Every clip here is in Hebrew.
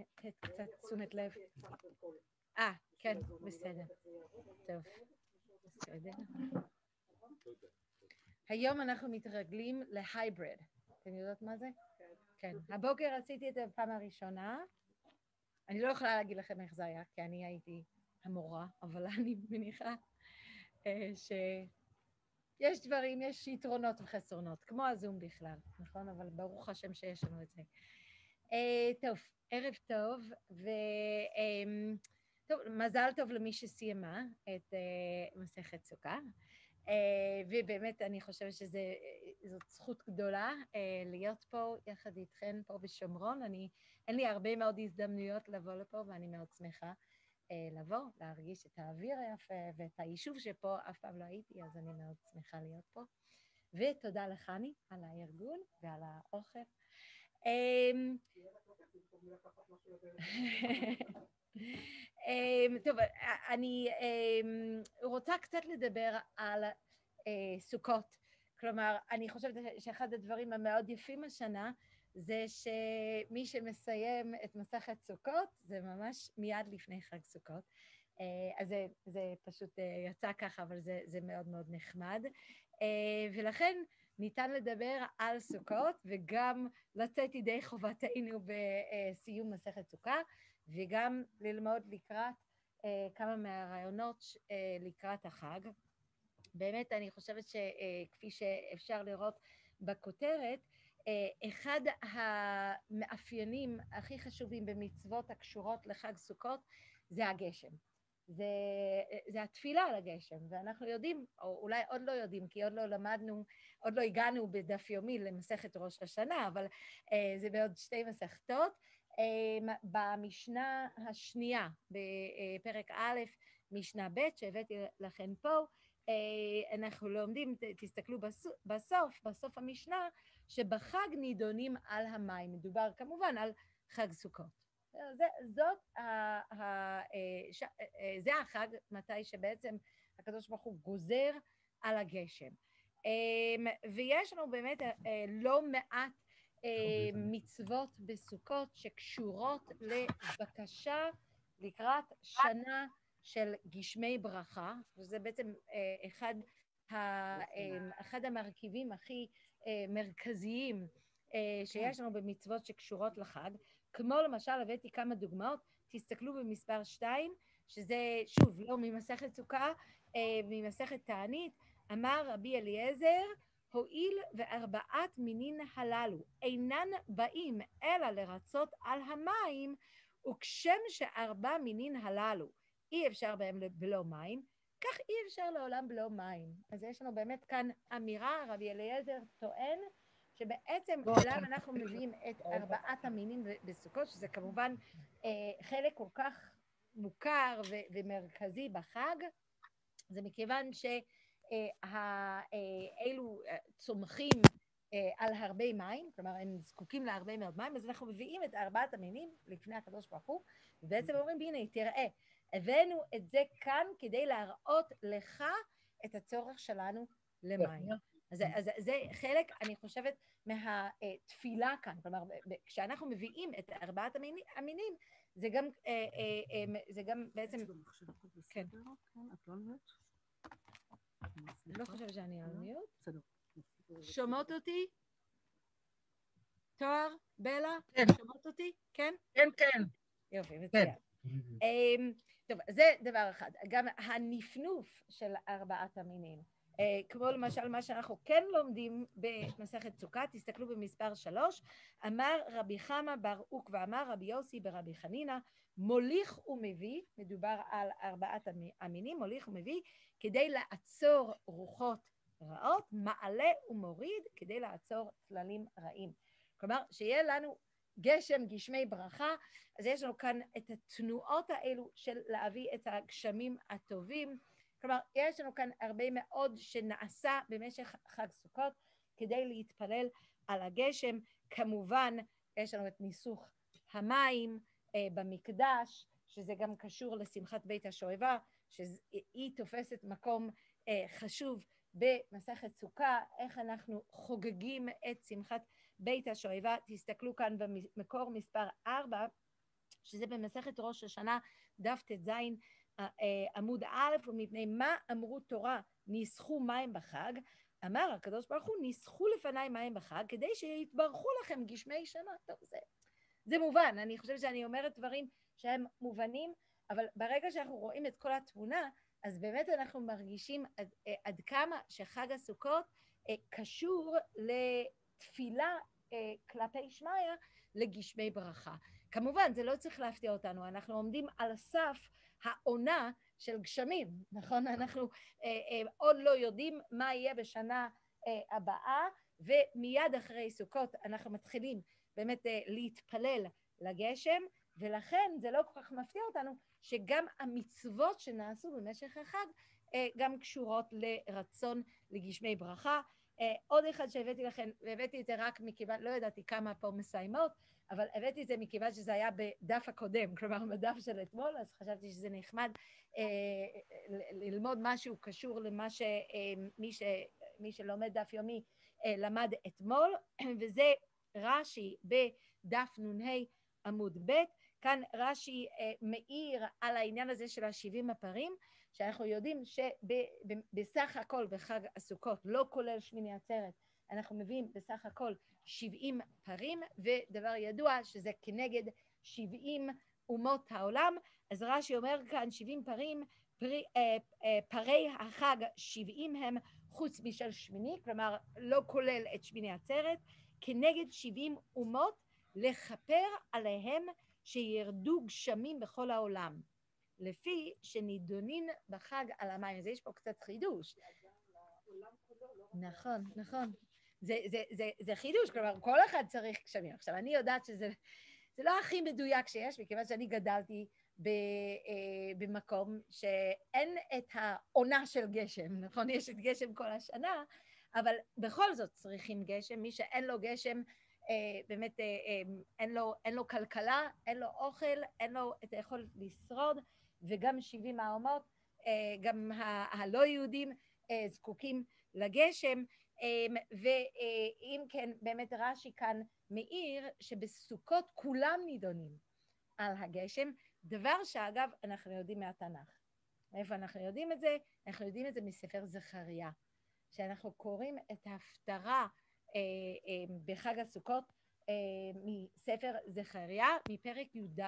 לתת קצת תשומת לב. אה, כן, בסדר. טוב, בסדר. היום אנחנו מתרגלים להייבריד. אתם יודעות מה זה? כן. הבוקר עשיתי את זה בפעם הראשונה. אני לא יכולה להגיד לכם איך זה היה, כי אני הייתי המורה, אבל אני מניחה אה, שיש דברים, יש יתרונות וחסרונות, כמו הזום בכלל, נכון? אבל ברוך השם שיש לנו את זה. אה, טוב, ערב טוב, וטוב, אמ, מזל טוב למי שסיימה את אה, מסכת סוכה. ובאמת אני חושבת שזאת זכות גדולה להיות פה יחד איתכן פה בשומרון. אני, אין לי הרבה מאוד הזדמנויות לבוא לפה ואני מאוד שמחה אה, לבוא, להרגיש את האוויר היפה ואת היישוב שפה אף פעם לא הייתי, אז אני מאוד שמחה להיות פה. ותודה לחני על הארגון ועל האוכל. אמ, אמ, טוב, אני אמ, רוצה קצת לדבר על אה, סוכות. כלומר, אני חושבת שאחד הדברים המאוד יפים השנה זה שמי שמסיים את מסכת סוכות, זה ממש מיד לפני חג סוכות. אה, אז זה, זה פשוט אה, יצא ככה, אבל זה, זה מאוד מאוד נחמד. ולכן ניתן לדבר על סוכות וגם לצאת ידי חובתנו בסיום מסכת סוכה, וגם ללמוד לקראת כמה מהרעיונות לקראת החג. באמת, אני חושבת שכפי שאפשר לראות בכותרת, אה, אחד המאפיינים הכי חשובים במצוות הקשורות לחג סוכות זה הגשם. זה, זה התפילה על הגשם, ואנחנו יודעים, או אולי עוד לא יודעים, כי עוד לא למדנו, עוד לא הגענו בדף יומי למסכת ראש השנה, אבל אה, זה בעוד שתי מסכתות. אה, במשנה השנייה, בפרק א', משנה ב', שהבאתי לכם פה, אה, אנחנו לומדים, תסתכלו בסוף, בסוף המשנה, שבחג נידונים על המים. מדובר כמובן על חג סוכות. זה, זאת, ה, ה, אה, ש, אה, זה החג מתי שבעצם הקדוש ברוך הוא גוזר על הגשם. אמ, ויש לנו באמת לא מעט מצוות בסוכות שקשורות לבקשה לקראת שנה של גשמי ברכה, וזה בעצם אה, אחד, ה, אה, אחד המרכיבים הכי אה, מרכזיים שיש לנו במצוות שקשורות לחג, כמו למשל, הבאתי כמה דוגמאות, תסתכלו במספר 2, שזה שוב לא ממסכת סוכה, ממסכת תענית, אמר רבי אליעזר, הואיל וארבעת מינין הללו אינן באים אלא לרצות על המים, וכשם שארבע מינין הללו אי אפשר בהם בלא מים, כך אי אפשר לעולם בלא מים. אז יש לנו באמת כאן אמירה, רבי אליעזר טוען, שבעצם למה אנחנו מביאים את ארבעת המינים בסוכות, שזה כמובן אה, חלק כל כך מוכר ו- ומרכזי בחג, זה מכיוון שאלו אה, אה, צומחים אה, על הרבה מים, כלומר הם זקוקים להרבה מאוד מים, אז אנחנו מביאים את ארבעת המינים לפני הקדוש ברוך הוא, ובעצם אומרים, הנה, תראה, הבאנו את זה כאן כדי להראות לך את הצורך שלנו למים. אז, אז זה חלק, אני חושבת, מהתפילה כאן. כלומר, כשאנחנו מביאים את ארבעת המינים, זה גם, אה, אה, אה, זה גם בעצם... כן. לא חושבת שאני על מיוט. שומעות אותי? תואר? בלה? כן. שומעות אותי? כן? כן, כן. יופי, מצוין. אמ, טוב, זה דבר אחד. גם הנפנוף של ארבעת המינים. Uh, כמו למשל מה שאנחנו כן לומדים במסכת סוכה, תסתכלו במספר שלוש, אמר רבי חמא בר אוק ואמר רבי יוסי ברבי חנינא, מוליך ומביא, מדובר על ארבעת המינים, מוליך ומביא, כדי לעצור רוחות רעות, מעלה ומוריד, כדי לעצור צללים רעים. כלומר, שיהיה לנו גשם, גשמי ברכה, אז יש לנו כאן את התנועות האלו של להביא את הגשמים הטובים. כלומר, יש לנו כאן הרבה מאוד שנעשה במשך חג סוכות כדי להתפלל על הגשם. כמובן, יש לנו את ניסוך המים אה, במקדש, שזה גם קשור לשמחת בית השואבה, שהיא תופסת מקום אה, חשוב במסכת סוכה, איך אנחנו חוגגים את שמחת בית השואבה. תסתכלו כאן במקור מספר 4, שזה במסכת ראש השנה, דף ט"ז עמוד א', ומפני מה אמרו תורה ניסחו מים בחג, אמר הקדוש ברוך הוא, ניסחו לפניי מים בחג, כדי שיתברכו לכם גשמי שנה. טוב, זה, זה מובן, אני חושבת שאני אומרת דברים שהם מובנים, אבל ברגע שאנחנו רואים את כל התמונה, אז באמת אנחנו מרגישים עד, עד כמה שחג הסוכות אה, קשור לתפילה אה, כלפי שמיא לגשמי ברכה. כמובן, זה לא צריך להפתיע אותנו, אנחנו עומדים על סף העונה של גשמים, נכון? אנחנו אה, אה, עוד לא יודעים מה יהיה בשנה אה, הבאה, ומיד אחרי סוכות אנחנו מתחילים באמת אה, להתפלל לגשם, ולכן זה לא כל כך מפתיע אותנו שגם המצוות שנעשו במשך החג אה, גם קשורות לרצון לגשמי ברכה. אה, עוד אחד שהבאתי לכם, והבאתי את זה רק מכיוון, לא ידעתי כמה פה מסיימות, אבל הבאתי את זה מכיוון שזה היה בדף הקודם, כלומר בדף של אתמול, אז חשבתי שזה נחמד אה, ללמוד משהו קשור למה שמי אה, ש, מי שלומד דף יומי אה, למד אתמול, וזה רש"י בדף נ"ה עמוד ב', כאן רש"י אה, מאיר על העניין הזה של השבעים הפרים, שאנחנו יודעים שבסך הכל בחג הסוכות, לא כולל שמיני עצרת, אנחנו מביאים בסך הכל שבעים פרים, ודבר ידוע שזה כנגד שבעים אומות העולם. אז רש"י אומר כאן שבעים פרים, פרי, אה, אה, פרי החג שבעים הם חוץ משל שמיני, כלומר לא כולל את שמיני עצרת, כנגד שבעים אומות לכפר עליהם שירדו גשמים בכל העולם. לפי שנידונין בחג על המים. אז יש פה קצת חידוש. נכון, נכון. זה, זה, זה, זה חידוש, כלומר, כל אחד צריך גשמים. עכשיו, אני יודעת שזה זה לא הכי מדויק שיש, מכיוון שאני גדלתי ב, אה, במקום שאין את העונה של גשם, נכון? יש את גשם כל השנה, אבל בכל זאת צריכים גשם. מי שאין לו גשם, אה, באמת אה, אה, אין, לו, אין לו כלכלה, אין לו אוכל, אין לו את היכולת לשרוד, וגם 70 האומות, אה, גם ה- הלא יהודים אה, זקוקים לגשם. אמ, ואם כן, באמת רש"י כאן מאיר שבסוכות כולם נידונים על הגשם, דבר שאגב אנחנו יודעים מהתנ"ך. מאיפה אנחנו יודעים את זה? אנחנו יודעים את זה מספר זכריה, שאנחנו קוראים את ההפטרה אה, אה, בחג הסוכות אה, מספר זכריה, מפרק י"ד,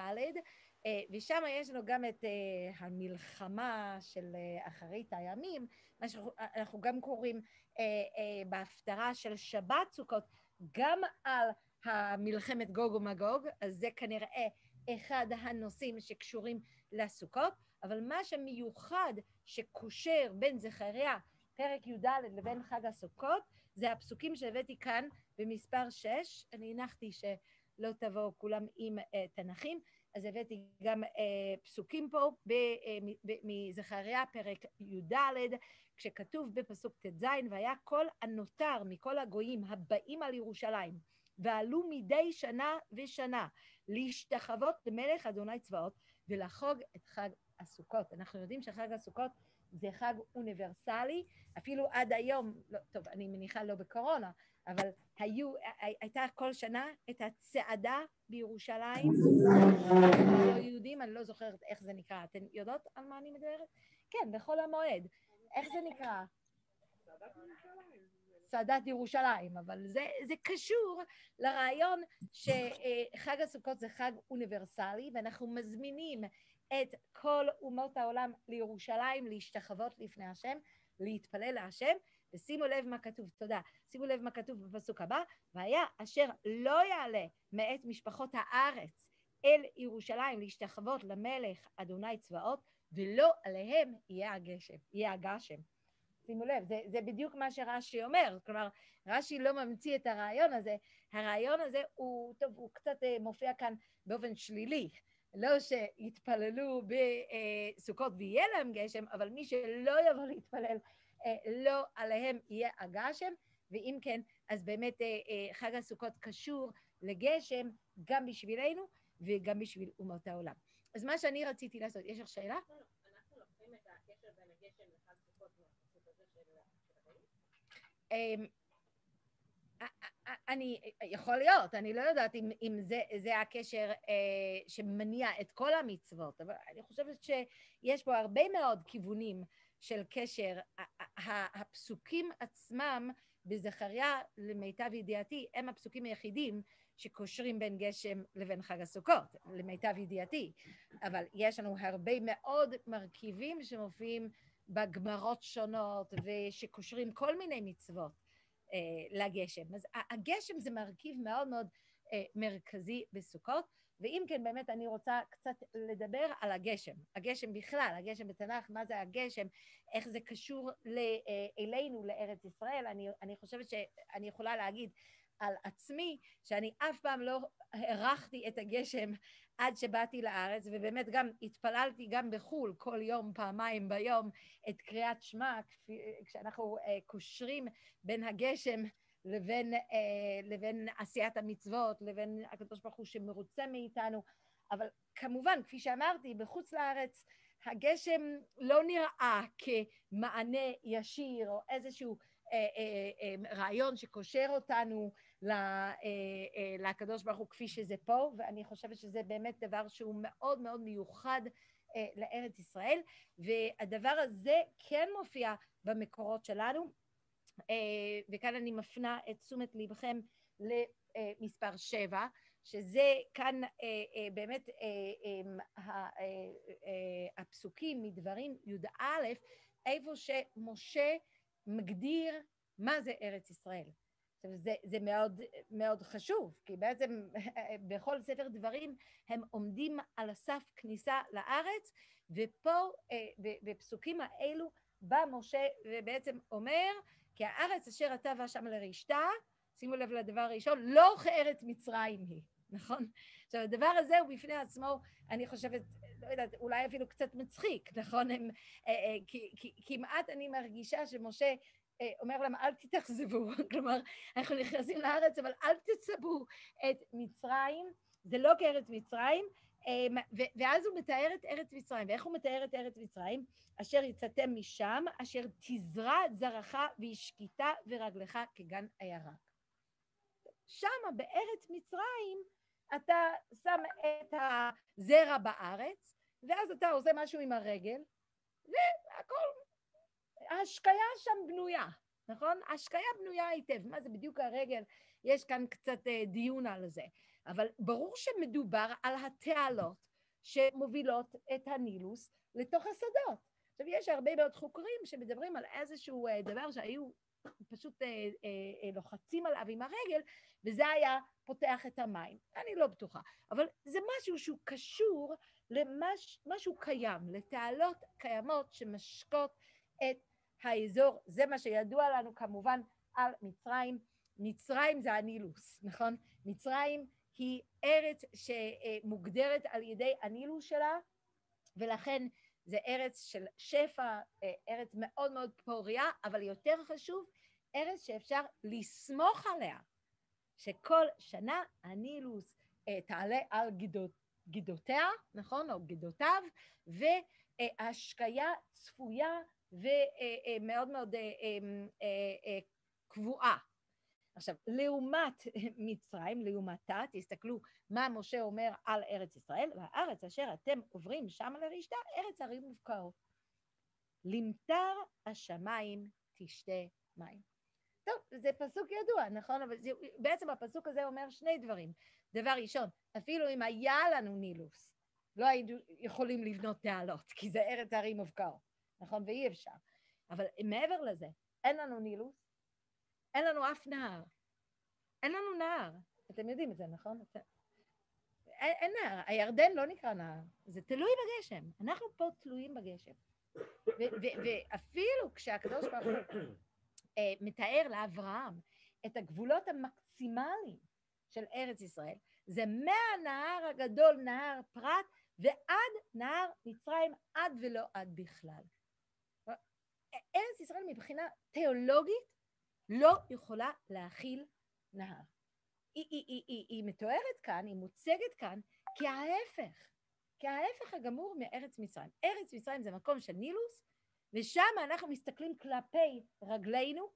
ושם יש לנו גם את אה, המלחמה של אה, אחרית הימים, מה שאנחנו גם קוראים בהפטרה של שבת סוכות, גם על המלחמת גוג ומגוג, אז זה כנראה אחד הנושאים שקשורים לסוכות, אבל מה שמיוחד שקושר בין זכריה, פרק י"ד, לבין חג הסוכות, זה הפסוקים שהבאתי כאן במספר 6, אני הנחתי שלא תבואו כולם עם uh, תנכים, אז הבאתי גם אה, פסוקים פה אה, מזכריה פרק י"ד, כשכתוב בפסוק ט"ז, והיה כל הנותר מכל הגויים הבאים על ירושלים, ועלו מדי שנה ושנה להשתחוות למלך אדוני צבאות ולחוג את חג הסוכות. אנחנו יודעים שחג הסוכות זה חג אוניברסלי, אפילו עד היום, לא, טוב, אני מניחה לא בקורונה, אבל היו, הייתה כל שנה את הצעדה בירושלים, לא יהודים, אני לא זוכרת איך זה נקרא, אתן יודעות על מה אני מדברת? כן, בחול המועד. איך זה נקרא? צעדת ירושלים, אבל זה, זה קשור לרעיון שחג הסוכות זה חג אוניברסלי, ואנחנו מזמינים את כל אומות העולם לירושלים להשתחוות לפני השם, להתפלל להשם, ושימו לב מה כתוב, תודה, שימו לב מה כתוב בפסוק הבא, והיה אשר לא יעלה מאת משפחות הארץ אל ירושלים להשתחוות למלך אדוני צבאות, ולא עליהם יהיה הגשם, יהיה הגשם. שימו לב, זה, זה בדיוק מה שרש"י אומר, כלומר, רש"י לא ממציא את הרעיון הזה, הרעיון הזה הוא, טוב, הוא קצת אה, מופיע כאן באופן שלילי, לא שיתפללו בסוכות ויהיה להם גשם, אבל מי שלא יבוא להתפלל, לא עליהם יהיה הגשם, ואם כן, אז באמת אה, אה, חג הסוכות קשור לגשם גם בשבילנו וגם בשביל אומות העולם. אז מה שאני רציתי לעשות, יש לך שאלה? לא, לא. אמ, אני, יכול להיות, אני לא יודעת אם, אם זה, זה הקשר אה, שמניע את כל המצוות, אבל אני חושבת שיש פה הרבה מאוד כיוונים של קשר. הפסוקים עצמם בזכריה, למיטב ידיעתי, הם הפסוקים היחידים שקושרים בין גשם לבין חג הסוכות, למיטב ידיעתי. אבל יש לנו הרבה מאוד מרכיבים שמופיעים בגמרות שונות ושקושרים כל מיני מצוות אה, לגשם. אז הגשם זה מרכיב מאוד מאוד אה, מרכזי בסוכות, ואם כן באמת אני רוצה קצת לדבר על הגשם, הגשם בכלל, הגשם בתנ"ך, מה זה הגשם, איך זה קשור אה, אלינו, לארץ ישראל, אני, אני חושבת שאני יכולה להגיד על עצמי שאני אף פעם לא הערכתי את הגשם עד שבאתי לארץ, ובאמת גם התפללתי גם בחו"ל כל יום, פעמיים ביום, את קריאת שמע, כשאנחנו uh, קושרים בין הגשם לבין, uh, לבין עשיית המצוות, לבין הקדוש ברוך הוא שמרוצה מאיתנו, אבל כמובן, כפי שאמרתי, בחוץ לארץ הגשם לא נראה כמענה ישיר או איזשהו אה, אה, אה, רעיון שקושר אותנו לקדוש ברוך הוא כפי שזה פה, ואני חושבת שזה באמת דבר שהוא מאוד מאוד מיוחד לארץ ישראל, והדבר הזה כן מופיע במקורות שלנו, וכאן אני מפנה את תשומת לבכם למספר שבע, שזה כאן באמת הפסוקים מדברים י"א, איפה שמשה מגדיר מה זה ארץ ישראל. עכשיו זה, זה מאוד, מאוד חשוב, כי בעצם בכל ספר דברים הם עומדים על הסף כניסה לארץ, ופה אה, בפסוקים האלו בא משה ובעצם אומר, כי הארץ אשר אתה והשם לרשתה, שימו לב לדבר הראשון, לא כארץ מצרים היא, נכון? עכשיו הדבר הזה הוא בפני עצמו, אני חושבת, לא יודעת, אולי אפילו קצת מצחיק, נכון? הם, אה, אה, כי, כי, כמעט אני מרגישה שמשה אה, אומר להם, אל תתאכזבו, כלומר, אנחנו נכנסים לארץ, אבל אל תצבו את מצרים, זה לא כארץ מצרים, ואז הוא מתאר את ארץ מצרים, ואיך הוא מתאר את ארץ מצרים? אשר יצאתם משם, אשר תזרע זרעך והשקיטה ורגלך כגן הירק. שמה בארץ מצרים אתה שם את הזרע בארץ, ואז אתה עושה משהו עם הרגל, והכל, ההשקיה שם בנויה, נכון? ההשקיה בנויה היטב. מה זה בדיוק הרגל? יש כאן קצת אה, דיון על זה. אבל ברור שמדובר על התעלות שמובילות את הנילוס לתוך השדות. עכשיו, יש הרבה מאוד חוקרים שמדברים על איזשהו אה, דבר שהיו פשוט אה, אה, אה, לוחצים עליו עם הרגל, וזה היה פותח את המים. אני לא בטוחה, אבל זה משהו שהוא קשור למשהו קיים, לתעלות קיימות שמשקות את האזור. זה מה שידוע לנו כמובן על מצרים. מצרים זה הנילוס, נכון? מצרים היא ארץ שמוגדרת על ידי הנילוס שלה, ולכן זה ארץ של שפע, ארץ מאוד מאוד פוריה, אבל יותר חשוב, ארץ שאפשר לסמוך עליה, שכל שנה הנילוס אה, תעלה על גידות, גידותיה, נכון? או גידותיו, והשקיה צפויה ומאוד מאוד אה, אה, אה, קבועה. עכשיו, לעומת מצרים, לעומתה, תסתכלו מה משה אומר על ארץ ישראל, והארץ אשר אתם עוברים שם לרשתה, ארץ ערים מובקעות. למטר השמיים תשתה מים. טוב, זה פסוק ידוע, נכון? אבל זה, בעצם הפסוק הזה אומר שני דברים. דבר ראשון, אפילו אם היה לנו נילוס, לא היינו יכולים לבנות תעלות, כי זה ארץ ערים מובקעות, נכון? ואי אפשר. אבל מעבר לזה, אין לנו נילוס, אין לנו אף נהר. אין לנו נהר. אתם יודעים את זה, נכון? אין, אין נהר. הירדן לא נקרא נהר, זה תלוי בגשם. אנחנו פה תלויים בגשם. ואפילו כשהקדוש ברוך הוא אה, מתאר לאברהם את הגבולות המקסימליים של ארץ ישראל, זה מהנהר הגדול, נהר פרת, ועד נהר מצרים, עד ולא עד בכלל. ארץ ישראל מבחינה תיאולוגית לא יכולה להכיל נהר. היא, היא, היא, היא, היא מתוארת כאן, היא מוצגת כאן כההפך, כההפך הגמור מארץ מצרים. ארץ מצרים זה מקום של נילוס, ושם אנחנו מסתכלים כלפי רגלינו,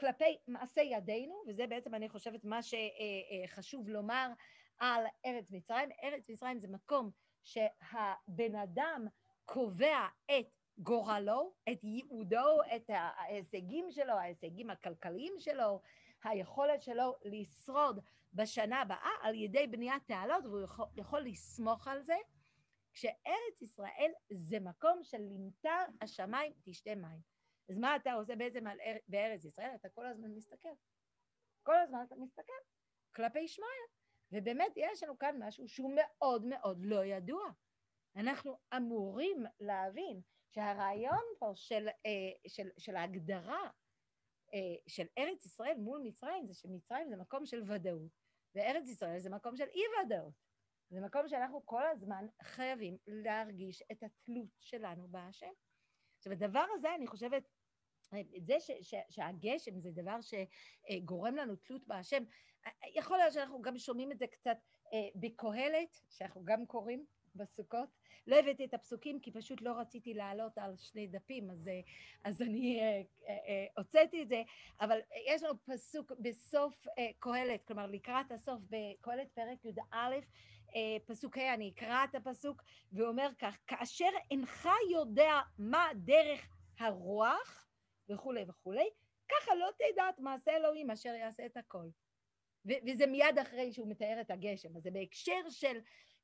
כלפי מעשה ידינו, וזה בעצם אני חושבת מה שחשוב לומר על ארץ מצרים. ארץ מצרים זה מקום שהבן אדם קובע את גורלו, את ייעודו, את ההישגים שלו, ההישגים הכלכליים שלו, היכולת שלו לשרוד בשנה הבאה על ידי בניית תעלות, והוא יכול, יכול לסמוך על זה, כשארץ ישראל זה מקום של למטר השמיים תשתה מים. אז מה אתה עושה בעצם על, בארץ ישראל? אתה כל הזמן מסתכל. כל הזמן אתה מסתכל כלפי שמעיה. ובאמת יש לנו כאן משהו שהוא מאוד מאוד לא ידוע. אנחנו אמורים להבין שהרעיון פה של, אה, של, של ההגדרה אה, של ארץ ישראל מול מצרים זה שמצרים זה מקום של ודאות, וארץ ישראל זה מקום של אי ודאות. זה מקום שאנחנו כל הזמן חייבים להרגיש את התלות שלנו בהשם. עכשיו, הדבר הזה, אני חושבת, זה ש, ש, שהגשם זה דבר שגורם לנו תלות בהשם, יכול להיות שאנחנו גם שומעים את זה קצת אה, בקהלת, שאנחנו גם קוראים בסוכות. לא הבאתי את הפסוקים כי פשוט לא רציתי לעלות על שני דפים, אז, אה, אז אני אה, הוצאתי את זה, אבל יש לנו פסוק בסוף קהלת, כלומר לקראת הסוף בקהלת פרק י"א, פסוק ה', אני אקרא את הפסוק, ואומר כך, כאשר אינך יודע מה דרך הרוח, וכולי וכולי, ככה לא תדע את מעשה אלוהים אשר יעשה את הכל. וזה מיד אחרי שהוא מתאר את הגשם, אז זה בהקשר של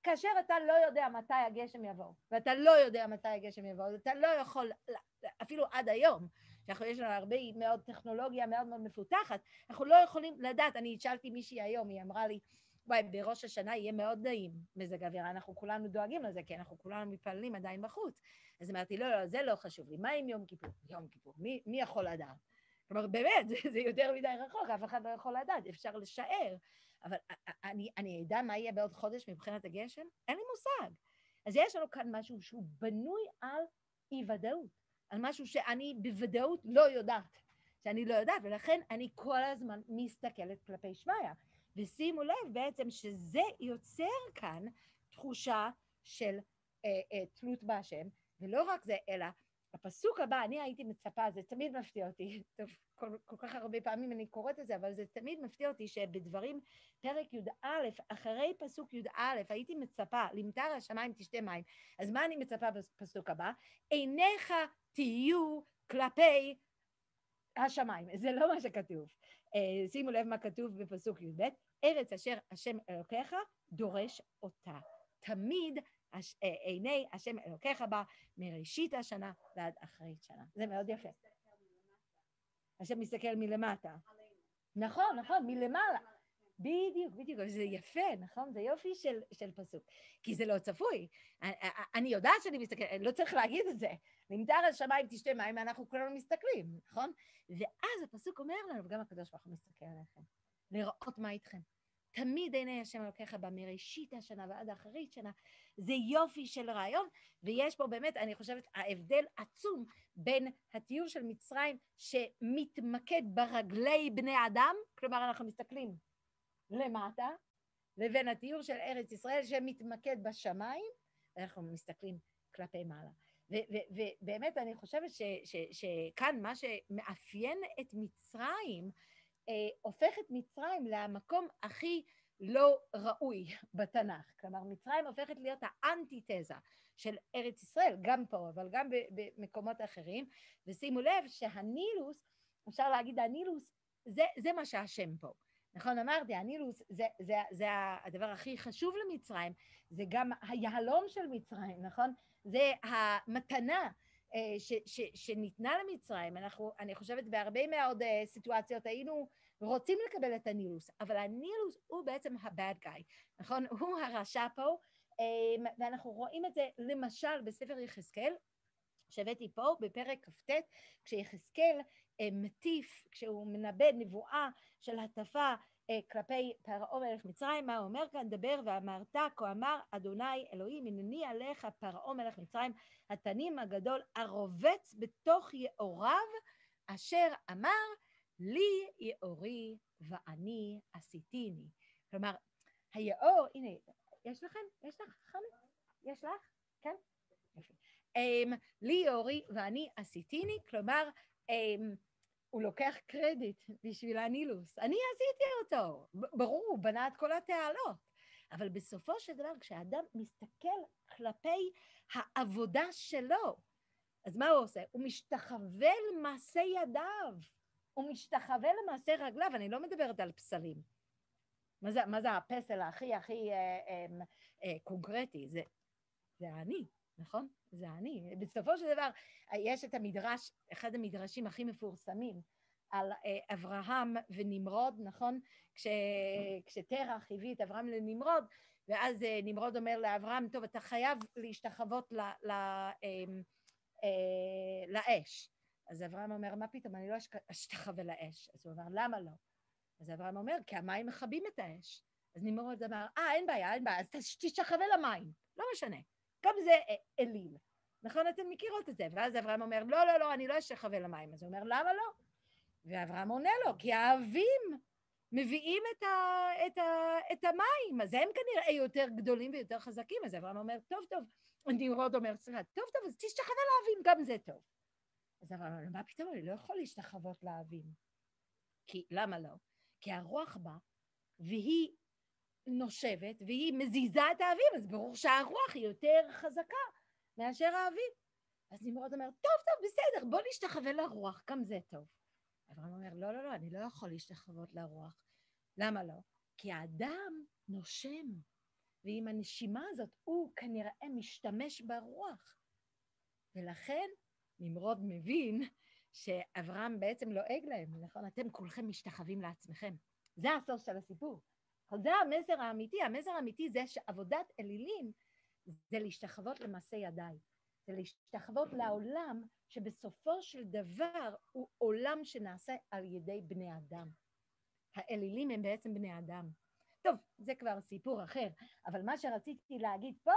כאשר אתה לא יודע מתי הגשם יבוא, ואתה לא יודע מתי הגשם יבוא, אתה לא יכול, אפילו עד היום, שאנחנו יש לנו הרבה מאוד טכנולוגיה מאוד מאוד מפותחת, אנחנו לא יכולים לדעת, אני שאלתי מישהי היום, היא אמרה לי, וואי, בראש השנה יהיה מאוד נעים מזג אוויר, אנחנו כולנו דואגים לזה, כי אנחנו כולנו מתפללים עדיין בחוץ. אז אמרתי, לא, לא, זה לא חשוב לי, מה עם יום כיפור? יום כיפור, מי, מי יכול לדעת? כלומר, באמת, זה, זה יותר מדי רחוק, אף אחד לא יכול לדעת, אפשר לשער. אבל אני, אני אדע מה יהיה בעוד חודש מבחינת הגשם? אין לי מושג. אז יש לנו כאן משהו שהוא בנוי על אי-ודאות, על משהו שאני בוודאות לא יודעת, שאני לא יודעת, ולכן אני כל הזמן מסתכלת כלפי שמיא. ושימו לב בעצם שזה יוצר כאן תחושה של אה, אה, תלות בהשם, ולא רק זה, אלא הפסוק הבא, אני הייתי מצפה, זה תמיד מפתיע אותי, טוב, כל, כל כך הרבה פעמים אני קוראת את זה, אבל זה תמיד מפתיע אותי שבדברים, פרק י"א, אחרי פסוק י"א, הייתי מצפה, למטר השמיים תשתה מים. אז מה אני מצפה בפסוק הבא? עיניך תהיו כלפי השמיים. זה לא מה שכתוב. Uh, שימו לב מה כתוב בפסוק י"ב, ארץ אשר השם אלוקיך דורש אותה. תמיד אה, עיני השם אלוקיך בה מראשית השנה ועד אחרית שנה. זה מאוד יפה. השם מסתכל מלמטה. נכון, נכון, מלמעלה. בדיוק, בדיוק, זה יפה, נכון? זה יופי של, של פסוק. כי זה לא צפוי. אני, אני יודעת שאני מסתכלת, לא צריך להגיד את זה. נמדר שמיים תשתה מים, אנחנו כולנו מסתכלים, נכון? ואז הפסוק אומר לנו, וגם הקדוש ברוך הוא מסתכל עליכם, לראות מה איתכם. תמיד עיני השם אלוקיך בה מראשית השנה ועד האחרית שנה. זה יופי של רעיון, ויש פה באמת, אני חושבת, ההבדל עצום בין הטיול של מצרים שמתמקד ברגלי בני אדם, כלומר אנחנו מסתכלים למטה, לבין הטיול של ארץ ישראל שמתמקד בשמיים, ואנחנו מסתכלים כלפי מעלה. ובאמת אני חושבת שכאן מה שמאפיין את מצרים, הופך את מצרים למקום הכי לא ראוי בתנ"ך. כלומר, מצרים הופכת להיות האנטיתזה של ארץ ישראל, גם פה, אבל גם במקומות אחרים. ושימו לב שהנילוס, אפשר להגיד, הנילוס, זה, זה מה שהשם פה. נכון, אמרתי, הנילוס זה, זה, זה הדבר הכי חשוב למצרים, זה גם היהלום של מצרים, נכון? זה המתנה אה, ש, ש, שניתנה למצרים. אנחנו, אני חושבת, בהרבה מאוד אה, סיטואציות היינו רוצים לקבל את הנילוס, אבל הנילוס הוא בעצם ה-bad guy, נכון? הוא הרשע פה, אמ, ואנחנו רואים את זה למשל בספר יחזקאל, שהבאתי פה בפרק כ"ט, כשיחזקאל אה, מטיף, כשהוא מנבא נבואה של הטפה אה, כלפי פרעה מלך מצרים, מה הוא אומר כאן? דבר ואמרת, כה אמר אדוני אלוהים, הנני עליך פרעה מלך מצרים, התנים הגדול הרובץ בתוך יאוריו, אשר אמר לי יאורי ואני עשיתיני. כלומר, היאור, הנה, יש לכם? יש לך חמש? יש לך? כן? יפה. Um, לי יאורי ואני עשיתיני, כלומר, um, הוא לוקח קרדיט בשביל הנילוס. אני עשיתי אותו. ברור, הוא בנה את כל התעלות. אבל בסופו של דבר, כשאדם מסתכל כלפי העבודה שלו, אז מה הוא עושה? הוא משתחווה למעשה ידיו, הוא משתחווה למעשה רגליו, אני לא מדברת על פסלים. מה זה, מה זה הפסל הכי הכי אה, אה, אה, קונקרטי? זה, זה אני, נכון? זה אני. בסופו של דבר, יש את המדרש, אחד המדרשים הכי מפורסמים, על אה, אברהם ונמרוד, נכון? כש, כשתרח הביא את אברהם לנמרוד, ואז אה, נמרוד אומר לאברהם, טוב, אתה חייב להשתחוות ל, ל, אה, אה, לאש. אז אברהם אומר, מה פתאום, אני לא אשתחווה לאש. אז הוא אומר, למה לא? אז אברהם אומר, כי המים מכבים את האש. אז נמרוד אמר, אה, אין בעיה, אין בעיה, אז תשתחווה למים, לא משנה. גם זה אליל. נכון? אתן מכירות את זה. ואז אברהם אומר, לא, לא, לא, אני לא אשתחווה למים. אז הוא אומר, למה לא? ואברהם עונה לו, כי האבים מביאים את, ה, את, ה, את המים, אז הם כנראה יותר גדולים ויותר חזקים. אז אברהם אומר, טוב, טוב. נמרוד אומר, סליחה, טוב, טוב, אז תשתחווה לאבים, גם זה טוב. אז אברהם אומר, מה פתאום, אני לא יכול להשתחוות לאבים. כי, למה לא? כי הרוח באה, והיא נושבת, והיא מזיזה את האבים, אז ברור שהרוח היא יותר חזקה מאשר האבים. אז נמרוד אומר, טוב, טוב, בסדר, בוא נשתחווה לרוח, גם זה טוב. אברהם אומר, לא, לא, לא, אני לא יכול להשתחוות לרוח. למה לא? כי האדם נושם, ועם הנשימה הזאת הוא כנראה משתמש ברוח. ולכן נמרוד מבין שאברהם בעצם לועג להם, נכון? אתם כולכם משתחווים לעצמכם. זה הסוף של הסיפור. אבל זה המסר האמיתי, המסר האמיתי זה שעבודת אלילים זה להשתחוות למעשה ידיי, זה להשתחוות לעולם שבסופו של דבר הוא עולם שנעשה על ידי בני אדם. האלילים הם בעצם בני אדם. טוב, זה כבר סיפור אחר, אבל מה שרציתי להגיד פה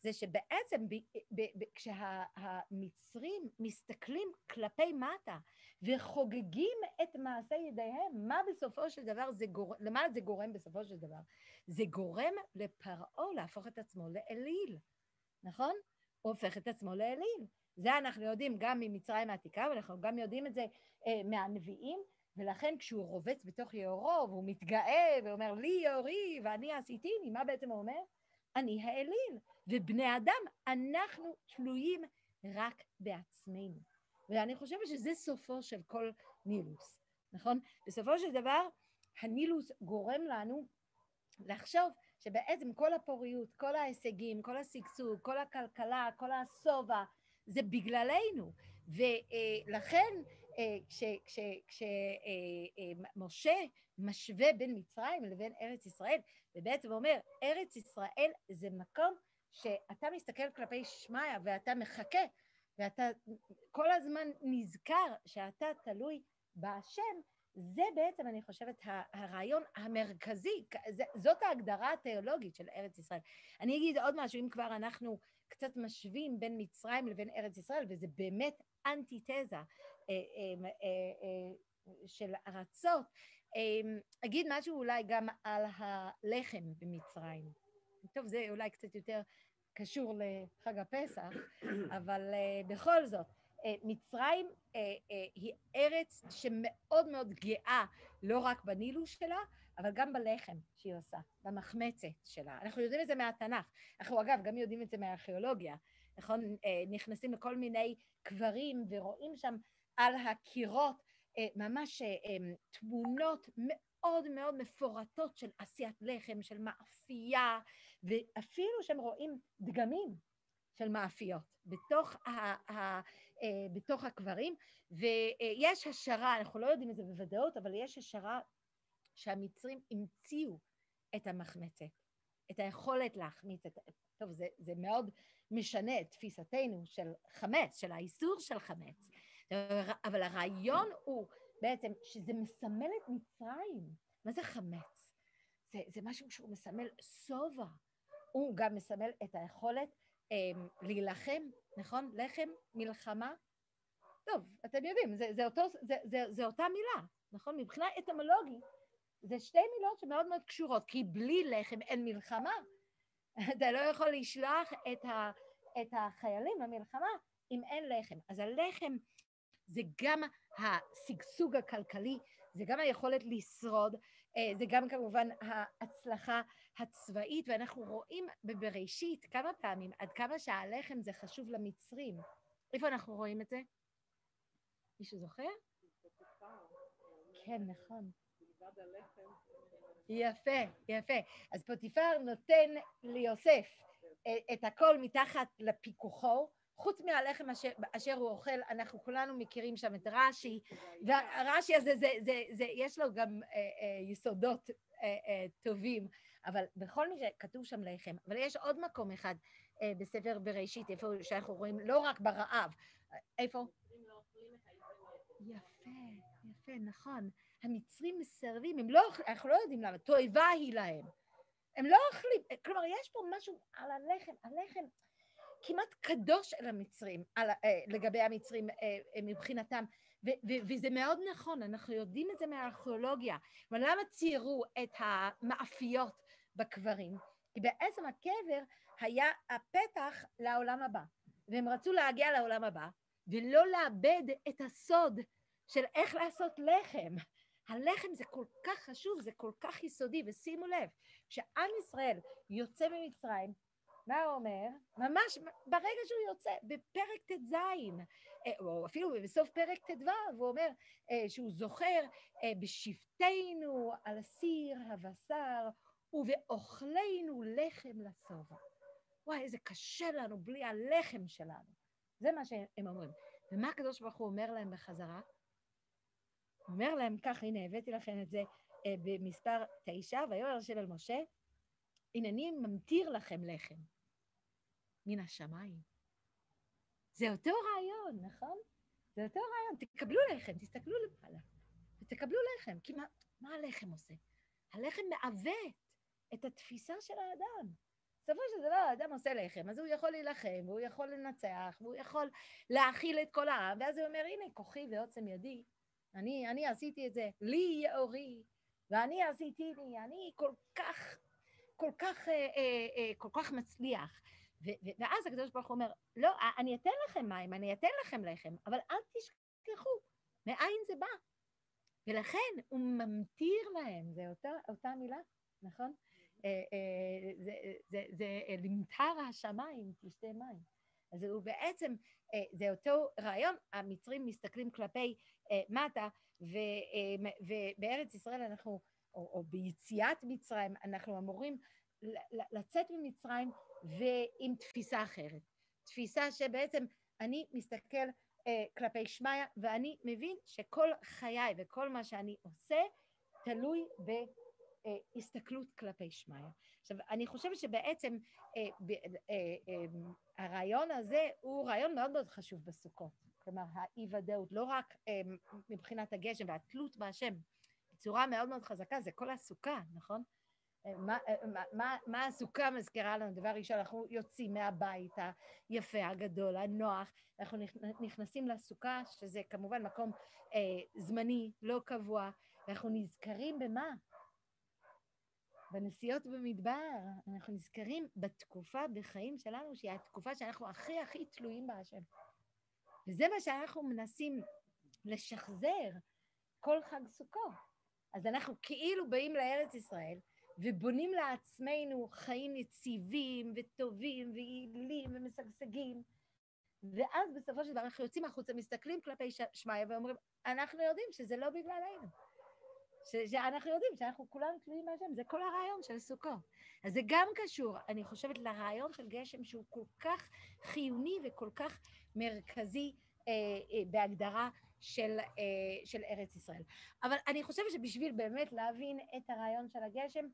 זה שבעצם ב, ב, ב, כשהמצרים מסתכלים כלפי מטה וחוגגים את מעשה ידיהם, מה בסופו של דבר זה גורם, למה זה גורם בסופו של דבר? זה גורם לפרעה להפוך את עצמו לאליל, נכון? הוא הופך את עצמו לאליל. זה אנחנו יודעים גם ממצרים העתיקה, ואנחנו גם יודעים את זה אה, מהנביאים, ולכן כשהוא רובץ בתוך יאורו, והוא מתגאה ואומר לי יאורי ואני עשיתיני, מה בעצם הוא אומר? אני האליל, ובני אדם, אנחנו תלויים רק בעצמנו. ואני חושבת שזה סופו של כל נילוס, נכון? בסופו של דבר, הנילוס גורם לנו לחשוב שבעצם כל הפוריות, כל ההישגים, כל השגשוג, כל הכלכלה, כל השובע, זה בגללנו. ולכן כשמשה אה, אה, משווה בין מצרים לבין ארץ ישראל, ובעצם אומר, ארץ ישראל זה מקום שאתה מסתכל כלפי שמיא ואתה מחכה, ואתה כל הזמן נזכר שאתה תלוי בהשם, זה בעצם, אני חושבת, הרעיון המרכזי, זאת ההגדרה התיאולוגית של ארץ ישראל. אני אגיד עוד משהו, אם כבר אנחנו קצת משווים בין מצרים לבין ארץ ישראל, וזה באמת אנטיתזה אה, אה, אה, של ארצות. אגיד משהו אולי גם על הלחם במצרים. טוב, זה אולי קצת יותר קשור לחג הפסח, אבל בכל זאת, מצרים היא ארץ שמאוד מאוד גאה לא רק בנילוס שלה, אבל גם בלחם שהיא עושה, במחמצת שלה. אנחנו יודעים את זה מהתנ"ך. אנחנו אגב גם יודעים את זה מהארכיאולוגיה, נכון? נכנסים לכל מיני קברים ורואים שם על הקירות אה, ממש אה, אה, תמונות מאוד מאוד מפורטות של עשיית לחם, של מאפייה, ואפילו שהם רואים דגמים של מאפיות בתוך, ה, ה, בתוך הקברים, ויש השערה, אנחנו לא יודעים את זה בוודאות, אבל יש השערה שהמצרים המציאו את המחמצת, את היכולת להחמיץ את... טוב, זה, זה מאוד משנה את תפיסתנו של חמץ, של האיסור של חמץ. אבל הרעיון הוא בעצם שזה מסמל את מצרים. מה זה חמץ? זה, זה משהו שהוא מסמל שובע. הוא גם מסמל את היכולת אה, להילחם, נכון? לחם, מלחמה. טוב, אתם יודעים, זה, זה, אותו, זה, זה, זה אותה מילה, נכון? מבחינה אטמולוגית, זה שתי מילות שמאוד מאוד קשורות, כי בלי לחם אין מלחמה. אתה לא יכול לשלוח את, ה, את החיילים למלחמה אם אין לחם. אז הלחם זה גם השגשוג הכלכלי, זה גם היכולת לשרוד, אה, זה גם כמובן ההצלחה הצבאית, ואנחנו רואים בבראשית כמה פעמים עד כמה שהלחם זה חשוב למצרים. איפה אנחנו רואים את זה? מישהו זוכר? כן, נכון. יפה, יפה. אז פוטיפר נותן ליוסף את הכל מתחת לפיקוחו, חוץ מהלחם אשר, אשר הוא אוכל, אנחנו כולנו מכירים שם את רש"י, והרש"י הזה, זה, זה, זה, יש לו גם אה, אה, יסודות אה, אה, טובים, אבל בכל מקרה כתוב שם לחם. אבל יש עוד מקום אחד אה, בספר בראשית, איפה שאנחנו רואים לא רק ברעב, איפה? יפה, יפה, נכון. המצרים מסרבים, הם לא אנחנו לא יודעים למה, תועבה היא להם. הם לא אוכלים, כלומר, יש פה משהו על הלחם, הלחם כמעט קדוש אל המצרים, על, אה, לגבי המצרים אה, אה, מבחינתם, ו, ו, וזה מאוד נכון, אנחנו יודעים את זה מהארכיאולוגיה. אבל למה ציירו את המאפיות בקברים? כי בעצם הקבר היה הפתח לעולם הבא, והם רצו להגיע לעולם הבא, ולא לאבד את הסוד של איך לעשות לחם. הלחם זה כל כך חשוב, זה כל כך יסודי, ושימו לב, כשעם ישראל יוצא ממצרים, מה הוא אומר? ממש ברגע שהוא יוצא, בפרק ט"ז, אה, או אפילו בסוף פרק ט"ו, הוא אומר אה, שהוא זוכר אה, בשבטנו על סיר הבשר ובאוכלנו לחם לשובע. וואי, איזה קשה לנו בלי הלחם שלנו. זה מה שהם אומרים. ומה הקדוש ברוך הוא אומר להם בחזרה? הוא אומר להם כך, הנה הבאתי לכם את זה במספר תשע, ויאמר השם אל משה, הנני ממטיר לכם לחם. מן השמיים. זה אותו רעיון, נכון? זה אותו רעיון. תקבלו לחם, תסתכלו למעלה, ותקבלו לחם. כי מה, מה הלחם עושה? הלחם מעוות את התפיסה של האדם. בסופו של דבר האדם עושה לחם, אז הוא יכול להילחם, והוא יכול לנצח, והוא יכול להאכיל את כל העם, ואז הוא אומר, הנה כוחי ועוצם ידי, אני, אני עשיתי את זה, לי יאורי, ואני עשיתי לי, אני כל כך, כל כך, אה, אה, אה, כל כך מצליח. ואז הקדוש ברוך הוא אומר, לא, אני אתן לכם מים, אני אתן לכם לחם, אבל אל תשכחו מאין זה בא. ולכן הוא ממטיר להם, זה אותה, אותה מילה, נכון? אה, אה, זה, זה, זה למטר השמיים, תשתה מים. אז הוא בעצם, אה, זה אותו רעיון, המצרים מסתכלים כלפי מטה, ובארץ ישראל אנחנו, או, או ביציאת מצרים, אנחנו אמורים לצאת ממצרים ועם תפיסה אחרת. תפיסה שבעצם אני מסתכל אה, כלפי שמיא ואני מבין שכל חיי וכל מה שאני עושה תלוי בהסתכלות כלפי שמיא. עכשיו, אני חושבת שבעצם אה, ב, אה, אה, הרעיון הזה הוא רעיון מאוד מאוד חשוב בסוכות. כלומר, האי-ודאות, לא רק אה, מבחינת הגשם והתלות בהשם, בצורה מאוד מאוד חזקה, זה כל הסוכה, נכון? מה, מה, מה הסוכה מזכירה לנו? דבר ראשון, אנחנו יוצאים מהבית היפה, הגדול, הנוח, אנחנו נכנסים לסוכה, שזה כמובן מקום אה, זמני, לא קבוע, ואנחנו נזכרים במה? בנסיעות במדבר, אנחנו נזכרים בתקופה בחיים שלנו, שהיא התקופה שאנחנו הכי הכי תלויים בהשם. וזה מה שאנחנו מנסים לשחזר כל חג סוכות. אז אנחנו כאילו באים לארץ ישראל, ובונים לעצמנו חיים יציבים וטובים ויעילים ומשגשגים, ואז בסופו של דבר אנחנו יוצאים החוצה, מסתכלים כלפי שמיא ואומרים, אנחנו יודעים שזה לא בגללנו. ש- שאנחנו יודעים שאנחנו כולנו תלויים מהשם, זה כל הרעיון של סוכות. אז זה גם קשור, אני חושבת, לרעיון של גשם שהוא כל כך חיוני וכל כך מרכזי אה, אה, בהגדרה של, אה, של ארץ ישראל. אבל אני חושבת שבשביל באמת להבין את הרעיון של הגשם,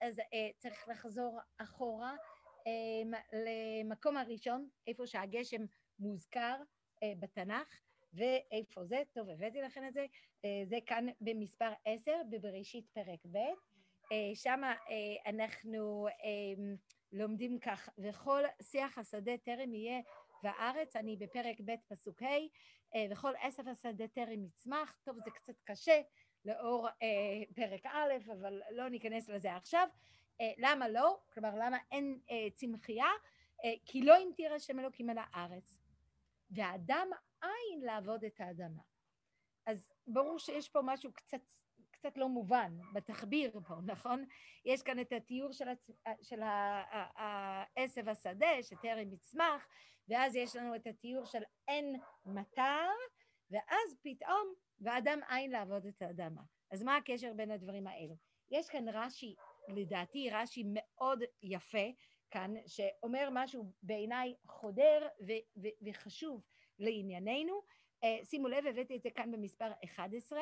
אז אה, צריך לחזור אחורה אה, למקום הראשון, איפה שהגשם מוזכר אה, בתנ"ך, ואיפה זה? טוב, הבאתי לכם את זה. אה, זה כאן במספר עשר, בבראשית פרק ב'. אה, שם אה, אנחנו אה, לומדים כך, וכל שיח השדה טרם יהיה בארץ, אני בפרק ב' פסוק ה', אה, וכל עשב השדה טרם יצמח, טוב זה קצת קשה לאור אה, פרק א', אבל לא ניכנס לזה עכשיו. אה, למה לא? כלומר למה אין אה, צמחייה? אה, כי לא המטיר השם אלוקים על הארץ, והאדם אין לעבוד את האדמה. אז ברור שיש פה משהו קצת, קצת לא מובן בתחביר פה, נכון? יש כאן את התיאור של, הצ... של העשב השדה, שטרם יצמח, ואז יש לנו את התיאור של אין מטר, ואז פתאום, ואדם אין לעבוד את האדמה. אז מה הקשר בין הדברים האלו? יש כאן רש"י, לדעתי רש"י מאוד יפה כאן, שאומר משהו בעיניי חודר ו- ו- וחשוב לענייננו. Uh, שימו לב, הבאתי את זה כאן במספר 11,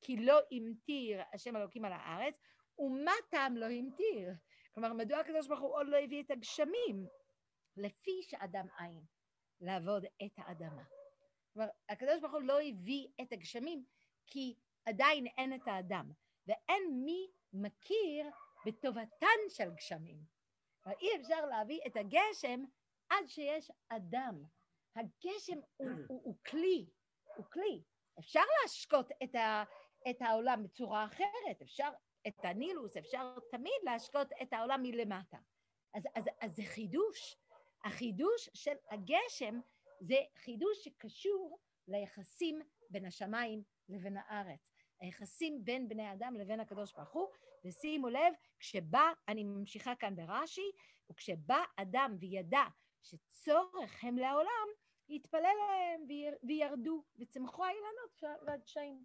כי לא המטיר השם אלוקים על הארץ, ומה טעם לא המטיר? כלומר, מדוע הקדוש ברוך הוא עוד לא הביא את הגשמים? לפי שאדם אין, לעבוד את האדמה. כלומר, הקדוש ברוך הוא לא הביא את הגשמים, כי עדיין אין את האדם, ואין מי מכיר בטובתן של גשמים. אבל אי אפשר להביא את הגשם עד שיש אדם. הגשם הוא, הוא, הוא כלי, הוא כלי. אפשר להשקות את, ה, את העולם בצורה אחרת, אפשר את הנילוס, אפשר תמיד להשקות את העולם מלמטה. אז, אז, אז זה חידוש. החידוש של הגשם זה חידוש שקשור ליחסים בין השמיים לבין הארץ. היחסים בין בני אדם לבין הקדוש ברוך הוא, ושימו לב, כשבא, אני ממשיכה כאן ברש"י, וכשבא אדם וידע שצורך הם לעולם, יתפלל להם וירדו, וצמחו האילנות והדשאים.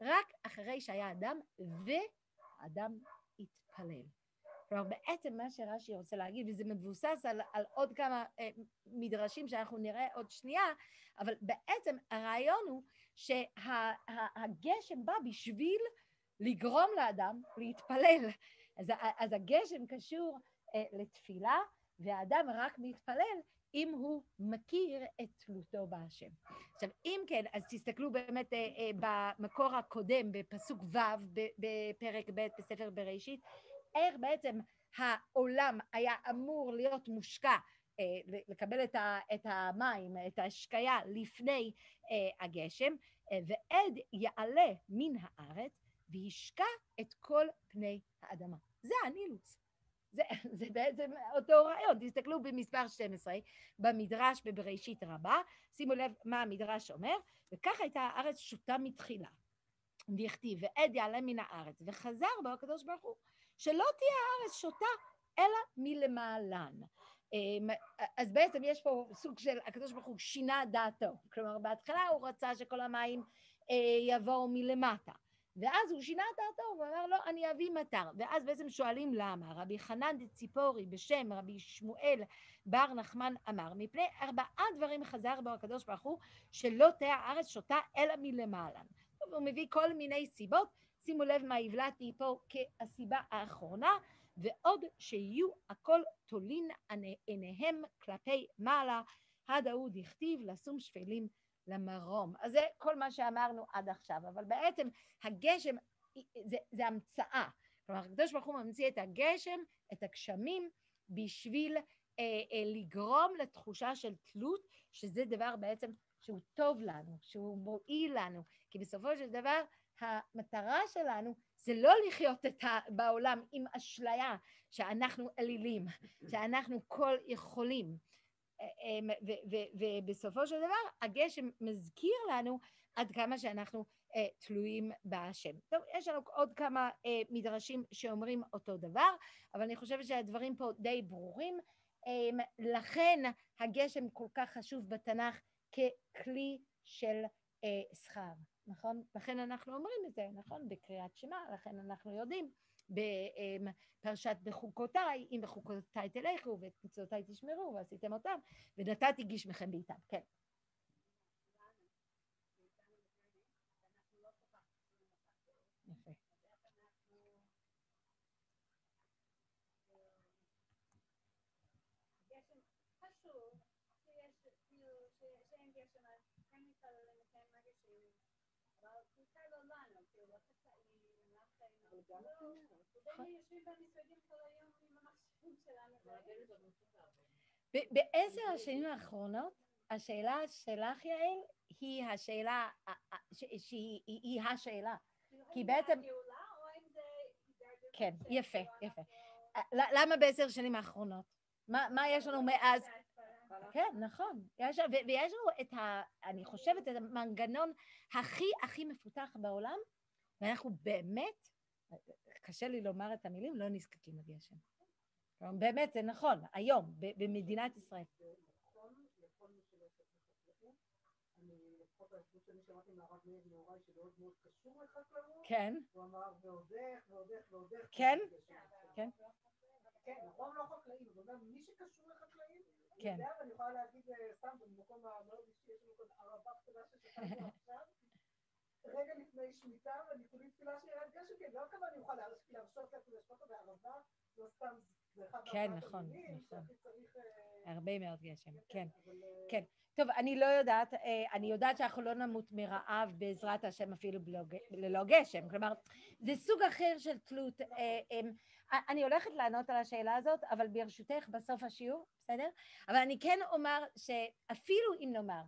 רק אחרי שהיה אדם, ואדם התפלל. כלומר, בעצם מה שרש"י רוצה להגיד, וזה מבוסס על, על עוד כמה אה, מדרשים שאנחנו נראה עוד שנייה, אבל בעצם הרעיון הוא שהגשם בא בשביל לגרום לאדם להתפלל. אז, אז הגשם קשור אה, לתפילה, והאדם רק מתפלל אם הוא מכיר את תלותו בהשם. עכשיו, אם כן, אז תסתכלו באמת אה, אה, במקור הקודם, בפסוק ו' בפרק ב' בספר בראשית, איך בעצם העולם היה אמור להיות מושקע, אה, לקבל את המים, את ההשקיה לפני אה, הגשם, אה, ועד יעלה מן הארץ וישקע את כל פני האדמה. זה הנילוס. זה, זה בעצם אותו רעיון, תסתכלו במספר 12 במדרש בבראשית רבה, שימו לב מה המדרש אומר, וכך הייתה הארץ שוטה מתחילה. דכתיב, ועד יעלה מן הארץ, וחזר בו הקדוש ברוך הוא, שלא תהיה הארץ שוטה, אלא מלמעלן. אמ, אז בעצם יש פה סוג של, הקדוש ברוך הוא שינה דעתו. כלומר, בהתחלה הוא רצה שכל המים אה, יבואו מלמטה. ואז הוא שינה את דעתו, הוא אמר לו, אני אביא מטר. ואז בעצם שואלים למה. רבי חנן דציפורי בשם רבי שמואל בר נחמן אמר, מפני ארבעה דברים חזר בו הקדוש ברוך הוא, שלא תהיה הארץ שותה אלא מלמעלה. הוא מביא כל מיני סיבות, שימו לב מה הבלעתי פה כהסיבה האחרונה, ועוד שיהיו הכל תולין עיניהם כלפי מעלה, ההוא דכתיב לשום שפלים למרום. אז זה כל מה שאמרנו עד עכשיו, אבל בעצם הגשם זה, זה המצאה. כלומר, הקדוש ברוך הוא ממציא את הגשם, את הגשמים, בשביל אה, אה, לגרום לתחושה של תלות, שזה דבר בעצם שהוא טוב לנו, שהוא מועיל לנו, כי בסופו של דבר המטרה שלנו זה לא לחיות את ה, בעולם עם אשליה שאנחנו אלילים, שאנחנו כל יכולים. אמ, ובסופו של דבר הגשם מזכיר לנו עד כמה שאנחנו אה, תלויים בהשם. טוב, יש לנו עוד כמה אה, מדרשים שאומרים אותו דבר, אבל אני חושבת שהדברים פה די ברורים. אמ, לכן הגשם כל כך חשוב בתנ"ך ככלי של אה, שכר. נכון? לכן אנחנו אומרים את זה, נכון? בקריאת שמע, לכן אנחנו יודעים בפרשת בחוקותיי, אם בחוקותיי תלכו ואת מצוותיי תשמרו ועשיתם אותם, ונתתי גשמכם בעיתם, כן. יפה. חשוב שיש, כאילו, שאין גשם, אז כן מתפללים, כן מרגישים בעשר השנים האחרונות, השאלה שלך, יעל, היא השאלה, שהיא השאלה. כי בעצם... כן, יפה, יפה. למה בעשר השנים האחרונות? מה יש לנו מאז? כן, נכון. יש, ו- ויש לנו את ה... אני חושבת, את המנגנון הכי הכי מפותח בעולם, ואנחנו באמת, קשה לי לומר את המילים, לא נזקקים לגשם. באמת, זה נכון, היום, ב- במדינת ישראל. נכון כן, הוא אמר, ועוד איך, ועוד איך, ועוד איך. כן? כן. כן. נכון, לא חקלאים, אבל מי שקשור לחקלאים, כן. יודע, ואני יכולה להגיד אה, סתם, במקום המאוד אישי, יש לנו כאן ערבה קטנה ששכחנו עכשיו, רגע לפני שמיטה, ואני כולי תפילה שירד גשם, כי לא כמה אני אוכל להרש- להרשות לעצמי לשפוט אותה בערבה, לא סתם, זה אחד כן, נכון, נכון. אה, הרבה מאוד גשם, כן. אבל, אה, כן. טוב, אני לא יודעת, אני יודעת שאנחנו לא נמות מרעב בעזרת השם אפילו ללא גשם, כלומר, זה סוג אחר של תלות. אה, אני הולכת לענות על השאלה הזאת, אבל ברשותך בסוף השיעור, בסדר? אבל אני כן אומר שאפילו אם נאמר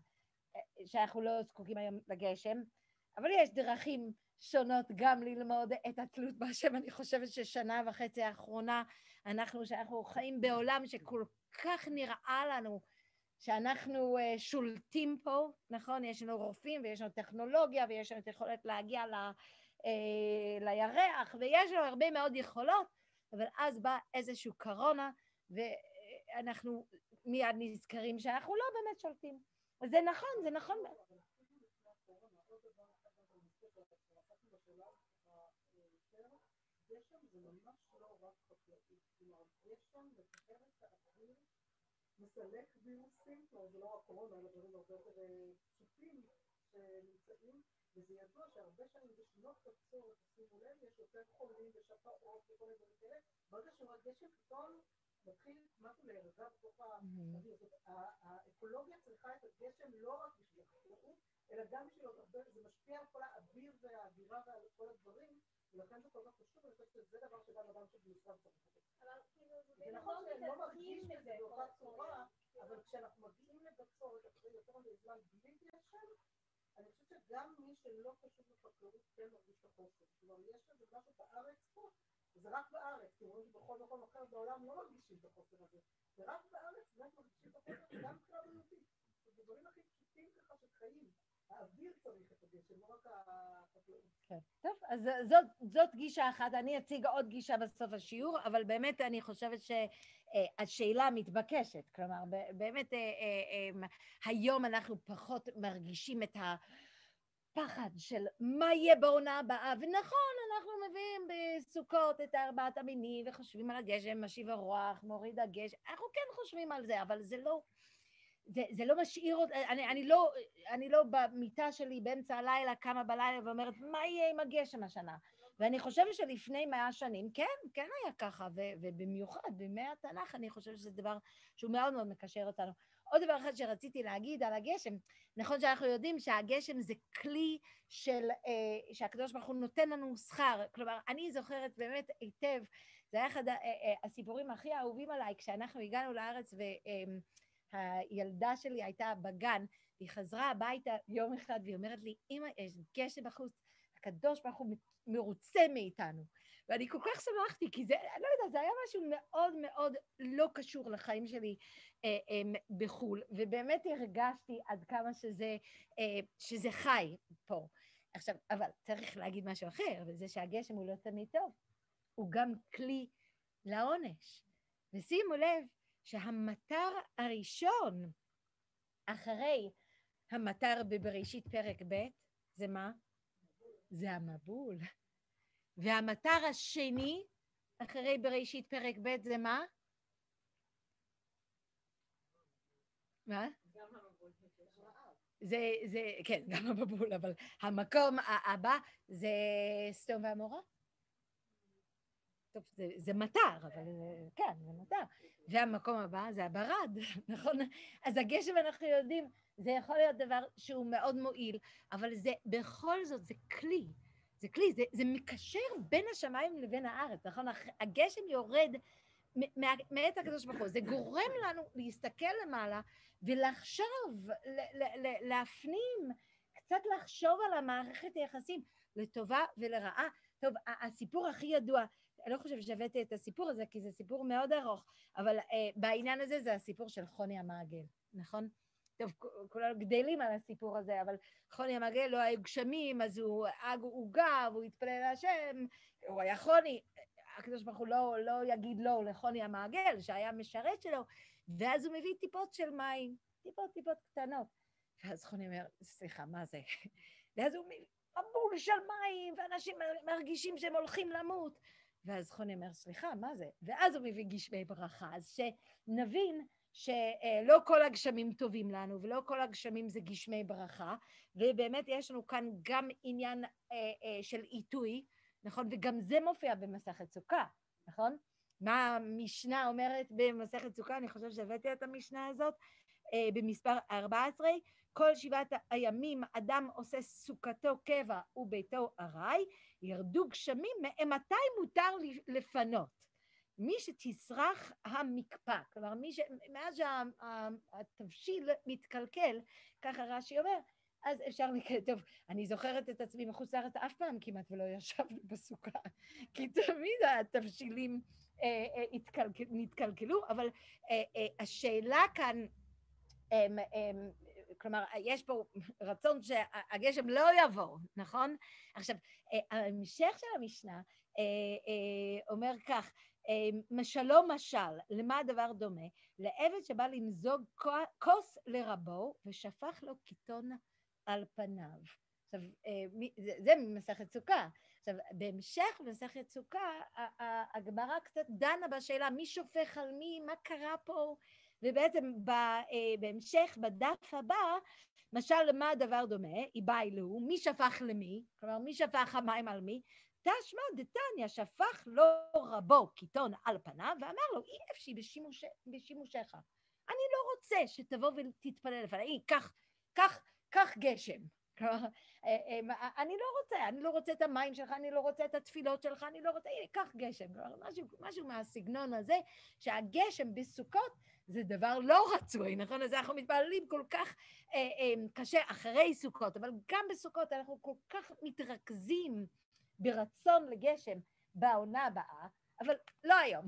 אה, שאנחנו לא זקוקים היום לגשם, אבל יש דרכים שונות גם ללמוד את התלות בהשם. אני חושבת ששנה וחצי האחרונה, אנחנו, שאנחנו חיים בעולם שכל כך נראה לנו שאנחנו uh, שולטים פה, נכון? יש לנו רופאים ויש לנו טכנולוגיה ויש לנו את היכולת להגיע ל, uh, לירח ויש לנו הרבה מאוד יכולות, אבל אז בא איזשהו קורונה ואנחנו מיד נזכרים שאנחנו לא באמת שולטים. נכון, זה נכון. זה האוויר, מסלק וירוסים, זה לא רק קורונה, אלא דברים הרבה יותר אה, פשוטים שנמצאים, וזה ידוע שהרבה שנים בשנות בצורת, שימו לב, יש יותר חולים ושפעות וכל מיני דברים כאלה, ברגע גשם פתאום מתחיל משהו להירגע בתוך האוויר, ה- האקולוגיה צריכה את הגשם לא רק בשביל החקלאות, אלא גם בשביל עוד הרבה, זה משפיע על כל האוויר והאווירה ועל כל הדברים, ולכן זה כל כך חשוב, אני חושבת שזה דבר שגם אדם שבמשרד צריך. אבל כאילו, זה נכון לא שאני לא מרגיש בזה באותה צורה. אבל כשאנחנו מגיעים לבצורת אחרי יותר מדי זמן בלי גשם, אני חושבת שגם מי שלא קשור לחקלאות כן מרגיש את החוסר. כלומר, יש איזה משהו בארץ פה, וזה רק בארץ, כי רואים שבכל מקום אחר בעולם לא מרגישים את החוסר הזה. ורק בארץ באמת מרגישים את החוסר, גם מבחינה בריאותית. זה דברים הכי פשוטים ככה של חיים. האוויר צריך את הגשם, לא רק החקלאות. כן. טוב, אז זאת, זאת גישה אחת, אני אציג עוד גישה בסוף השיעור, אבל באמת אני חושבת שהשאלה מתבקשת, כלומר, ב- באמת אה, אה, אה, היום אנחנו פחות מרגישים את הפחד של מה יהיה בעונה הבאה, ונכון, אנחנו מביאים בסוכות את ארבעת המינים וחושבים על הגשם, משיב הרוח, מוריד הגשם, אנחנו כן חושבים על זה, אבל זה לא... זה, זה לא משאיר אותי, אני, אני, לא, אני לא במיטה שלי באמצע הלילה, קמה בלילה ואומרת, מה יהיה עם הגשם השנה? ואני חושבת שלפני מאה שנים, כן, כן היה ככה, ו, ובמיוחד בימי התנ"ך, אני חושבת שזה דבר שהוא מאוד מאוד מקשר אותנו. עוד דבר אחד שרציתי להגיד על הגשם, נכון שאנחנו יודעים שהגשם זה כלי של, אה, שהקדוש ברוך הוא נותן לנו שכר, כלומר, אני זוכרת באמת היטב, זה היה אחד אה, אה, הסיפורים הכי אהובים עליי, כשאנחנו הגענו לארץ ו... אה, הילדה שלי הייתה בגן, והיא חזרה הביתה יום אחד והיא אומרת לי, אמא, יש גשם בחוץ, הקדוש ברוך הוא מרוצה מאיתנו. ואני כל כך שמחתי, כי זה, לא יודעת, זה היה משהו מאוד מאוד לא קשור לחיים שלי אה, אה, בחו"ל, ובאמת הרגשתי עד כמה שזה, אה, שזה חי פה. עכשיו, אבל צריך להגיד משהו אחר, וזה שהגשם הוא לא תמיד טוב, הוא גם כלי לעונש. ושימו לב, שהמטר הראשון אחרי המטר בבראשית פרק ב' זה מה? זה המבול. והמטר השני אחרי בראשית פרק ב' זה מה? מה? זה, זה, כן, גם המבול, אבל המקום הבא זה סדום ועמורה. טוב, זה, זה מטר, אבל כן, זה מטר. והמקום הבא זה הברד, נכון? אז הגשם, אנחנו יודעים, זה יכול להיות דבר שהוא מאוד מועיל, אבל זה, בכל זאת, זה כלי. זה כלי, זה, זה מקשר בין השמיים לבין הארץ, נכון? הגשם יורד מאת הקדוש ברוך הוא, זה גורם לנו להסתכל למעלה ולחשוב, להפנים קצת לחשוב על המערכת היחסים, לטובה ולרעה. טוב, הסיפור הכי ידוע, לא חושבת שהבאתי את הסיפור הזה, כי זה סיפור מאוד ארוך, אבל uh, בעניין הזה זה הסיפור של חוני המעגל, נכון? טוב, כולנו גדלים על הסיפור הזה, אבל חוני המעגל לא היו גשמים, אז הוא אג עוגה, והוא התפלל להשם, הוא היה חוני. הקדוש ברוך הוא לא, לא יגיד לא לחוני המעגל, שהיה משרת שלו, ואז הוא מביא טיפות של מים, טיפות טיפות קטנות. ואז חוני אומר, סליחה, מה זה? ואז הוא מביא מבול של מים, ואנשים מרגישים שהם הולכים למות. ואז חוני אומר, סליחה, מה זה? ואז הוא מביא גשמי ברכה, אז שנבין שלא כל הגשמים טובים לנו, ולא כל הגשמים זה גשמי ברכה, ובאמת יש לנו כאן גם עניין אה, אה, של עיתוי, נכון? וגם זה מופיע במסכת סוכה, נכון? מה המשנה אומרת במסכת סוכה? אני חושבת שהבאתי את המשנה הזאת אה, במספר 14. כל שבעת הימים אדם עושה סוכתו קבע וביתו ארעי, ירדו גשמים, מאימתי מותר לפנות? מי שתסרח המקפא, כלומר מי ש... מאז שהתבשיל מתקלקל, ככה רש"י אומר, אז אפשר לקרוא, טוב, אני זוכרת את עצמי מחוץ לארץ אף פעם כמעט ולא ישבנו בסוכה, כי תמיד התבשילים אה, אה, התקלקל, נתקלקלו, אבל אה, אה, השאלה כאן, אה, אה, כלומר, יש פה רצון שהגשם לא יבוא, נכון? עכשיו, אה, ההמשך של המשנה אה, אה, אומר כך, משלו משל, למה הדבר דומה? לעבד שבא למזוג כוס לרבו ושפך לו קיטון על פניו. עכשיו, זה, זה ממסכת סוכה. עכשיו, בהמשך במסכת סוכה, הגמרא קצת דנה בשאלה מי שופך על מי, מה קרה פה, ובעצם בהמשך, בדף הבא, משל למה הדבר דומה? איבאי לו, מי שפך למי? כלומר, מי שפך המים על מי? תשמע דתניא שפך לו רבו קיטון על פניו ואמר לו אי אפשי בשימוש, בשימושך. אני לא רוצה שתבוא ותתפלל לפניי, קח, קח, קח גשם. כלומר, אה, אה, אני לא רוצה, אני לא רוצה את המים שלך, אני לא רוצה את התפילות שלך, אני לא רוצה, הנה, קח גשם. כלומר, משהו, משהו מהסגנון הזה, שהגשם בסוכות זה דבר לא רצוי, נכון? אז אנחנו מתפללים כל כך אה, אה, קשה אחרי סוכות, אבל גם בסוכות אנחנו כל כך מתרכזים ברצון לגשם בעונה הבאה, אבל לא היום.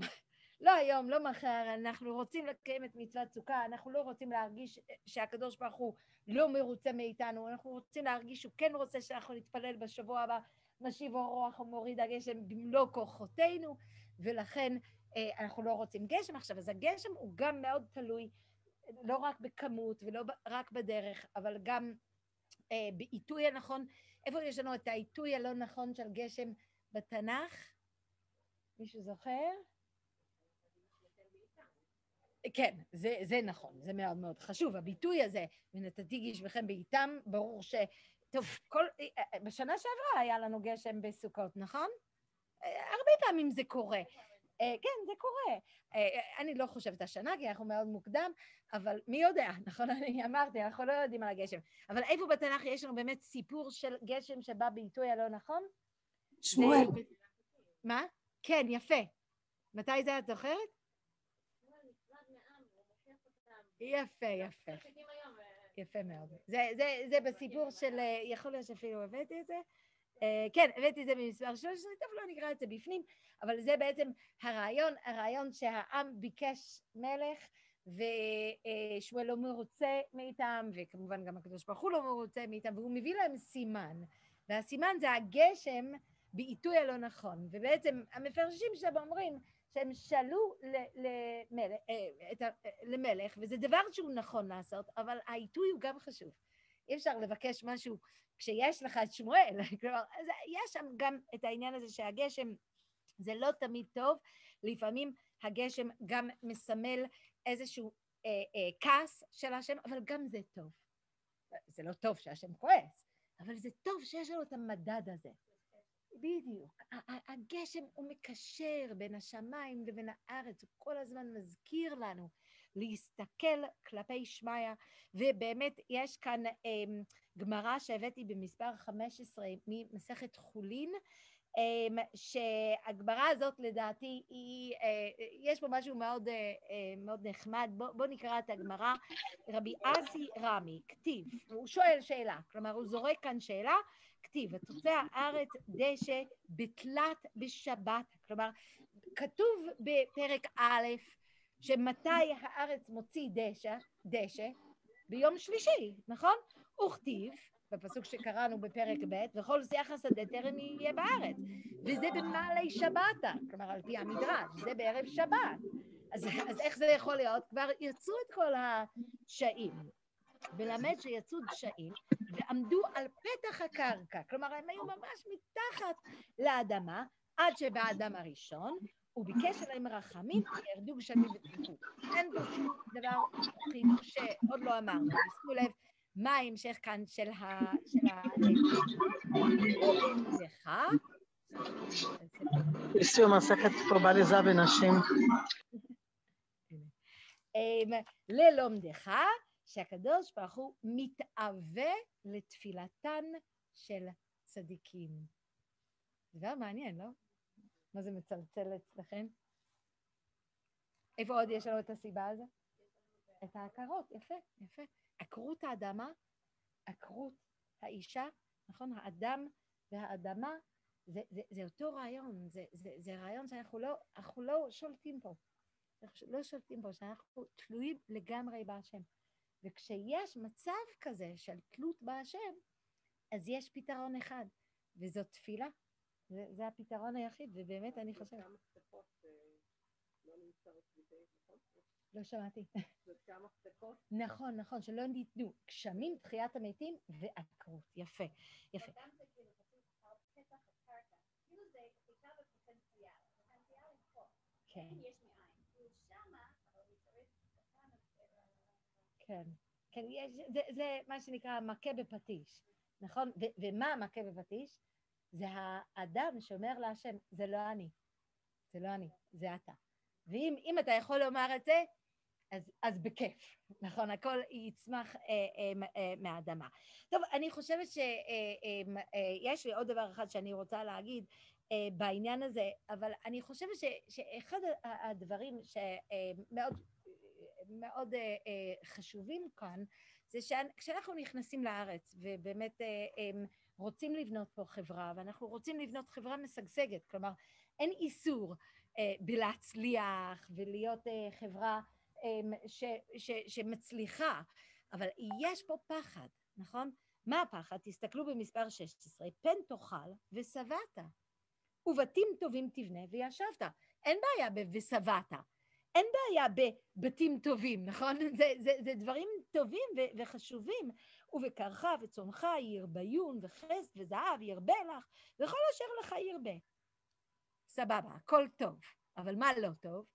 לא היום, לא מחר, אנחנו רוצים לקיים את מצוות סוכה, אנחנו לא רוצים להרגיש שהקדוש ברוך הוא לא מרוצה מאיתנו, אנחנו רוצים להרגיש שהוא כן רוצה שאנחנו נתפלל בשבוע הבא, משיב הרוח ומוריד הגשם במלוא כוחותינו, ולכן אה, אנחנו לא רוצים גשם עכשיו. אז הגשם הוא גם מאוד תלוי, לא רק בכמות ולא רק בדרך, אבל גם אה, בעיתוי הנכון. איפה יש לנו את העיתוי הלא נכון של גשם בתנ"ך? מישהו זוכר? כן, זה, זה נכון, זה מאוד מאוד חשוב. הביטוי הזה, ונתתי גשמכם בעיתם, ברור ש... טוב, כל... בשנה שעברה היה לנו גשם בסוכות, נכון? הרבה פעמים זה קורה. כן, זה קורה. אני לא חושבת השנה, כי אנחנו מאוד מוקדם, אבל מי יודע, נכון? אני אמרתי, אנחנו לא יודעים על הגשם. אבל איפה בתנ"ך יש לנו באמת סיפור של גשם שבא בעיתוי הלא נכון? שמואל. מה? כן, יפה. מתי זה את זוכרת? יפה, יפה. יפה מאוד. זה, זה, זה בסיפור של, יכול להיות שאפילו הבאתי את זה. כן, הבאתי את זה במספר 13, טוב, לא נקרא את זה בפנים, אבל זה בעצם הרעיון, הרעיון שהעם ביקש מלך, ושמואל לא מרוצה מאיתם, וכמובן גם הקדוש ברוך הוא לא מרוצה מאיתם, והוא מביא להם סימן, והסימן זה הגשם בעיתוי הלא נכון, ובעצם המפרשים שם אומרים שהם שאלו למלך, למלך, וזה דבר שהוא נכון לעשות, אבל העיתוי הוא גם חשוב. אי אפשר לבקש משהו כשיש לך את שמואל, כלומר, יש שם גם את העניין הזה שהגשם זה לא תמיד טוב, לפעמים הגשם גם מסמל איזשהו אה, אה, כעס של השם, אבל גם זה טוב. זה לא טוב שהשם כועס, אבל זה טוב שיש לנו את המדד הזה. בדיוק. הגשם הוא מקשר בין השמיים לבין הארץ, הוא כל הזמן מזכיר לנו להסתכל כלפי שמיא, ובאמת יש כאן אה, גמרא שהבאתי במספר 15 ממסכת חולין, אמ, שהגמרא הזאת לדעתי היא, אה, יש פה משהו מאוד, אה, אה, מאוד נחמד, בוא, בוא נקרא את הגמרא, רבי אסי רמי, כתיב, הוא שואל שאלה, כלומר הוא זורק כאן שאלה, כתיב, ותוצא הארץ דשא בתלת בשבת, כלומר כתוב בפרק א', שמתי הארץ מוציא דשא, דשא, ביום שלישי, נכון? וכתיב, בפסוק שקראנו בפרק ב', וכל שיח השדה טרם יהיה בארץ. וזה במעלי שבתה, כלומר על פי המדרש, זה בערב שבת. אז, אז איך זה יכול להיות? כבר יצאו את כל השעים. ולמד שיצאו דשאים ועמדו על פתח הקרקע, כלומר הם היו ממש מתחת לאדמה עד שבאדם הראשון, וביקש עליהם רחמים וירדו גשמים ותמכו. אין פה שום דבר שעוד לא אמרנו, שימו לב מה ההמשך כאן של ה... של ה... לך. לסיום מסכת פה בעליזה בנשים. אמ, ללומדך, שהקדוש ברוך הוא מתאווה לתפילתן של צדיקים. דבר מעניין, לא? מה זה מצלצל אצלכם? איפה עוד יש לנו את הסיבה הזו? את העקרות, יפה, יפה. עקרות האדמה, עקרות האישה, נכון? האדם והאדמה, זה, זה, זה אותו רעיון, זה, זה, זה רעיון שאנחנו לא, אנחנו לא שולטים פה. אנחנו לא שולטים פה, שאנחנו תלויים לגמרי בהשם. וכשיש מצב כזה של תלות בהשם, אז יש פתרון אחד, וזאת תפילה. זה, זה הפתרון היחיד, ובאמת אני חושבת... לא שמעתי. נכון, נכון, שלא ניתנו גשמים, תחיית המתים ועקרות. יפה, יפה. כן. כן, כן, יש, זה, זה מה שנקרא מכה בפטיש, נכון? ו, ומה מכה בפטיש? זה האדם שאומר להשם, זה לא אני, זה לא אני, זה אתה. ואם אתה יכול לומר את זה, אז, אז בכיף, נכון? הכל יצמח אה, אה, אה, מהאדמה. טוב, אני חושבת שיש אה, אה, לי עוד דבר אחד שאני רוצה להגיד אה, בעניין הזה, אבל אני חושבת ש, שאחד הדברים שמאוד מאוד, אה, אה, חשובים כאן, זה שכשאנחנו נכנסים לארץ ובאמת אה, אה, רוצים לבנות פה חברה, ואנחנו רוצים לבנות חברה משגשגת, כלומר אין איסור אה, בלהצליח ולהיות אה, חברה אה, ש, ש, שמצליחה, אבל יש פה פחד, נכון? מה הפחד? תסתכלו במספר 16, פן תאכל ושבעת, ובתים טובים תבנה וישבת. אין בעיה ב"ושבעת", אין בעיה בבתים טובים, נכון? זה, זה, זה דברים טובים ו- וחשובים. ובקרך וצונך ירביון וחסד וזהב ירבה לך, וכל אשר לך ירבה. סבבה, הכל טוב, אבל מה לא טוב?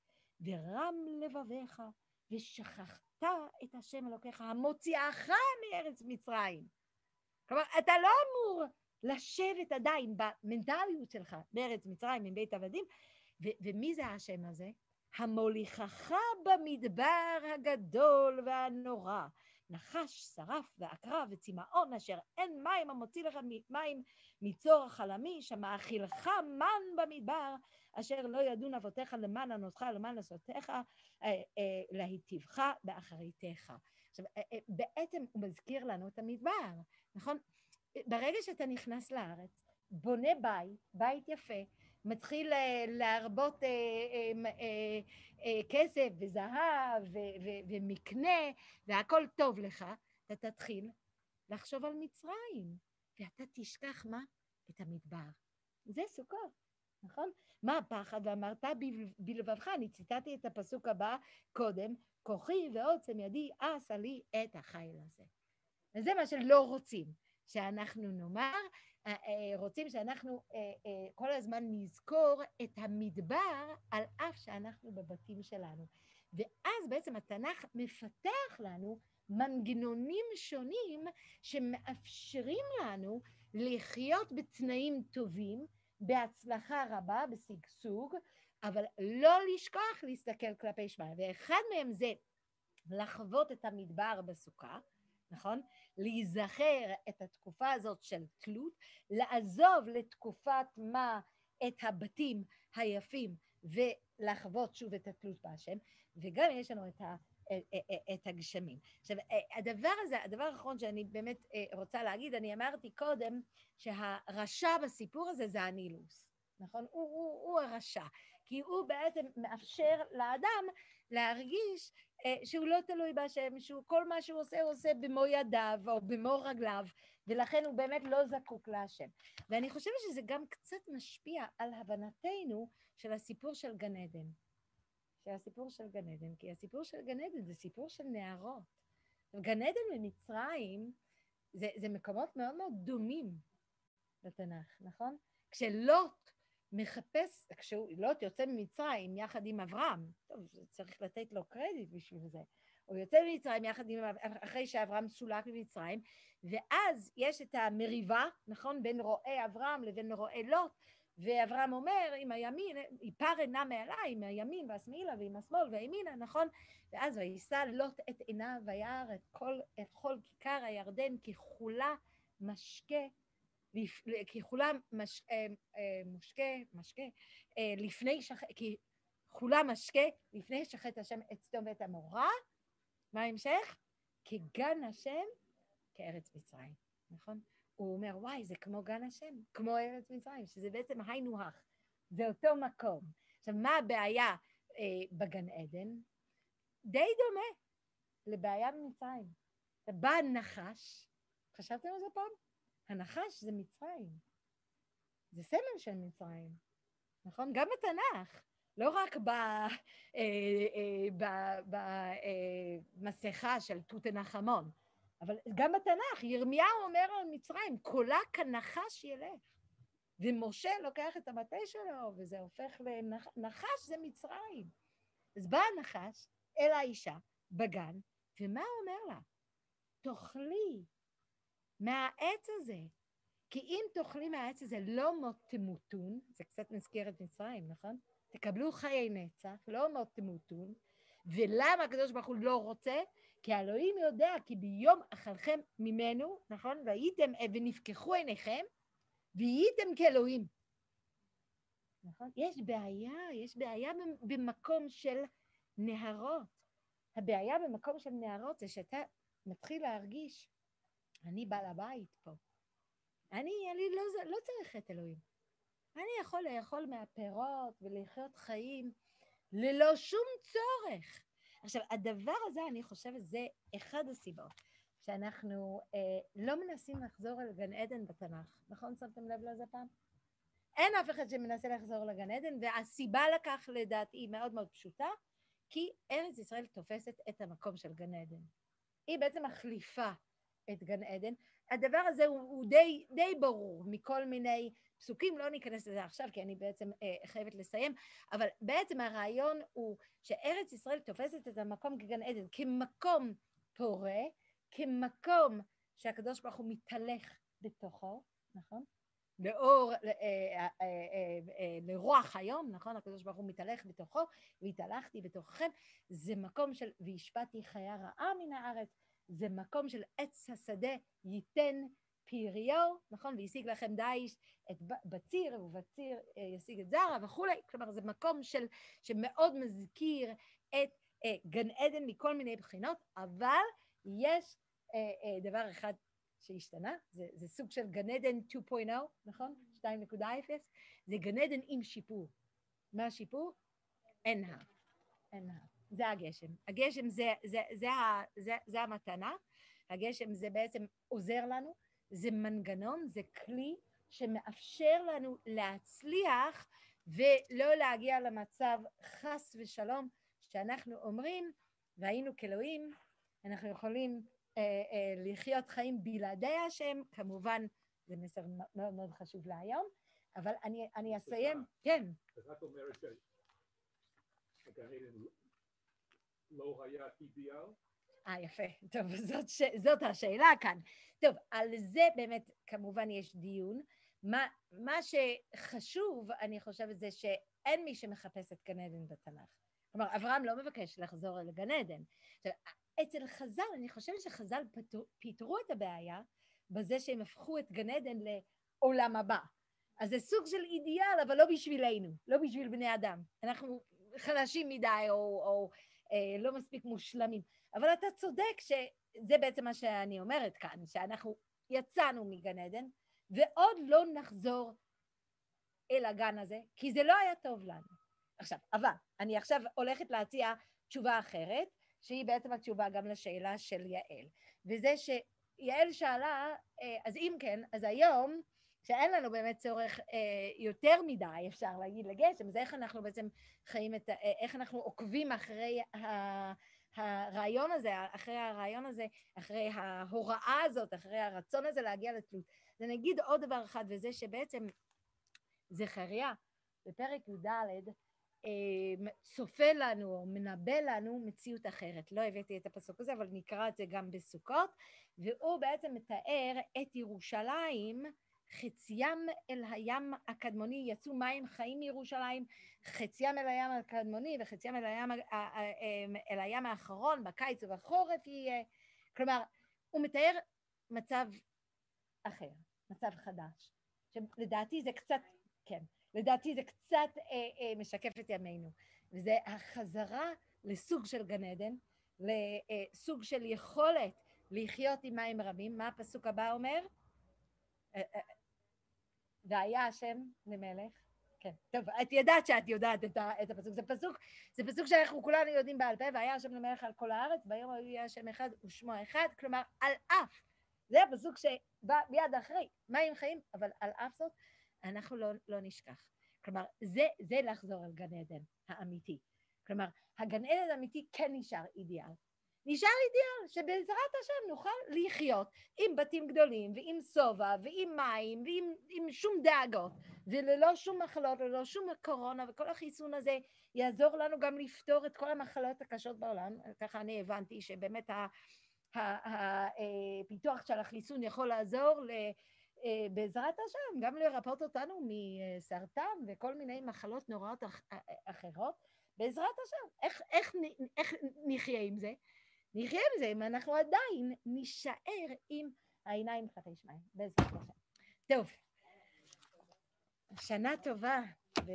ורם לבביך, ושכחת את השם אלוקיך, המוציאך מארץ מצרים. כלומר, אתה לא אמור לשבת עדיין במנטליות שלך בארץ מצרים עם בית עבדים, ו- ומי זה השם הזה? המוליכך במדבר הגדול והנורא, נחש, שרף ועקרב וצמאון, אשר אין מים המוציא לך מים מצור החלמיש, המאכילך מן במדבר, אשר לא ידון אבותיך למען ענותך למען עשותיך, אה, אה, להיטיבך באחריתך. עכשיו, אה, בעצם הוא מזכיר לנו את המדבר, נכון? ברגע שאתה נכנס לארץ, בונה בית, בית יפה, מתחיל להרבות כסף וזהב ומקנה והכל טוב לך, אתה תתחיל לחשוב על מצרים, ואתה תשכח מה? את המדבר. זה סוכות, נכון? מה הפחד? ואמרת בלבבך, אני ציטטתי את הפסוק הבא קודם, כוחי ועוצם ידי עשה לי את החיל הזה. וזה מה שלא רוצים, שאנחנו נאמר, אה, אה, רוצים שאנחנו אה, כל הזמן נזכור את המדבר על אף שאנחנו בבתים שלנו. ואז בעצם התנ"ך מפתח לנו מנגנונים שונים שמאפשרים לנו לחיות בתנאים טובים, בהצלחה רבה, בשגשוג, אבל לא לשכוח להסתכל כלפי שמיים. ואחד מהם זה לחוות את המדבר בסוכה, נכון? להיזכר את התקופה הזאת של תלות, לעזוב לתקופת מה את הבתים היפים ולחוות שוב את התלות בהשם, וגם יש לנו את, ה, את הגשמים. עכשיו, הדבר הזה, הדבר האחרון שאני באמת רוצה להגיד, אני אמרתי קודם שהרשע בסיפור הזה זה הנילוס, נכון? הוא, הוא, הוא הרשע, כי הוא בעצם מאפשר לאדם להרגיש שהוא לא תלוי בהשם, שהוא כל מה שהוא עושה, הוא עושה במו ידיו או במו רגליו, ולכן הוא באמת לא זקוק להשם. ואני חושבת שזה גם קצת משפיע על הבנתנו של הסיפור של גן עדן. של הסיפור של גן עדן, כי הסיפור של גן עדן זה סיפור של נערות. גן עדן ומצרים זה, זה מקומות מאוד מאוד דומים לתנ"ך, נכון? כשלוט מחפש, כשלוט יוצא ממצרים יחד עם אברהם, טוב, צריך לתת לו קרדיט בשביל זה, הוא יוצא ממצרים יחד עם, אחרי שאברהם סולק ממצרים, ואז יש את המריבה, נכון, בין רועי אברהם לבין רועי לוט, ואברהם אומר, עם הימין, יפר עינה מעליי, עם הימין והשמאלה ועם השמאל והימינה, נכון? ואז וישא לוט את עיניו וירא את כל, את כל כיכר הירדן ככולה משקה, ככולה מש, אה, אה, מושקה, משקה, אה, לפני שחט, ככולה משקה, לפני שחט השם את סדום ואת עמורה, מה ההמשך? כגן השם, כארץ מצרים, נכון? הוא אומר, וואי, זה כמו גן השם, כמו ארץ מצרים, שזה בעצם היינו הך, זה אותו מקום. עכשיו, מה הבעיה אה, בגן עדן? די דומה לבעיה במצרים. בא הנחש, חשבתם על זה פעם? הנחש זה מצרים. זה סמל של מצרים, נכון? גם בתנ"ך, לא רק במסכה אה, אה, של תות הנחמון, אבל גם בתנ"ך, ירמיהו אומר על מצרים, קולה כנחש ילך. ומשה לוקח את המטה שלו, וזה הופך לנחש, זה מצרים. אז בא הנחש אל האישה בגן, ומה הוא אומר לה? תאכלי מהעץ הזה, כי אם תאכלי מהעץ הזה לא מות תמותון, זה קצת מזכיר את מצרים, נכון? תקבלו חיי נצח, לא מות תמותון, ולמה הקדוש ברוך הוא לא רוצה? כי האלוהים יודע כי ביום אכלכם ממנו, נכון? והייתם, ונפקחו עיניכם, והייתם כאלוהים. נכון? יש בעיה, יש בעיה במקום של נהרות. הבעיה במקום של נהרות זה שאתה מתחיל להרגיש, אני בעל הבית פה. אני, אני לא, לא צריך את אלוהים. אני יכול לאכול מהפירות ולחיות חיים ללא שום צורך. עכשיו, הדבר הזה, אני חושבת, זה אחד הסיבות שאנחנו אה, לא מנסים לחזור אל גן עדן בתנ"ך. נכון? שמתם לב לזה פעם? אין אף אחד שמנסה לחזור לגן עדן, והסיבה לכך לדעתי מאוד מאוד פשוטה, כי ארץ ישראל תופסת את המקום של גן עדן. היא בעצם מחליפה את גן עדן. הדבר הזה הוא, הוא די, די ברור מכל מיני פסוקים, לא ניכנס לזה עכשיו כי אני בעצם אה, חייבת לסיים, אבל בעצם הרעיון הוא שארץ ישראל תופסת את המקום כגן עדן, כמקום פורה, כמקום שהקדוש ברוך הוא מתהלך בתוכו, נכון? לאור, אה, אה, אה, לרוח היום, נכון? הקדוש ברוך הוא מתהלך בתוכו, והתהלכתי בתוככם, זה מקום של והשפעתי חיה רעה מן הארץ, זה מקום של עץ השדה ייתן פריו, נכון? והשיג לכם דיש את בציר, ובציר ישיג את זרע וכולי, כלומר זה מקום של, שמאוד מזכיר את אה, גן עדן מכל מיני בחינות, אבל יש אה, אה, דבר אחד שהשתנה, זה, זה סוג של גן עדן 2.0, נכון? 2.0, זה גן עדן עם שיפור. מה השיפור? אין הר. אין הר. זה הגשם. הגשם זה, זה, זה, זה, זה, זה המתנה, הגשם זה בעצם עוזר לנו, זה מנגנון, זה כלי שמאפשר לנו להצליח ולא להגיע למצב חס ושלום שאנחנו אומרים, והיינו כאלוהים, אנחנו יכולים אה, אה, לחיות חיים בלעדי השם, כמובן זה מסר מאוד מאוד חשוב להיום, אבל אני, אני אסיים, כן. את אומרת עדן לא היה אידיאל? אה, יפה. טוב, זאת, ש... זאת השאלה כאן. טוב, על זה באמת כמובן יש דיון. מה, מה שחשוב, אני חושבת, זה שאין מי שמחפש את גן עדן בתנ"ך. כלומר, אברהם לא מבקש לחזור אל גן עדן. עכשיו, אצל חז"ל, אני חושבת שחז"ל פיתרו את הבעיה בזה שהם הפכו את גן עדן לעולם הבא. אז זה סוג של אידיאל, אבל לא בשבילנו, לא בשביל בני אדם. אנחנו חלשים מדי או, או לא מספיק מושלמים. אבל אתה צודק שזה בעצם מה שאני אומרת כאן, שאנחנו יצאנו מגן עדן, ועוד לא נחזור אל הגן הזה, כי זה לא היה טוב לנו. עכשיו, אבל אני עכשיו הולכת להציע תשובה אחרת, שהיא בעצם התשובה גם לשאלה של יעל, וזה שיעל שאלה, אה, אז אם כן, אז היום, שאין לנו באמת צורך אה, יותר מדי, אפשר להגיד, לגשם, זה איך אנחנו בעצם חיים את, ה... אה, איך אנחנו עוקבים אחרי ה... הרעיון הזה, אחרי הרעיון הזה, אחרי ההוראה הזאת, אחרי הרצון הזה להגיע לתלות. ונגיד עוד דבר אחד, וזה שבעצם זכריה, בפרק י"ד, אה, צופה לנו או מנבא לנו מציאות אחרת. לא הבאתי את הפסוק הזה, אבל נקרא את זה גם בסוכות, והוא בעצם מתאר את ירושלים, חציים אל הים הקדמוני, יצאו מים חיים מירושלים, חציים אל הים הקדמוני וחציים אל הים, אל הים האחרון, בקיץ ובחורף יהיה. כלומר, הוא מתאר מצב אחר, מצב חדש, שלדעתי זה קצת, כן, לדעתי זה קצת אה, אה, משקף את ימינו, וזה החזרה לסוג של גן עדן, לסוג של יכולת לחיות עם מים רבים. מה הפסוק הבא אומר? והיה השם למלך. כן, טוב, את ידעת שאת יודעת את, ה, את הפסוק. זה פסוק, זה פסוק שאנחנו כולנו יודעים בעל פה, והיה השם למלך על כל הארץ, ביום יהיה השם אחד ושמו אחד, כלומר, על אף. זה הפסוק שבא מיד אחרי, מים חיים, אבל על אף זאת, אנחנו לא, לא נשכח. כלומר, זה, זה לחזור אל גן עדן האמיתי. כלומר, הגן עדן האמיתי כן נשאר אידיאל. נשאר אידיאל שבעזרת השם נוכל לחיות עם בתים גדולים ועם שובע ועם מים ועם עם שום דאגות וללא שום מחלות, ללא שום קורונה וכל החיסון הזה יעזור לנו גם לפתור את כל המחלות הקשות בעולם. ככה אני הבנתי שבאמת הפיתוח של החיסון יכול לעזור אה, בעזרת השם, גם לרפאות אותנו מסרטן וכל מיני מחלות נוראות אחרות, בעזרת השם. איך, איך, איך נחיה עם זה? נחיה עם זה אם אנחנו עדיין נישאר עם העיניים כלפי שמיים, בעזרת השם. טוב, שנה טובה. ו...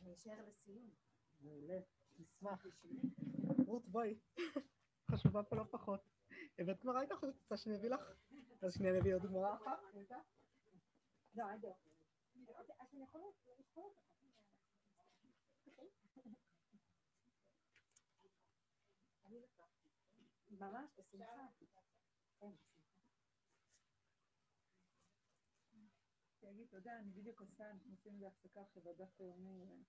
אני אשאר לסיום. מעולה. נשמח. רות, בואי. חשובה פה לא פחות. הבאת גמרא איתך רוצה שאני אביא לך? אז שנייה נביא עוד גמרא אחת. לא, לא. ממש, בשמחה. תגיד תודה, אני בדיוק עושה, אנחנו עושים איזה הפסקה עכשיו בדף היומי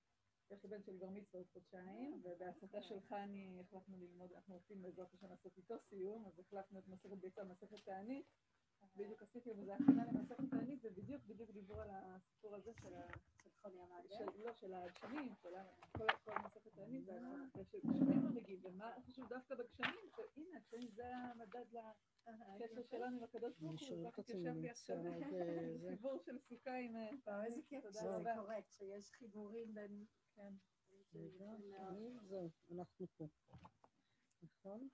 יש לי בן של בר מצווה עוד חודשיים, ובהסתה של חני החלטנו ללמוד, אנחנו רוצים בעזרת השם לעשות איתו סיום, אז החלטנו את מסכת ביצה, מסכת תענית. בדיוק עשיתי בזה הכנה למסכת תענית, ובדיוק בדיוק דיברו על הסיפור הזה של ה... של לא, של הגשמים, של כל מסכת תענית, ושגשמים לא מגיעים, ומה חשוב דווקא בגשמים, שהנה, הגשמים זה המדד לקשר שלנו עם הקדוש ברוך הוא, ככה התיישב לי עכשיו סיפור של סוכה עם... איזה כיף שזה קורה, כשיש חיבורים בין... כן. זהו, אנחנו פה. נכון?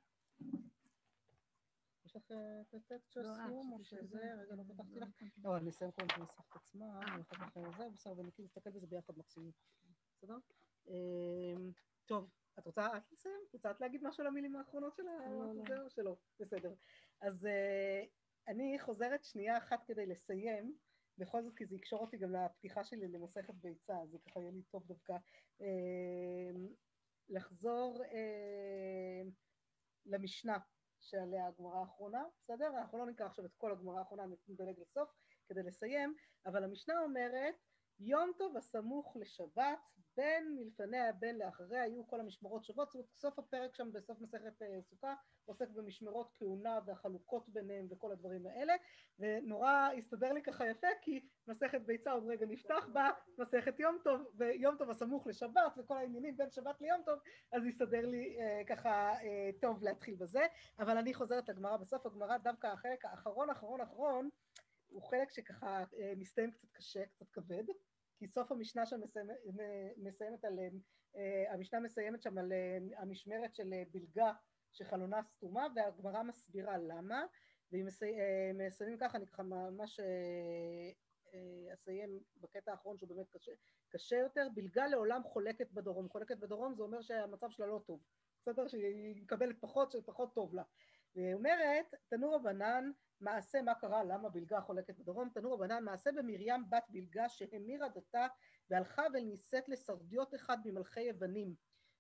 לך את הטקסט של הסיום או שזה? רגע, לא פתחתי לך. לא, אני אסיים קודם את המסכת עצמה, ואחר כך זה, בסדר, ונקים נסתכל בזה ביחד מקסימום. בסדר? טוב, את רוצה את לסיים? רוצה את להגיד משהו למילים האחרונות של זה או שלא? בסדר. אז אני חוזרת שנייה אחת כדי לסיים. בכל זאת, כי זה יקשור אותי גם לפתיחה שלי למסכת ביצה, זה ככה יהיה לי טוב דווקא לחזור למשנה שעליה הגמרא האחרונה, בסדר? אנחנו לא נקרא עכשיו את כל הגמרא האחרונה, נדלג לסוף כדי לסיים, אבל המשנה אומרת יום טוב הסמוך לשבת, בין מלפניה בין לאחריה היו כל המשמרות שוות, זאת אומרת סוף הפרק שם בסוף מסכת אה, סוכה עוסק במשמרות כהונה והחלוקות ביניהם וכל הדברים האלה, ונורא הסתדר לי ככה יפה כי מסכת ביצה עוד רגע נפתח בה, מסכת יום טוב, ויום טוב הסמוך לשבת וכל העניינים בין שבת ליום טוב, אז הסתדר לי אה, ככה אה, טוב להתחיל בזה, אבל אני חוזרת לגמרא בסוף, הגמרא דווקא החלק האחרון אחרון אחרון הוא חלק שככה אה, מסתיים קצת קשה, קצת כבד, כי סוף המשנה שם מסיימת, מסיימת על, אה, המשנה מסיימת שם על אה, המשמרת של אה, בלגה שחלונה סתומה והגמרא מסבירה למה והיא מסיימים ככה, אני ככה ממש אסיים בקטע האחרון שהוא באמת קשה, קשה יותר, בלגה לעולם חולקת בדרום, חולקת בדרום זה אומר שהמצב שלה לא טוב, בסדר? שהיא מקבלת פחות, שפחות טוב לה. והיא אומרת, תנו רבנן מעשה מה קרה, למה בלגה חולקת בדרום, תנו רבנן מעשה במרים בת בלגה שהמירה דתה והלכה ונישאת לסרדיות אחד ממלכי יוונים.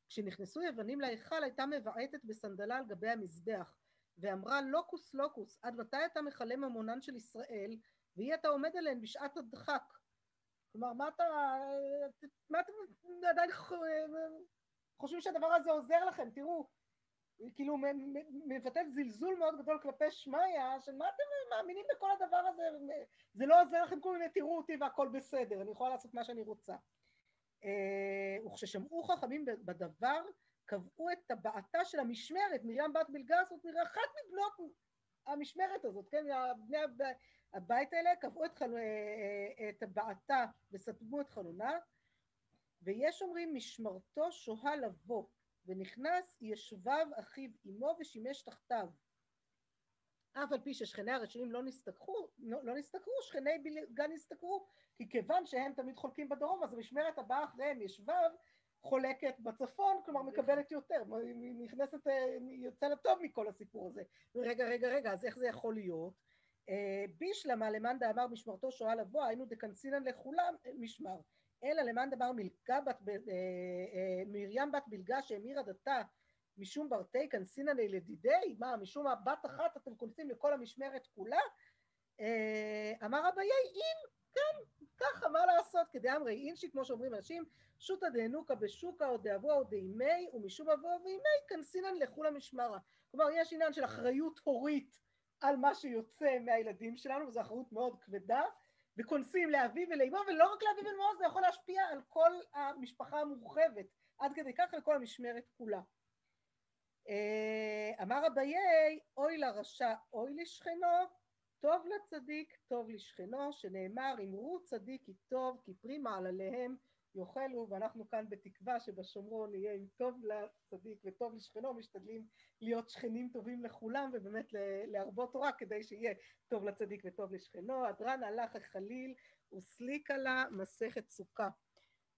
כשנכנסו יוונים להיכל הייתה מבעטת בסנדלה על גבי המזבח ואמרה לוקוס לוקוס עד מתי אתה מכלה ממונן של ישראל ואי אתה עומד עליהן בשעת הדחק? כלומר מה אתה מה אתם עדיין חושבים שהדבר הזה עוזר לכם? תראו כאילו מבטאת זלזול מאוד גדול כלפי שמיא, של מה אתם מאמינים בכל הדבר הזה, זה לא עוזר לכם כל מיני תראו אותי והכל בסדר, אני יכולה לעשות מה שאני רוצה. אה, וכששמעו חכמים בדבר, קבעו את טבעתה של המשמרת, מרים בת בלגה זאת אחת מבנות המשמרת הזאת, כן, בני הבית האלה קבעו את. אה, את טבעתה וסתמו את חלונה, ויש אומרים משמרתו שוהה לבוא ונכנס ישבב אחיו עמו ושימש תחתיו. אף על פי ששכני הרשעים לא נסתכרו, לא, לא נסתכרו, שכני בלגה נסתכרו, כי כיוון שהם תמיד חולקים בדרום, אז המשמרת הבאה אחריהם ישבב חולקת בצפון, כלומר מקבלת יותר, נכנסת, יוצא לטוב מכל הסיפור הזה. רגע, רגע, רגע, אז איך זה יכול להיות? אה, בישלמה למאן דאמר משמרתו שואה לבוא, היינו דקנסינן לכולם משמר. אלא למאן דבר מלכה בת, אה, אה, מרים בת בלגה שהמירה דתה משום ברתי כנסינא לדידי, מה משום הבת אחת אתם כונסים לכל המשמרת כולה? אה, אמר אביי אם כן ככה מה לעשות? כדי אמרי אינשי כמו שאומרים אנשים שותא דהנוקה בשוקה או דאבוה או דאימי ומשום אבוה ואימי כנסינן לכולה משמרה כלומר יש עניין של אחריות הורית על מה שיוצא מהילדים שלנו וזו אחריות מאוד כבדה וכונסים לאביו ולאמו, ולא רק לאביו ולאמו, זה יכול להשפיע על כל המשפחה המורחבת, עד כדי כך לכל המשמרת כולה. אה, אמר אביי, אוי לרשע, אוי לשכנו, טוב לצדיק, טוב לשכנו, שנאמר, אמרו צדיק כי טוב, כי פרי מעלליהם יאכלו, ואנחנו כאן בתקווה שבשומרון יהיה עם טוב לצדיק וטוב לשכנו, משתדלים להיות שכנים טובים לכולם ובאמת להרבות תורה כדי שיהיה טוב לצדיק וטוב לשכנו. הדרן הלך החליל וסליקה לה מסכת סוכה.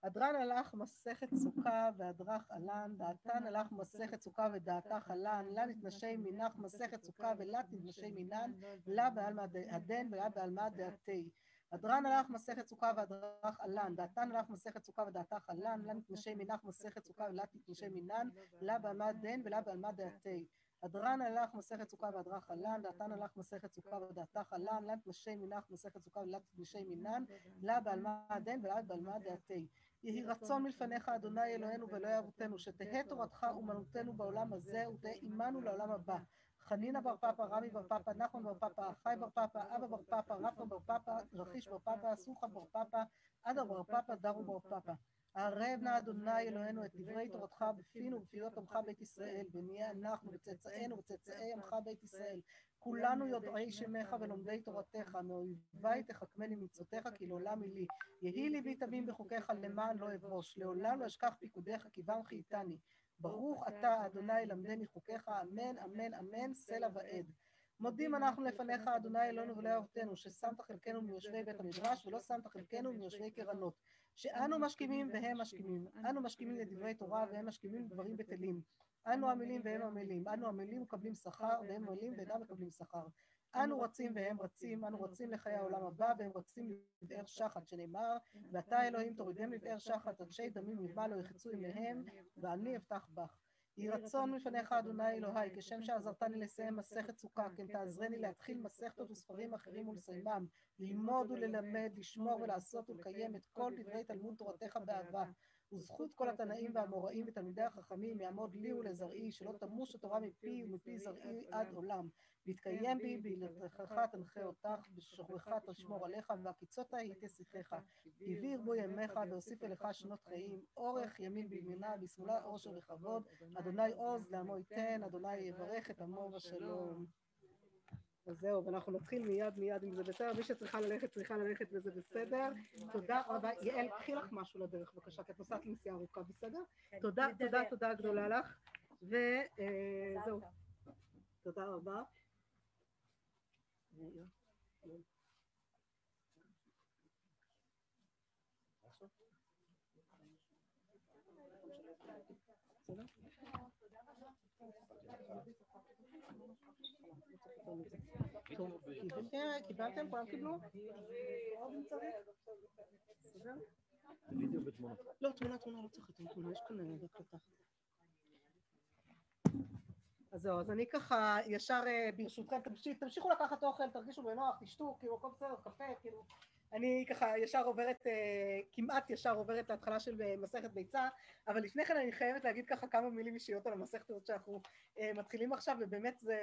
הדרן הלך מסכת סוכה והדרך עלן, דעתן הלך מסכת סוכה ודעתך עלן, לה נתנשי מנך מסכת סוכה ולה תתנשי מנן, לה בעלמא הדן ולה בעלמא דעתי. הדרן הלך מסכת סוכה והדרך עלן, דעתן הלך מסכת סוכה ודעתך עלן, לה נתנשי מנך מסכת סוכה ולה תתנשי מנן, לה בעלמא דן ולה בעלמא דעתי. הדרן הלך מסכת סוכה והדרך עלן, דעתן הלך מסכת סוכה ודעתך עלן, לה נתנשי מנך מסכת סוכה ולה תתנשי מנן, לה בעלמא דן ולה בעלמא דעתי. יהי רצון מלפניך אדוני אלוהינו ואלוהי אבותינו, שתהא תורתך אומנותנו בעולם הזה ותהא עמנו לעולם הבא. חנינא בר פפא, רמי בר פפא, נחמן בר פפא, חי בר פפא, אבא בר פפא, רפא בר פפא, רכיש בר פפא, סוכה בר פפא, עדה בר פפא, דרו בר פפא. ערב נא אדוני אלוהינו את דברי תורתך בפינו ובפיות עמך בית ישראל, ונהיה אנחנו וצאצאינו וצאצאי עמך בית ישראל. כולנו יודעי שמך ולומדי תורתך, מאויבי תחכמני מצוותיך, כי לעולם היא לי. יהי ליבי תמים בחוקיך למען לא אבוש, לעולם לא אשכח פיקודיך, כי בם חייתני. ברוך אתה, אדוני, למדני חוקיך, אמן, אמן, אמן, סלע ועד. מודים אנחנו לפניך, אדוני אלוהינו ולא אהובתנו, ששמת חלקנו מיושבי בית המדרש, ולא שמת חלקנו מיושבי קרנות. שאנו משכימים והם משכימים. אנו משכימים לדברי תורה והם משכימים לדברים בטלים. אנו עמלים והם עמלים. אנו עמלים ומקבלים שכר והם עמלים ואינם מקבלים שכר. אנו רצים והם רצים, אנו רצים לחיי העולם הבא והם רצים לבאר שחת, שנאמר, ואתה אלוהים תורידם לבאר שחת, אנשי דמים מלמעלה לא יחצו עמהם, ואני אפתח בך. יהי רצון מלפניך אדוני אלוהי, כשם שעזרתני לסיים מסכת סוכה, כן תעזרני להתחיל מסכתות וספרים אחרים ולסיימם, ללמוד וללמד, לשמור ולעשות ולקיים את כל דברי תלמוד תורתך באהבה. וזכות כל התנאים והאמוראים ותלמידי החכמים יעמוד לי ולזרעי, שלא תמוש התורה מפי ומפי זרעי עד עולם. ויתקיים בי, בהילתך תנחה אותך, בשוכבך תשמור עליך, והקיצות היא תשיחך. הביא ירבו ימיך והוסיף אליך שנות חיים, אורך ימין בימינה, בשמאלה עושר וכבוד, אדוני עוז לעמו ייתן, אדוני יברך את עמו בשלום. אז זהו, ואנחנו נתחיל מיד מיד אם זה בסדר. מי שצריכה ללכת, צריכה ללכת וזה בסדר. תודה רבה. יעל, קחי לך משהו לדרך בבקשה, כי את נוסעת לנסיעה ארוכה, בסדר? כן, תודה. תודה, תודה גדולה לך. וזהו, תודה רבה. טוב, קיבלתם? כולם קיבלו? לא, תמונה, תמונה, לא צריך יותר תמונה, יש כאן הקלטה. אז זהו, אז אני ככה ישר ברשותכם, תמשיכו לקחת אוכל, תרגישו בנוח, תשתו, כאילו הכל בסדר, קפה, כאילו, אני ככה ישר עוברת, כמעט ישר עוברת להתחלה של מסכת ביצה, אבל לפני כן אני חייבת להגיד ככה כמה מילים אישיות על המסכת הזאת שאנחנו מתחילים עכשיו, ובאמת זה,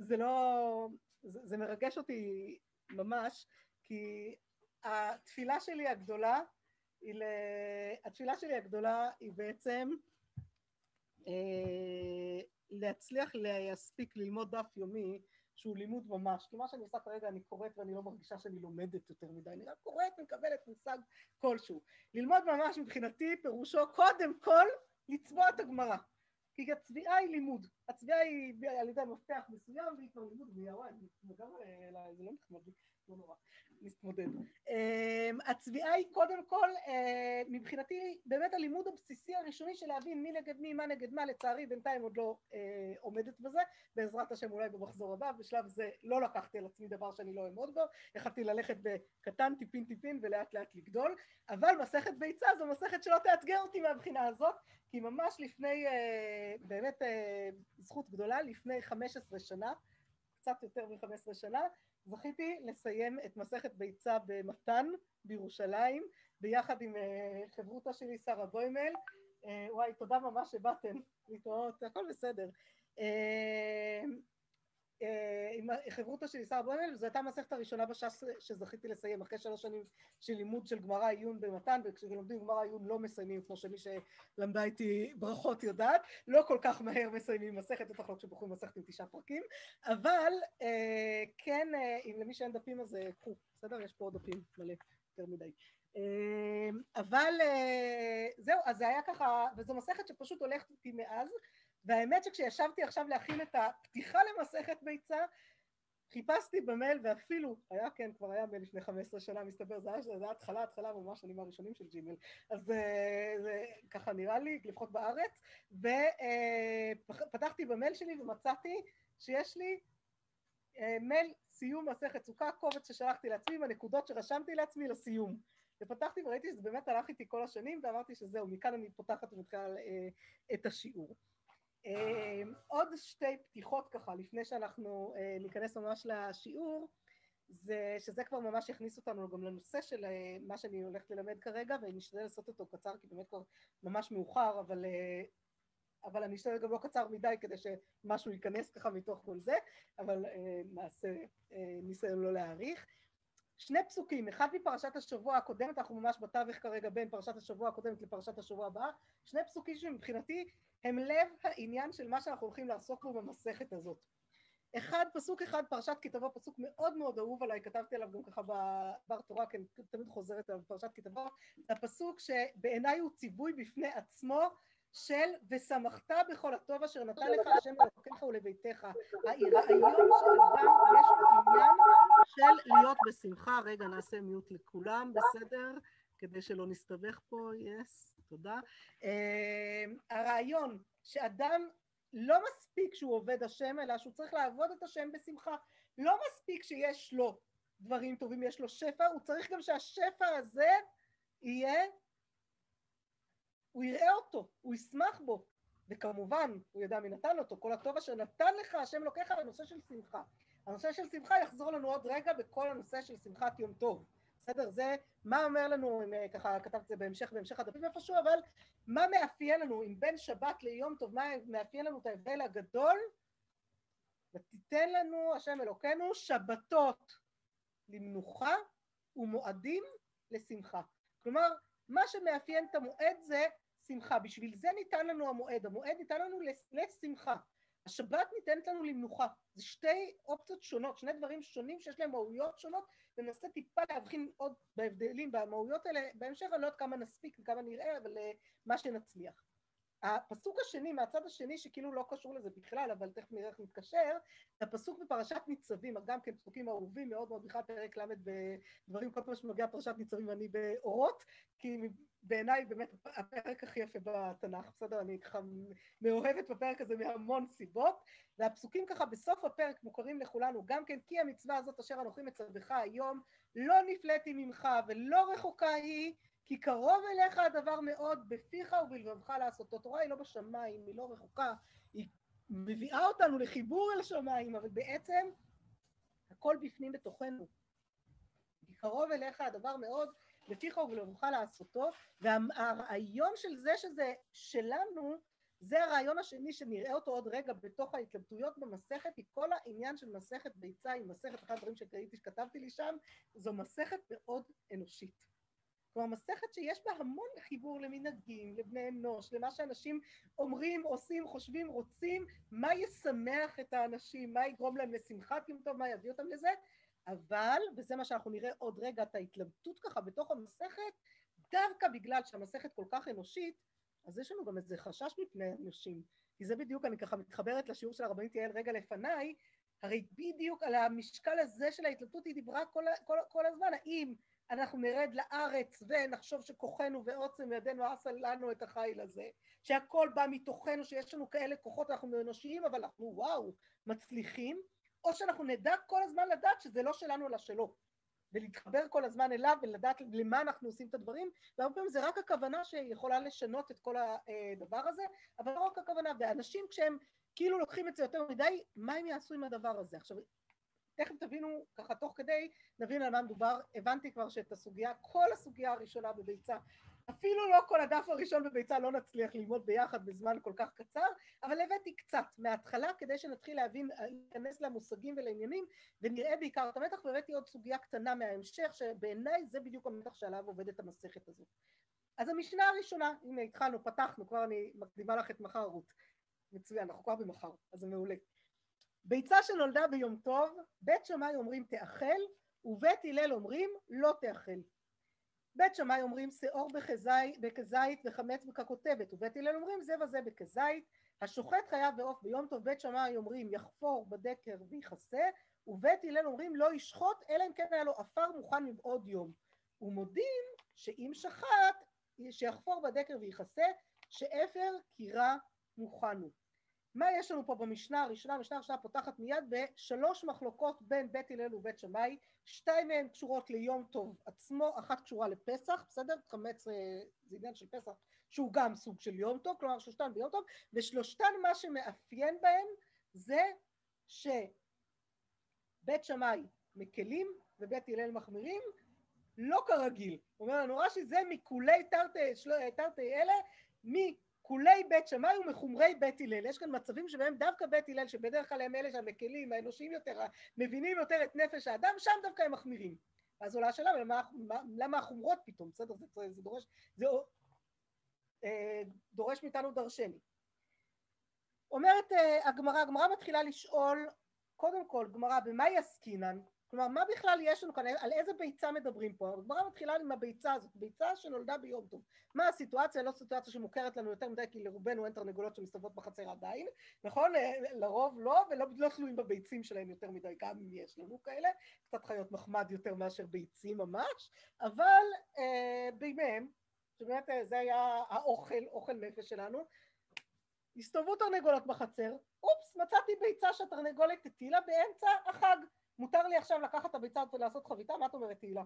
זה לא, זה, זה מרגש אותי ממש, כי התפילה שלי הגדולה, היא ל... התפילה שלי הגדולה היא בעצם אה, להצליח להספיק ללמוד דף יומי שהוא לימוד ממש, כי מה שאני עושה כרגע אני קוראת ואני לא מרגישה שאני לומדת יותר מדי, אני רק קוראת ומקבלת מושג כלשהו. ללמוד ממש מבחינתי פירושו קודם כל לצבוע את הגמרא, כי הצביעה היא לימוד, הצביעה היא על ידי מפתח מסוים והיא כבר לימוד והיא גם אליי, זה לא נחמד לי, לא נורא, נתמודד. אמ, הצביעה היא קודם כל אה, מבחינתי באמת הלימוד הבסיסי הראשוני של להבין מי נגד מי, מה נגד מה, לצערי בינתיים עוד לא אה, עומדת בזה, בעזרת השם אולי במחזור הבא, בשלב זה לא לקחתי על עצמי דבר שאני לא אעמוד בו, החלטתי ללכת בקטן טיפין טיפין ולאט לאט לגדול, אבל מסכת ביצה זו מסכת שלא תאתגר אותי מהבחינה הזאת, כי ממש לפני, אה, באמת זכות גדולה, לפני 15 שנה, קצת יותר מ-15 שנה, זכיתי לסיים את מסכת ביצה במתן בירושלים, ביחד עם אה, חברותה שלי שרה בוימל. אה, וואי, תודה ממש שבאתם להתראות, הכל בסדר. אה, עם חברותה שלי שרה בוימל, זו הייתה המסכת הראשונה בש"ס שזכיתי לסיים אחרי שלוש שנים של לימוד של גמרא עיון במתן, וכשלומדים גמרא עיון לא מסיימים, כמו שמי שלמדה איתי ברכות יודעת, לא כל כך מהר מסיימים מסכת, בטח לא כשבוחרים מסכת עם תשעה פרקים, אבל אה, כן, אה, אם למי שאין דפים אז קחו, בסדר? יש פה עוד דפים מלא, יותר מדי. אבל זהו, אז זה היה ככה, וזו מסכת שפשוט הולכת איתי מאז, והאמת שכשישבתי עכשיו להכין את הפתיחה למסכת ביצה, חיפשתי במייל ואפילו, היה כן, כבר היה מייל לפני 15 שנה, מסתבר, זה היה, זה היה התחלה, התחלה ממש השנים הראשונים של ג'ימל, אז אה, זה ככה נראה לי, לפחות בארץ, ופתחתי במייל שלי ומצאתי שיש לי אה, מייל סיום מסכת סוכה, קובץ ששלחתי לעצמי עם הנקודות שרשמתי לעצמי לסיום. ופתחתי וראיתי שזה באמת הלך איתי כל השנים, ואמרתי שזהו, מכאן אני פותחת ומתחילה אה, את השיעור. אה, עוד שתי פתיחות ככה, לפני שאנחנו אה, ניכנס ממש לשיעור, זה שזה כבר ממש יכניס אותנו גם לנושא של אה, מה שאני הולכת ללמד כרגע, ואני אשתדל לעשות אותו קצר, כי באמת כבר ממש מאוחר, אבל, אבל אני אשתדל גם לא קצר מדי כדי שמשהו ייכנס ככה מתוך כל זה, אבל נעשה ניסיון לא להאריך. שני פסוקים, אחד מפרשת השבוע הקודמת, אנחנו ממש בתווך כרגע בין פרשת השבוע הקודמת לפרשת השבוע הבאה, שני פסוקים שמבחינתי הם לב העניין של מה שאנחנו הולכים לעסוק בו במסכת הזאת. אחד, פסוק אחד, פרשת כי תבוא, פסוק מאוד מאוד אהוב עליי, כתבתי עליו גם ככה בבר תורה, כי אני תמיד חוזרת עליו פרשת כי תבוא, זה הפסוק שבעיניי הוא ציווי בפני עצמו של ושמחת בכל הטוב אשר נתן לך השם אלוקיך ולביתך. הרעיון שאדם יש עניין של להיות בשמחה, רגע נעשה מיוט לכולם, בסדר? כדי שלא נסתבך פה, יס, yes, תודה. Uh, הרעיון שאדם לא מספיק שהוא עובד השם, אלא שהוא צריך לעבוד את השם בשמחה. לא מספיק שיש לו דברים טובים, יש לו שפע, הוא צריך גם שהשפע הזה יהיה, הוא יראה אותו, הוא ישמח בו, וכמובן, הוא ידע מי נתן אותו, כל הטוב אשר נתן לך השם לוקח לנושא של שמחה. הנושא של שמחה יחזור לנו עוד רגע בכל הנושא של שמחת יום טוב. בסדר? זה מה אומר לנו, אם ככה כתבתי את זה בהמשך, בהמשך הדפים איפשהו, אבל מה מאפיין לנו, אם בין שבת ליום טוב, מה מאפיין לנו את ההבדל הגדול? ותיתן לנו השם אלוקינו שבתות למנוחה ומועדים לשמחה. כלומר, מה שמאפיין את המועד זה שמחה. בשביל זה ניתן לנו המועד. המועד ניתן לנו לשמחה. השבת ניתנת לנו למנוחה. זה שתי אופציות שונות, שני דברים שונים שיש להם מהויות שונות, וננסה טיפה להבחין עוד בהבדלים במהויות האלה בהמשך, אני לא יודעת כמה נספיק וכמה נראה, אבל אה, מה שנצליח. הפסוק השני, מהצד השני, שכאילו לא קשור לזה בכלל, אבל תכף נראה איך נתקשר, הפסוק בפרשת ניצבים, גם כן פסוקים אהובים מאוד מאוד, בכלל פרק ל' בדברים, כל פעם שמגיע פרשת ניצבים אני באורות, כי בעיניי באמת הפרק הכי יפה בתנ"ך, בסדר? אני ככה מאוהבת בפרק הזה מהמון סיבות, והפסוקים ככה בסוף הפרק מוכרים לכולנו גם כן, כי המצווה הזאת אשר אנוכי מצווך היום, לא נפלאתי ממך ולא רחוקה היא, כי קרוב אליך הדבר מאוד בפיך ובלבבך לעשותו. תורה היא לא בשמיים, היא לא רחוקה, היא מביאה אותנו לחיבור אל השמיים, אבל בעצם הכל בפנים בתוכנו. כי קרוב אליך הדבר מאוד בפיך ובלבבך לעשותו, והרעיון של זה שזה שלנו, זה הרעיון השני שנראה אותו עוד רגע בתוך ההתלבטויות במסכת, היא כל העניין של מסכת ביצה היא מסכת, אחד הדברים שראיתי שכתבתי לי שם, זו מסכת מאוד אנושית. כלומר מסכת שיש בה המון חיבור למנהגים, לבני אנוש, למה שאנשים אומרים, עושים, חושבים, רוצים, מה ישמח את האנשים, מה יגרום להם לשמחת יום טוב, מה יביא אותם לזה, אבל, וזה מה שאנחנו נראה עוד רגע, את ההתלבטות ככה בתוך המסכת, דווקא בגלל שהמסכת כל כך אנושית, אז יש לנו גם איזה חשש מפני אנשים, כי זה בדיוק, אני ככה מתחברת לשיעור של הרבנית יעל רגע לפניי, הרי בדיוק על המשקל הזה של ההתלבטות היא דיברה כל, כל, כל הזמן, האם אנחנו נרד לארץ ונחשוב שכוחנו ועוצם ידינו עשה לנו את החיל הזה, שהכל בא מתוכנו, שיש לנו כאלה כוחות, אנחנו אנושיים, אבל אנחנו וואו, מצליחים, או שאנחנו נדע כל הזמן לדעת שזה לא שלנו אלא שלו, ולהתחבר כל הזמן אליו ולדעת למה אנחנו עושים את הדברים, והרבה פעמים זה רק הכוונה שיכולה לשנות את כל הדבר הזה, אבל לא רק הכוונה, ואנשים כשהם כאילו לוקחים את זה יותר מדי, מה הם יעשו עם הדבר הזה? עכשיו, תכף תבינו, ככה תוך כדי, נבין על מה מדובר. הבנתי כבר שאת הסוגיה, כל הסוגיה הראשונה בביצה, אפילו לא כל הדף הראשון בביצה לא נצליח ללמוד ביחד בזמן כל כך קצר, אבל הבאתי קצת מההתחלה כדי שנתחיל להבין, להיכנס למושגים ולעניינים, ונראה בעיקר את המתח, והבאתי עוד סוגיה קטנה מההמשך, שבעיניי זה בדיוק המתח שעליו עובדת המסכת הזאת. אז המשנה הראשונה, הנה התחלנו, פתחנו, כבר אני מקדימה לך את מחר רות. מצוין, אנחנו כבר במחר, אז זה מעולה. ביצה שנולדה ביום טוב, בית שמאי אומרים תאכל, ובית הלל אומרים לא תאכל. בית שמאי אומרים שאור בכזית וחמץ בככותבת, ובית הלל אומרים זה וזה בכזית, השוחט חייב ועוף ביום טוב, בית שמאי אומרים יחפור בדקר ויכסה, ובית הלל אומרים לא ישחוט, אלא אם כן היה לו עפר מוכן מבעוד יום. ומודים שאם שחט, שיחפור בדקר ויכסה, שאפר קירה מוכן הוא. מה יש לנו פה במשנה הראשונה? המשנה הראשונה פותחת מיד בשלוש מחלוקות בין בית הלל ובית שמאי, שתיים מהן קשורות ליום טוב עצמו, אחת קשורה לפסח, בסדר? חמץ זה עניין של פסח שהוא גם סוג של יום טוב, כלומר שלושתן ביום טוב, ושלושתן מה שמאפיין בהן זה שבית שמאי מקלים ובית הלל מחמירים, לא כרגיל. אומר לנו רש"י זה מכולי תרתי אלה, כולי בית שמאי ומחומרי בית הלל. יש כאן מצבים שבהם דווקא בית הלל, שבדרך כלל הם אלה שהמקלים, האנושיים יותר, מבינים יותר את נפש האדם, שם דווקא הם מחמירים. אז עולה השאלה, למה, למה החומרות פתאום? בסדר, זה, זה דורש, זה אה, דורש מאיתנו דרשני. אומרת אה, הגמרא, הגמרא מתחילה לשאול, קודם כל, גמרא, במה יסקינן? כלומר, מה בכלל יש לנו כאן, על איזה ביצה מדברים פה? הגמרא מתחילה עם הביצה הזאת, ביצה שנולדה ביום טוב. מה הסיטואציה? לא סיטואציה שמוכרת לנו יותר מדי, כי לרובנו אין תרנגולות שמסתובבות בחצר עדיין, נכון? לרוב לא, ולא לא תלויים בביצים שלהם יותר מדי, גם אם יש לנו כאלה, קצת חיות מחמד יותר מאשר ביצים ממש, אבל אה, בימיהם, שבאמת אה, זה היה האוכל, אוכל נפש שלנו, הסתובבו תרנגולות בחצר, אופס, מצאתי ביצה שהתרנגולת הטילה באמצע החג. מותר לי עכשיו לקחת את הביצה ולעשות חביתה? מה את אומרת תהילה?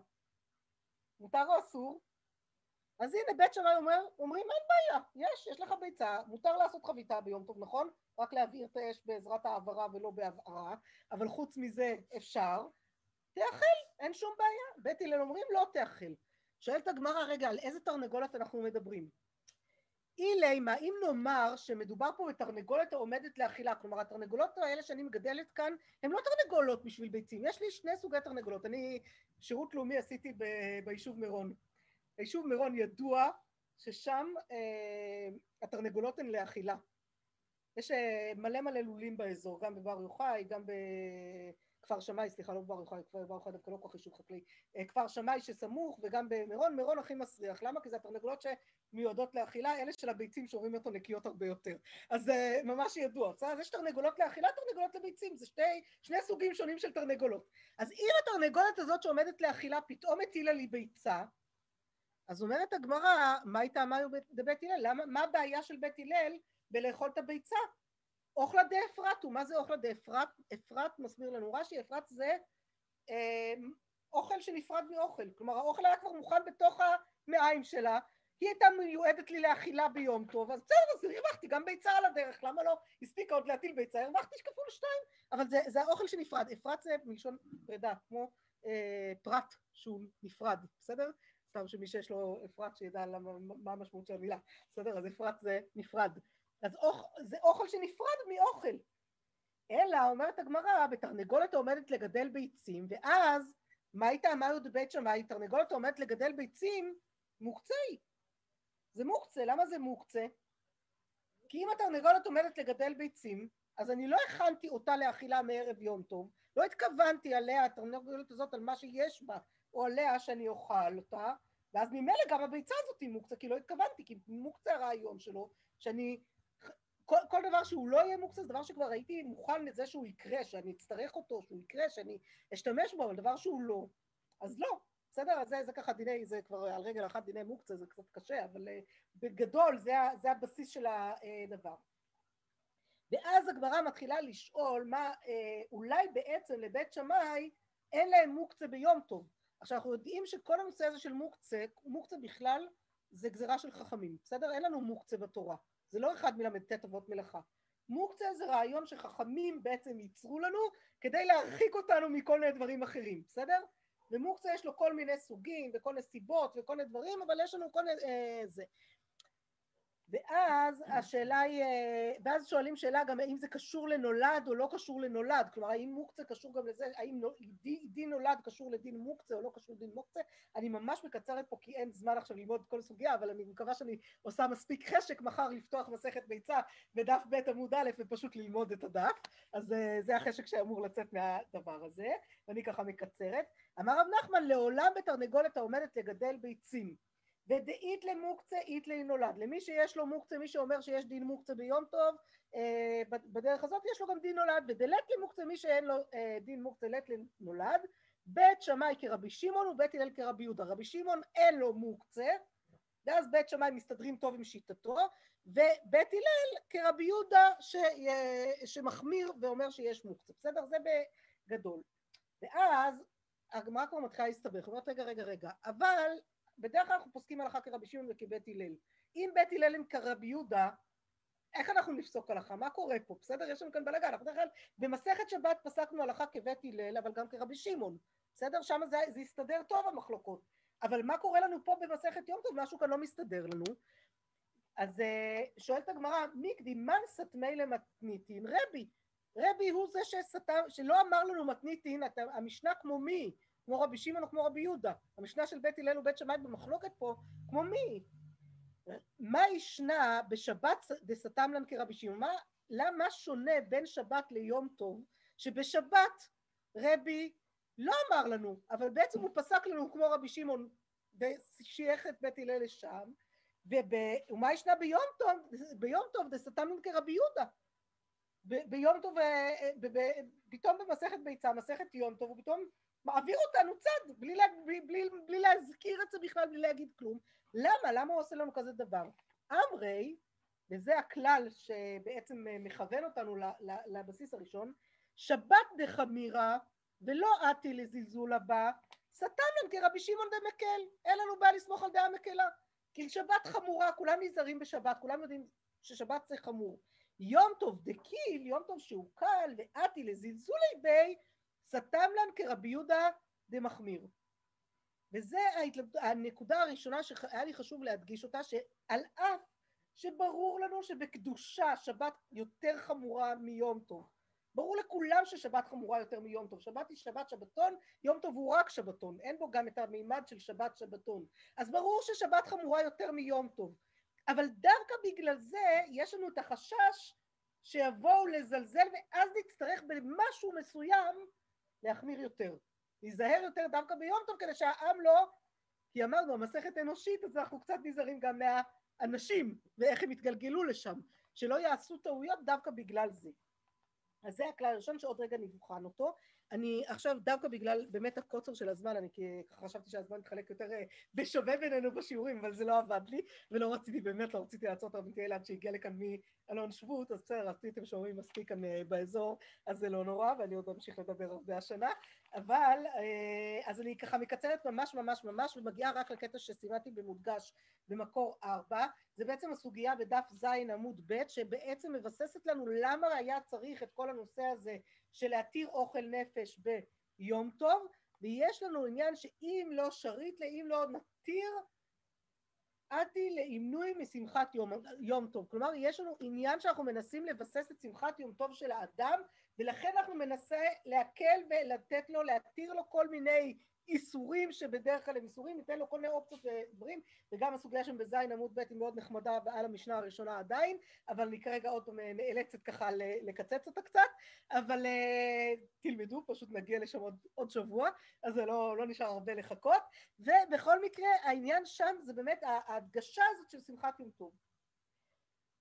מותר או אסור? אז הנה בית שמאי אומר, אומרים אין בעיה, יש, יש לך ביצה, מותר לעשות חביתה ביום טוב, נכון? רק להבעיר את האש בעזרת העברה ולא בהבערה, אבל חוץ מזה אפשר, תאכל, אין שום בעיה. בית הלל אומרים לא תאכל. שואלת הגמרא, רגע, על איזה תרנגולת אנחנו מדברים? אילי, מה אם נאמר שמדובר פה בתרנגולת העומדת לאכילה, כלומר התרנגולות האלה שאני מגדלת כאן הן לא תרנגולות בשביל ביצים, יש לי שני סוגי תרנגולות, אני שירות לאומי עשיתי ב- ביישוב מירון, היישוב מירון ידוע ששם אה, התרנגולות הן לאכילה, יש אה, מלא מלא לולים באזור, גם בבר יוחאי, גם בכפר שמאי, סליחה, לא בבר יוחאי, כפר בר יוחאי דווקא לא כל כך יישוב חקלאי, אה, כפר שמאי שסמוך, וגם במירון, מירון הכי מסריח. למה? כי זה התרנגולות שמיועדות לאכילה, אלה של הביצים שאומרים אותו נקיות הרבה יותר. אז זה ממש ידוע. בסדר? אז יש תרנגולות לאכילה, תרנגולות לביצים, זה שתי, שני סוגים שונים של תרנגולות. אז אם התרנגולת הזאת שעומדת לאכילה פתאום הטילה לי ביצה, אז אומרת הגמרא, מה הייתה אמרו בבית הלל? למה, מה הבעיה של בית הלל בלאכול את הביצה? אוכלה דאפרטו, מה זה אוכלה דאפרט? אפרת מסביר לנו רש"י, אפרת זה אה, אוכל שנפרד מאוכל, כלומר האוכל היה כבר מוכן בתוך המעיים שלה, היא הייתה מיועדת לי לאכילה ביום טוב, אז בסדר, אז הרווחתי גם ביצה על הדרך, למה לא? הספיקה עוד להטיל ביצה, הרווחתי כפול שתיים, אבל זה, זה האוכל שנפרד, אפרת זה מלשון פרידה, כמו אה, פרט שהוא נפרד, בסדר? סתם שמי שיש לו אפרת שידע למה, מה המשמעות של המילה, בסדר? אז אפרת זה נפרד. אז אוכ, זה אוכל שנפרד מאוכל. אלא, אומרת הגמרא, בתרנגולת העומדת לגדל ביצים, ואז, מה הייתה אמרת בית שמאי? תרנגולת העומדת לגדל ביצים, מוקצה היא. זה מוקצה, למה זה מוקצה? כי אם התרנגולת עומדת לגדל ביצים, אז אני לא הכנתי אותה לאכילה מערב יום טוב, לא התכוונתי עליה, התרנגולת הזאת, על מה שיש בה, או עליה שאני אוכל אותה, ואז ממילא גם הביצה הזאת היא מוקצה, כי לא התכוונתי, כי מוקצה הרעיון שלו, שאני, כל, כל דבר שהוא לא יהיה מוקצה זה דבר שכבר הייתי מוכן לזה שהוא יקרה, שאני אצטרך אותו, שהוא יקרה, שאני אשתמש בו, אבל דבר שהוא לא, אז לא, בסדר? אז זה, זה ככה דיני, זה כבר על רגל אחת דיני מוקצה, זה קצת קשה, אבל uh, בגדול זה, זה הבסיס של הדבר. ואז הגמרא מתחילה לשאול מה, uh, אולי בעצם לבית שמאי אין להם מוקצה ביום טוב. עכשיו אנחנו יודעים שכל הנושא הזה של מוקצה, מוקצה בכלל זה גזירה של חכמים, בסדר? אין לנו מוקצה בתורה, זה לא אחד מל"ט אבות מלאכה. מוקצה זה רעיון שחכמים בעצם ייצרו לנו כדי להרחיק אותנו מכל מיני דברים אחרים, בסדר? ומוקצה יש לו כל מיני סוגים וכל מיני סיבות וכל מיני דברים, אבל יש לנו כל מיני... אה, זה. ואז השאלה היא, אה, ואז שואלים שאלה גם האם זה קשור לנולד או לא קשור לנולד, כלומר האם מוקצה קשור גם לזה, האם דין נולד קשור לדין מוקצה או לא קשור לדין מוקצה, אני ממש מקצרת פה כי אין זמן עכשיו ללמוד כל סוגיה, אבל אני מקווה שאני עושה מספיק חשק מחר לפתוח מסכת ביצה בדף ב' עמוד א' ופשוט ללמוד את הדף, אז אה, זה החשק שאמור לצאת מהדבר הזה, ואני ככה מקצרת. אמר רב נחמן לעולם בתרנגולת העומדת לגדל ביצים ודאית למוקצה אית נולד. למי שיש לו מוקצה, מי שאומר שיש דין מוקצה ביום טוב, אה, בדרך הזאת יש לו גם דין נולד, ודלת למוקצה מי שאין לו אה, דין מוקצה לת לנולד, בית שמאי כרבי שמעון ובית הלל כרבי יהודה. רבי שמעון אין לו מוקצה, ואז בית שמאי מסתדרים טוב עם שיטתו, ובית הלל כרבי יהודה ש... שמחמיר ואומר שיש מוקצה, בסדר? זה בגדול. ואז הגמרא כבר מתחילה להסתבך, אומרת רגע רגע רגע, אבל בדרך כלל אנחנו פוסקים הלכה כרבי שמעון וכבית הלל. אם בית הלל הם כרבי יהודה, איך אנחנו נפסוק הלכה? מה קורה פה? בסדר? יש לנו כאן בלאגן. אנחנו בדרך כלל במסכת שבת פסקנו הלכה כבית הלל, אבל גם כרבי שמעון. בסדר? שם זה, זה הסתדר טוב המחלוקות. אבל מה קורה לנו פה במסכת יום טוב? משהו כאן לא מסתדר לנו. אז אה, שואלת הגמרא, מי קדימן סתמי למתניתין? רבי. רבי הוא זה שסתם, שלא אמר לנו מתניתין, המשנה כמו מי? כמו רבי שמעון או כמו רבי יהודה. המשנה של בית הלל ובית שמאי במחלוקת פה, כמו מי? מה ישנה בשבת דסתם לן כרבי שמעון? מה, למה שונה בין שבת ליום טוב, שבשבת רבי לא אמר לנו, אבל בעצם הוא פסק לנו כמו רבי שמעון ושייך את בית הלל לשם, וב... ומה ישנה ביום טוב? ביום טוב דסתם לן כרבי יהודה. ב- ביום טוב, אה, אה, פתאום במסכת ביצה, מסכת יום טוב, הוא פתאום מעביר אותנו צד, בלי, לה, בלי, בלי, בלי להזכיר את זה בכלל, בלי להגיד כלום. למה? למה הוא עושה לנו כזה דבר? אמרי, וזה הכלל שבעצם מכוון אותנו לבסיס הראשון, שבת דחמירה ולא עתי לזלזול הבא, סתמן כרבי שמעון דמקל, אין לנו בעיה לסמוך על דעה מקלה. כי שבת חמורה, כולם נזהרים בשבת, כולם יודעים ששבת זה חמור. יום טוב דקיל, יום טוב שהוא קל, ועתי לזלזולי בי, סתם לן כרבי יהודה דמחמיר. וזה הנקודה הראשונה שהיה לי חשוב להדגיש אותה, שעל אף שברור לנו שבקדושה שבת יותר חמורה מיום טוב. ברור לכולם ששבת חמורה יותר מיום טוב. שבת היא שבת שבתון, יום טוב הוא רק שבתון, אין בו גם את המימד של שבת שבתון. אז ברור ששבת חמורה יותר מיום טוב. אבל דווקא בגלל זה יש לנו את החשש שיבואו לזלזל ואז נצטרך במשהו מסוים להחמיר יותר. להיזהר יותר דווקא ביום טוב כדי שהעם לא, כי אמרנו המסכת אנושית אז אנחנו קצת נזהרים גם מהאנשים ואיך הם יתגלגלו לשם, שלא יעשו טעויות דווקא בגלל זה. אז זה הכלל הראשון שעוד רגע נבחן אותו. אני עכשיו דווקא בגלל באמת הקוצר של הזמן, אני ככה חשבתי שהזמן מתחלק יותר אה, בשווה בינינו בשיעורים, אבל זה לא עבד לי, ולא רציתי באמת, לא רציתי לעצור את רבי עד שהגיע לכאן מאלון שבות, אז בסדר, רציתם שומעים מספיק כאן אה, באזור, אז זה לא נורא, ואני עוד אמשיך לדבר הרבה השנה, אבל אה, אז אני ככה מקצרת ממש ממש ממש, ומגיעה רק לקטע שסימנתי במודגש במקור ארבע, זה בעצם הסוגיה בדף ז עמוד ב', שבעצם מבססת לנו למה היה צריך את כל הנושא הזה של להתיר אוכל נפש ביום טוב, ויש לנו עניין שאם לא שרית לאם לא נתיר, עתי לאמנוי משמחת יום, יום טוב. כלומר, יש לנו עניין שאנחנו מנסים לבסס את שמחת יום טוב של האדם, ולכן אנחנו מנסה להקל ולתת לו, להתיר לו כל מיני איסורים שבדרך כלל הם איסורים, ניתן לו כל מיני אופציות ודברים, וגם הסוגיה שם בזין עמוד ב' היא מאוד נחמדה על המשנה הראשונה עדיין, אבל אני כרגע עוד פעם נאלצת ככה לקצץ אותה קצת, אבל uh, תלמדו, פשוט נגיע לשם עוד, עוד שבוע, אז זה לא, לא נשאר הרבה לחכות, ובכל מקרה העניין שם זה באמת ההדגשה הזאת של שמחת יום טוב.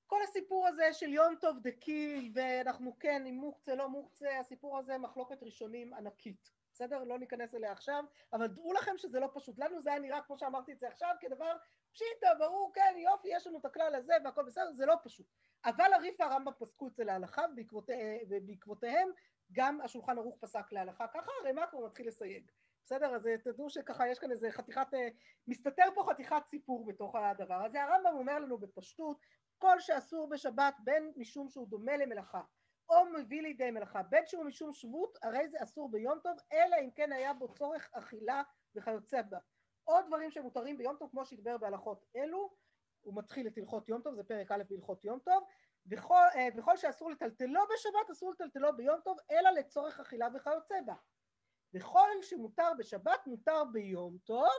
כל הסיפור הזה של יום טוב דקיל, ואנחנו כן, עם מוקצה, לא מוקצה, הסיפור הזה מחלוקת ראשונים ענקית. בסדר? לא ניכנס אליה עכשיו, אבל דעו לכם שזה לא פשוט. לנו זה היה נראה, כמו שאמרתי את זה עכשיו, כדבר פשיטה, ברור, כן, יופי, יש לנו את הכלל הזה והכל בסדר, זה לא פשוט. אבל הריף והרמב"ם פסקו אצל ההלכה, ובעקבותיהם גם השולחן ערוך פסק להלכה ככה, הרי מה כבר מתחיל לסייג. בסדר? אז תדעו שככה יש כאן איזה חתיכת, אה, מסתתר פה חתיכת סיפור בתוך הדבר הזה. הרמב"ם אומר לנו בפשטות, כל שאסור בשבת בין משום שהוא דומה למלאכה או מביא לידי מלאכה, בין שהוא משום שבות, הרי זה אסור ביום טוב, אלא אם כן היה בו צורך אכילה וכיוצא בה. עוד דברים שמותרים ביום טוב, כמו שהדבר בהלכות אלו, הוא מתחיל את הלכות יום טוב, זה פרק א' בהלכות יום טוב, וכל, אה, וכל שאסור לטלטלו בשבת, אסור לטלטלו ביום טוב, אלא לצורך אכילה וכיוצא בה. וכל שמותר בשבת, מותר ביום טוב,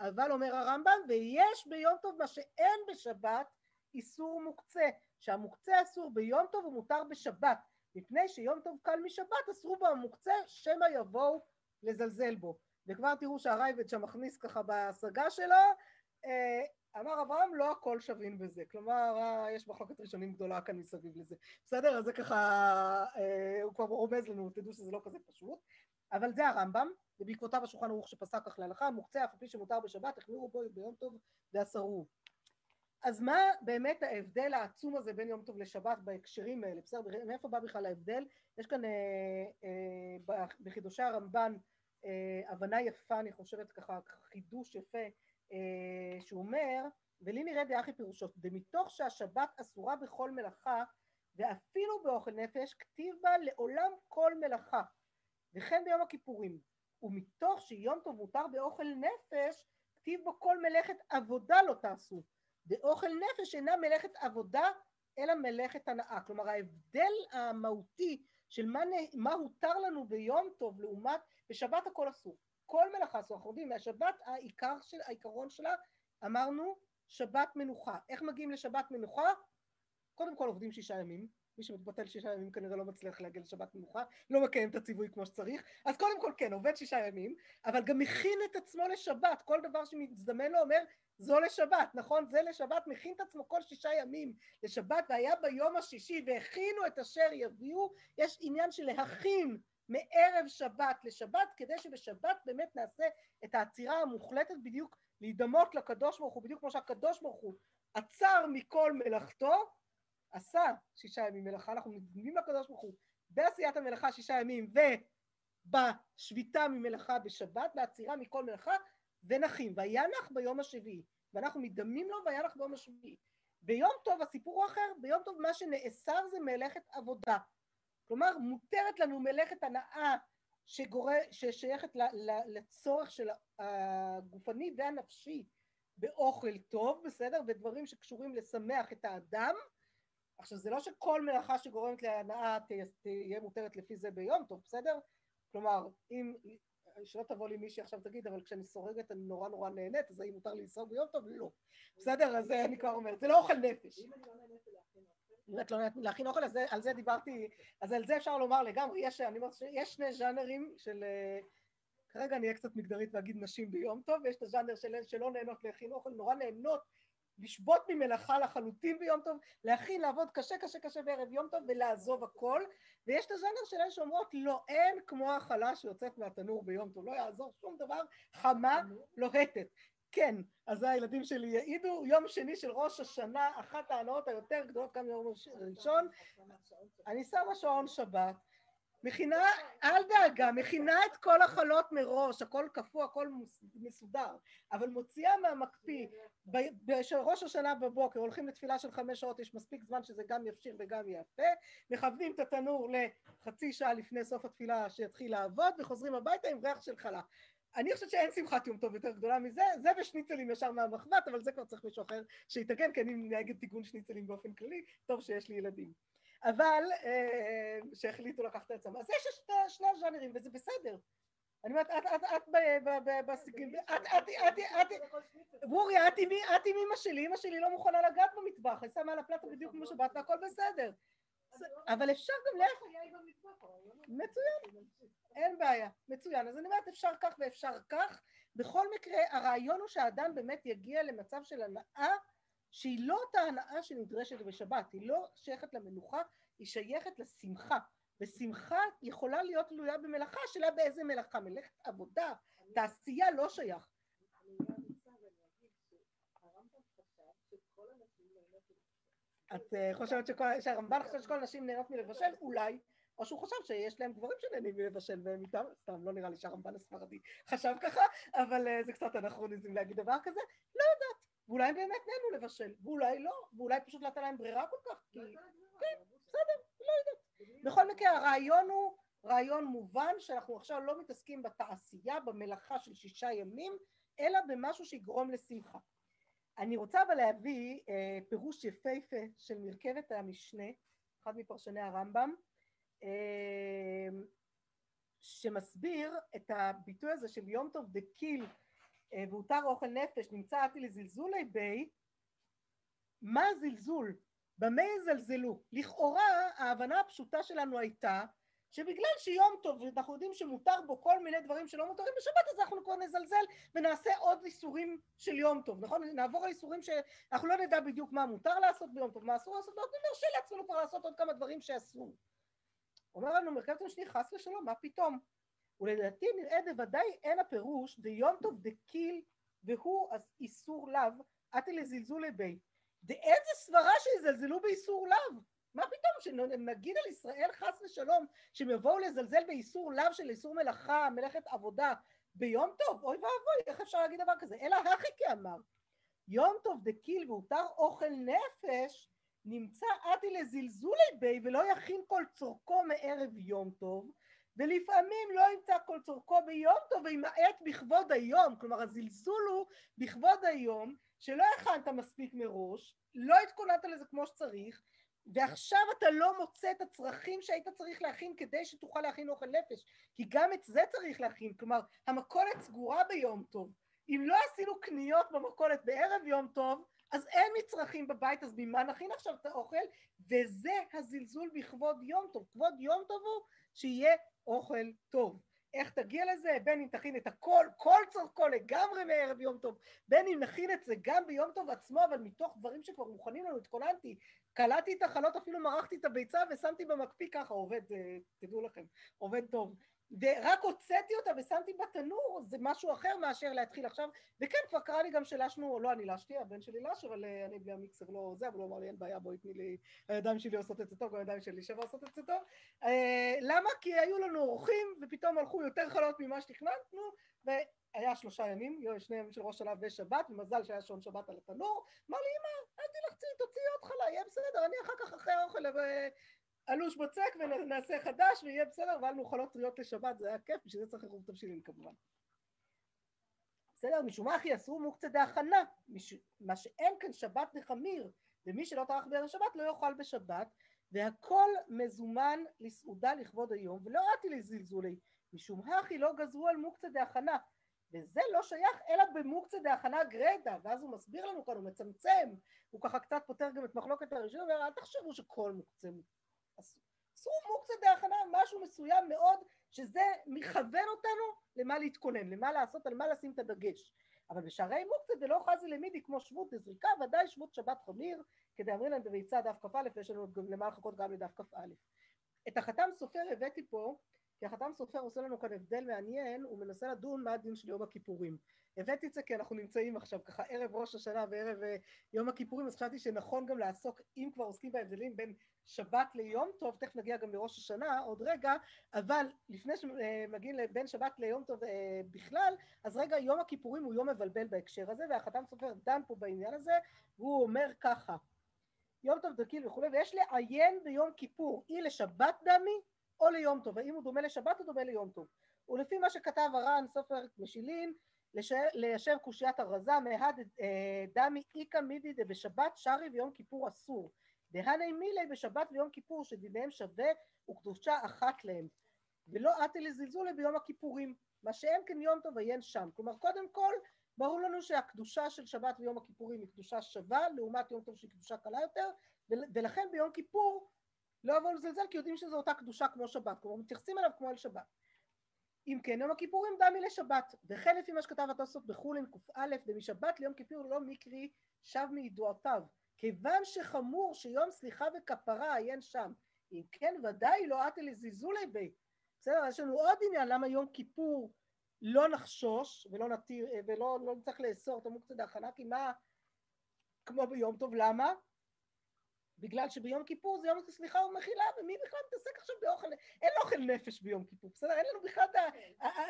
אבל אומר הרמב"ם, ויש ביום טוב מה שאין בשבת, איסור מוקצה, שהמוקצה אסור ביום טוב ומותר בשבת, מפני שיום טוב קל משבת אסרו בו המוקצה שמא יבואו לזלזל בו. וכבר תראו שהרייבד שם מכניס ככה בהשגה שלו, אה, אמר אברהם לא הכל שווים בזה, כלומר אה, יש מחלוקת ראשונים גדולה כאן מסביב לזה, בסדר? אז זה ככה, אה, הוא כבר רומז לנו, תדעו שזה לא כזה פשוט, אבל זה הרמב"ם, ובעקבותיו השולחן ערוך שפסק כך להלכה, מוקצה אף על פי שמותר בשבת, החמירו בו ביום טוב ואסרו. אז מה באמת ההבדל העצום הזה בין יום טוב לשבת בהקשרים האלה? בסדר, מאיפה בא בכלל ההבדל? יש כאן אה, אה, בחידושי הרמב"ן אה, הבנה יפה, אני חושבת ככה, חידוש יפה, אה, שהוא אומר, ולי נראה דאחי פירושו, דמתוך שהשבת אסורה בכל מלאכה, ואפילו באוכל נפש, כתיב בה לעולם כל מלאכה, וכן ביום הכיפורים. ומתוך שיום טוב מותר באוכל נפש, כתיב בו כל מלאכת עבודה לא תעשו. ואוכל נפש אינה מלאכת עבודה אלא מלאכת הנאה. כלומר ההבדל המהותי של מה, מה הותר לנו ביום טוב לעומת בשבת הכל אסור. כל מלאכה אסור. אנחנו יודעים מהשבת העיקר של, העיקרון שלה אמרנו שבת מנוחה. איך מגיעים לשבת מנוחה? קודם כל עובדים שישה ימים, מי שמתבטל שישה ימים כנראה לא מצליח להגיע לשבת מנוחה, לא מקיים את הציווי כמו שצריך, אז קודם כל כן, עובד שישה ימים, אבל גם מכין את עצמו לשבת, כל דבר שמזדמן לו אומר, זו לשבת, נכון? זה לשבת, מכין את עצמו כל שישה ימים לשבת, והיה ביום השישי והכינו את אשר יביאו, יש עניין של להכין מערב שבת לשבת, כדי שבשבת באמת נעשה את העצירה המוחלטת בדיוק להידמות לקדוש ברוך הוא, בדיוק כמו שהקדוש ברוך הוא עצר מכל מלאכתו, עשה שישה ימים מלאכה, אנחנו נדמים לקדוש ברוך הוא בעשיית המלאכה שישה ימים ובשביתה ממלאכה בשבת, בעצירה מכל מלאכה, ונחים, וינח ביום השביעי, ואנחנו מתדמים לו וינח ביום השביעי. ביום טוב הסיפור הוא אחר, ביום טוב מה שנאסר זה מלאכת עבודה. כלומר מותרת לנו מלאכת הנאה שגור... ששייכת לצורך של הגופני והנפשי באוכל טוב, בסדר? ודברים שקשורים לשמח את האדם. עכשיו זה לא שכל מלאכה שגורמת להנאה תהיה מותרת לפי זה ביום טוב, בסדר? כלומר, אם שלא תבוא לי מישהי עכשיו תגיד, אבל כשאני סורגת אני נורא נורא נהנית, אז האם מותר לי לסרוג ביום טוב? לא. בסדר? אז אני כבר אומרת, זה לא אוכל נפש. באמת לא נתנו לי להכין אוכל, אז זה- על זה דיברתי, אז על זה אפשר לומר לגמרי, יש, אני אומרת, יש שני ז'אנרים של, אה, כרגע אני אהיה קצת מגדרית ואגיד נשים ביום טוב, ויש את הז'אנר של שלא נהנות להכין אוכל, נורא נהנות לשבות ממלאכה לחלוטין ביום טוב, להכין, לעבוד קשה קשה קשה בערב יום טוב ולעזוב הכל, ויש את הז'אנר של אלה שאומרות לא, אין כמו החלה שיוצאת מהתנור ביום טוב, לא יעזור שום דבר, חמה, לוהטת. כן, אז הילדים שלי יעידו, יום שני של ראש השנה, אחת ההנאות היותר גדולות גם יום ראשון, אני שמה שעון שבת, מכינה, אל דאגה, מכינה את כל החלות מראש, הכל קפוא, הכל מסודר, אבל מוציאה מהמקפיא, בראש השנה בבוקר, הולכים לתפילה של חמש שעות, יש מספיק זמן שזה גם יפשיר וגם יפה, מכוונים את התנור לחצי שעה לפני סוף התפילה שיתחיל לעבוד, וחוזרים הביתה עם ריח של חלה. אני חושבת שאין שמחת יום טוב יותר גדולה מזה, זה ושניצלים ישר מהמחבת, אבל זה כבר צריך מישהו אחר שיתקן, כי אני נגד תיקון שניצלים באופן כללי, טוב שיש לי ילדים. אבל אה, שהחליטו לקחת את עצמם. אז יש שני, שני הז'אנרים, וזה בסדר. אני אומרת, את, את, את, בסיגים, את, את, את, את, בוריה, את עם אמא שלי, אמא שלי לא מוכנה לגעת במטבח, היא שמה על הפלטה בדיוק כמו שבאת והכל בסדר. אבל אפשר גם להפך, מצוין, אין בעיה, מצוין. אז אני אומרת, אפשר כך ואפשר כך. בכל מקרה, הרעיון הוא שהאדם באמת יגיע למצב של הנאה שהיא לא אותה הנאה שנדרשת בשבת, היא לא שייכת למנוחה, היא שייכת לשמחה. ושמחה יכולה להיות תלויה במלאכה, השאלה באיזה מלאכה, מלאכת עבודה, תעשייה לא שייך. את אה, חושבת שהרמב"ן חושב שכל הנשים נהנות מלבשל? אולי. או שהוא חשב שיש להם גברים שנהנים מלבשל והם איתם, סתם, לא נראה לי שהרמב"ן הספרדי חשב ככה, אבל אה, זה קצת אנכרוניזם להגיד דבר כזה, לא יודעת. ואולי הם באמת נהנו לבשל, ואולי לא, ואולי פשוט לא הייתה להם ברירה כל כך, כי... כן, בסדר, לא יודעת. בכל מקרה, הרעיון הוא רעיון מובן שאנחנו עכשיו לא מתעסקים בתעשייה, במלאכה של שישה ימים, אלא במשהו שיגרום לשמחה. אני רוצה אבל להביא אה, פירוש יפהפה של מרכבת המשנה, אחד מפרשני הרמב"ם, אה, שמסביר את הביטוי הזה של יום טוב דקיל והותר אוכל נפש, נמצא אתי לזלזולי בי, מה הזלזול? במה יזלזלו? לכאורה ההבנה הפשוטה שלנו הייתה שבגלל שיום טוב ואנחנו יודעים שמותר בו כל מיני דברים שלא מותרים בשבת אז אנחנו כבר נזלזל ונעשה עוד איסורים של יום טוב, נכון? נעבור על איסורים שאנחנו לא נדע בדיוק מה מותר לעשות ביום טוב, מה אסור לעשות, ועוד נרשה לעצמנו כבר לעשות עוד כמה דברים שאסור. אומר לנו מרכבת המשני חס ושלום, מה פתאום? ולדעתי נראה בוודאי אין הפירוש דיום טוב דקיל והוא איסור לאו, עתי לזלזול בי. דאיזה סברה שיזלזלו באיסור לאו? מה פתאום שנגיד על ישראל חס ושלום שהם יבואו לזלזל באיסור לאו של איסור מלאכה, מלאכת עבודה ביום טוב? אוי ואבוי, איך אפשר להגיד דבר כזה? אלא הכי כאמר. יום טוב דקיל והותר אוכל נפש נמצא עתי לזלזולי בי ולא יכין כל צורכו מערב יום טוב ולפעמים לא ימצא כל צורכו ביום טוב וימעט בכבוד היום כלומר הזלזול הוא בכבוד היום שלא הכנת מספיק מראש לא התכוננת לזה כמו שצריך ועכשיו אתה לא מוצא את הצרכים שהיית צריך להכין כדי שתוכל להכין אוכל נפש כי גם את זה צריך להכין כלומר המכולת סגורה ביום טוב. אם לא עשינו קניות במכולת בערב יום טוב אז אין מצרכים בבית, אז ממה נכין עכשיו את האוכל? וזה הזלזול בכבוד יום טוב. כבוד יום טוב הוא שיהיה אוכל טוב. איך תגיע לזה? בין אם תכין את הכל, כל צורכו לגמרי מערב יום טוב, בין אם נכין את זה גם ביום טוב עצמו, אבל מתוך דברים שכבר מוכנים לנו, התכוננתי, קלעתי את החלות, אפילו מרחתי את הביצה ושמתי במקפיא ככה, עובד, תדעו לכם, עובד טוב. ורק הוצאתי אותה ושמתי בתנור, זה משהו אחר מאשר להתחיל עכשיו, וכן, כבר קרה לי גם שלשנו, לא אני לשתי, הבן שלי לש, אבל אני בלי המיקסר לא זה, אבל הוא אמר לי, אין בעיה, בואי תני לי, הידיים שלי עושות את זה טוב, גם הידיים שלי שווה עושות את זה טוב. למה? כי היו לנו אורחים, ופתאום הלכו יותר חלות ממה שתכננו, והיה שלושה ימים, שני ימים של ראש שנה ושבת, ומזל שהיה שעון שבת על התנור, אמר לי, אמא, אל תלחצי, תוציאי עוד חלה, יהיה בסדר, אני אחר כך אחרי האוכל אלוש בצק ונעשה חדש ויהיה בסדר, והיה לנו חלות טריות לשבת, זה היה כיף, בשביל זה צריך עירוב תבשילים כמובן. בסדר, משום מה אחי אסור מוקצה דהכנה, מה שאין כאן שבת נחמיר, ומי שלא טרח בערב שבת לא יאכל בשבת, והכל מזומן לסעודה לכבוד היום, ולא ראיתי לזלזולי, משום הכי לא גזרו על מוקצה דהכנה, וזה לא שייך אלא במוקצה דהכנה גרדה, ואז הוא מסביר לנו כאן, הוא מצמצם, הוא ככה קצת פותר גם את מחלוקת הראשון, אומר, אל תחשבו שכל מוקצה אסור. עשו מוקצה דהכנה, משהו מסוים מאוד, שזה מכוון אותנו למה להתכונן, למה לעשות, על מה לשים את הדגש. אבל בשערי מוקצה דלא חזי למידי כמו שבות דזריקה, ודאי שבות שבת חמיר, כדי אמרינן דביצה דף כ"א, ויש לנו למה לחכות גם לדף כ"א. את החתם סופר הבאתי פה, כי החתם סופר עושה לנו כאן הבדל מעניין, הוא מנסה לדון מה הדין של יום הכיפורים. הבאתי את זה כי אנחנו נמצאים עכשיו ככה ערב ראש השנה וערב אה, יום הכיפורים, אז חשבתי שנכון גם לעסוק, אם כבר עוסקים בהבדלים בין שבת ליום טוב, תכף נגיע גם לראש השנה עוד רגע, אבל לפני שמגיעים בין שבת ליום טוב אה, בכלל, אז רגע, יום הכיפורים הוא יום מבלבל בהקשר הזה, והחתם סופר דן פה בעניין הזה, והוא אומר ככה, יום טוב דקיל וכולי, ויש לעיין ביום כיפור, אי לשבת דמי או ליום טוב, האם הוא דומה לשבת או דומה ליום טוב. ולפי מה שכתב הר"ן סופר משילין, ליישר קושיית הרזה, מהד אה, דמי איכא מידי דבשבת שרי ויום כיפור אסור. דהני מילי בשבת ויום כיפור שדיניהם שווה וקדושה אחת להם. ולא אתי לזלזולי ביום הכיפורים, מה שאין כן יום טוב עיין שם. כלומר, קודם כל, ברור לנו שהקדושה של שבת ויום הכיפורים היא קדושה שווה, לעומת יום טוב שהיא קדושה קלה יותר, ולכן ביום כיפור לא יבואו לזלזל כי יודעים שזו אותה קדושה כמו שבת, כלומר מתייחסים אליו כמו אל שבת. אם כן, יום הכיפורים דמי לשבת, וכן לפי מה שכתב התוספות בחולין קא, דמשבת ליום כיפור לא מקרי שב מידועותיו, כיוון שחמור שיום סליחה וכפרה עיין שם, אם כן ודאי לא עטה לזלזולי בי. בסדר, יש לנו עוד עניין למה יום כיפור לא נחשוש ולא נתיר, ולא לא נצטרך לאסור את המוקצה דהכנה, כי מה, כמו ביום טוב, למה? בגלל שביום כיפור זה יום סליחה ומחילה, ומי בכלל מתעסק עכשיו באוכל, אין אוכל נפש ביום כיפור, בסדר? אין לנו בכלל,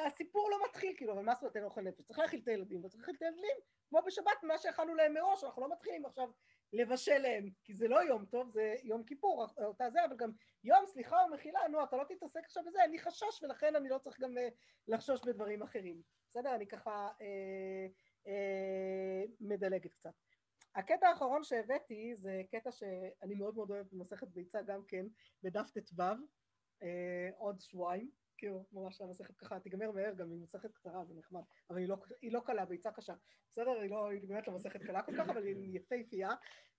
הסיפור לא מתחיל, כאילו, אבל מה זאת אומרת אין אוכל נפש? צריך להאכיל את הילדים, וצריך להאכיל את הילדים, כמו בשבת, מה שהכנו להם מראש, אנחנו לא מתחילים עכשיו לבשל להם, כי זה לא יום טוב, זה יום כיפור, אותה זה, אבל גם יום סליחה ומחילה, נו, אתה לא תתעסק עכשיו בזה, אין לי חשש, ולכן אני לא צריך גם אה, לחשוש בדברים אחרים. בסדר? אני ככה אה, אה, מדלגת קצת. הקטע האחרון שהבאתי זה קטע שאני מאוד מאוד אוהבת במסכת ביצה גם כן, בדף ט"ו, אה, עוד שבועיים, כאילו ממש המסכת ככה תיגמר מהר גם, היא מסכת קצרה זה נחמד, אבל היא לא, היא לא קלה, ביצה קשה, בסדר? היא, לא, היא באמת לא מסכת קלה כל כך, אבל היא יפהפייה,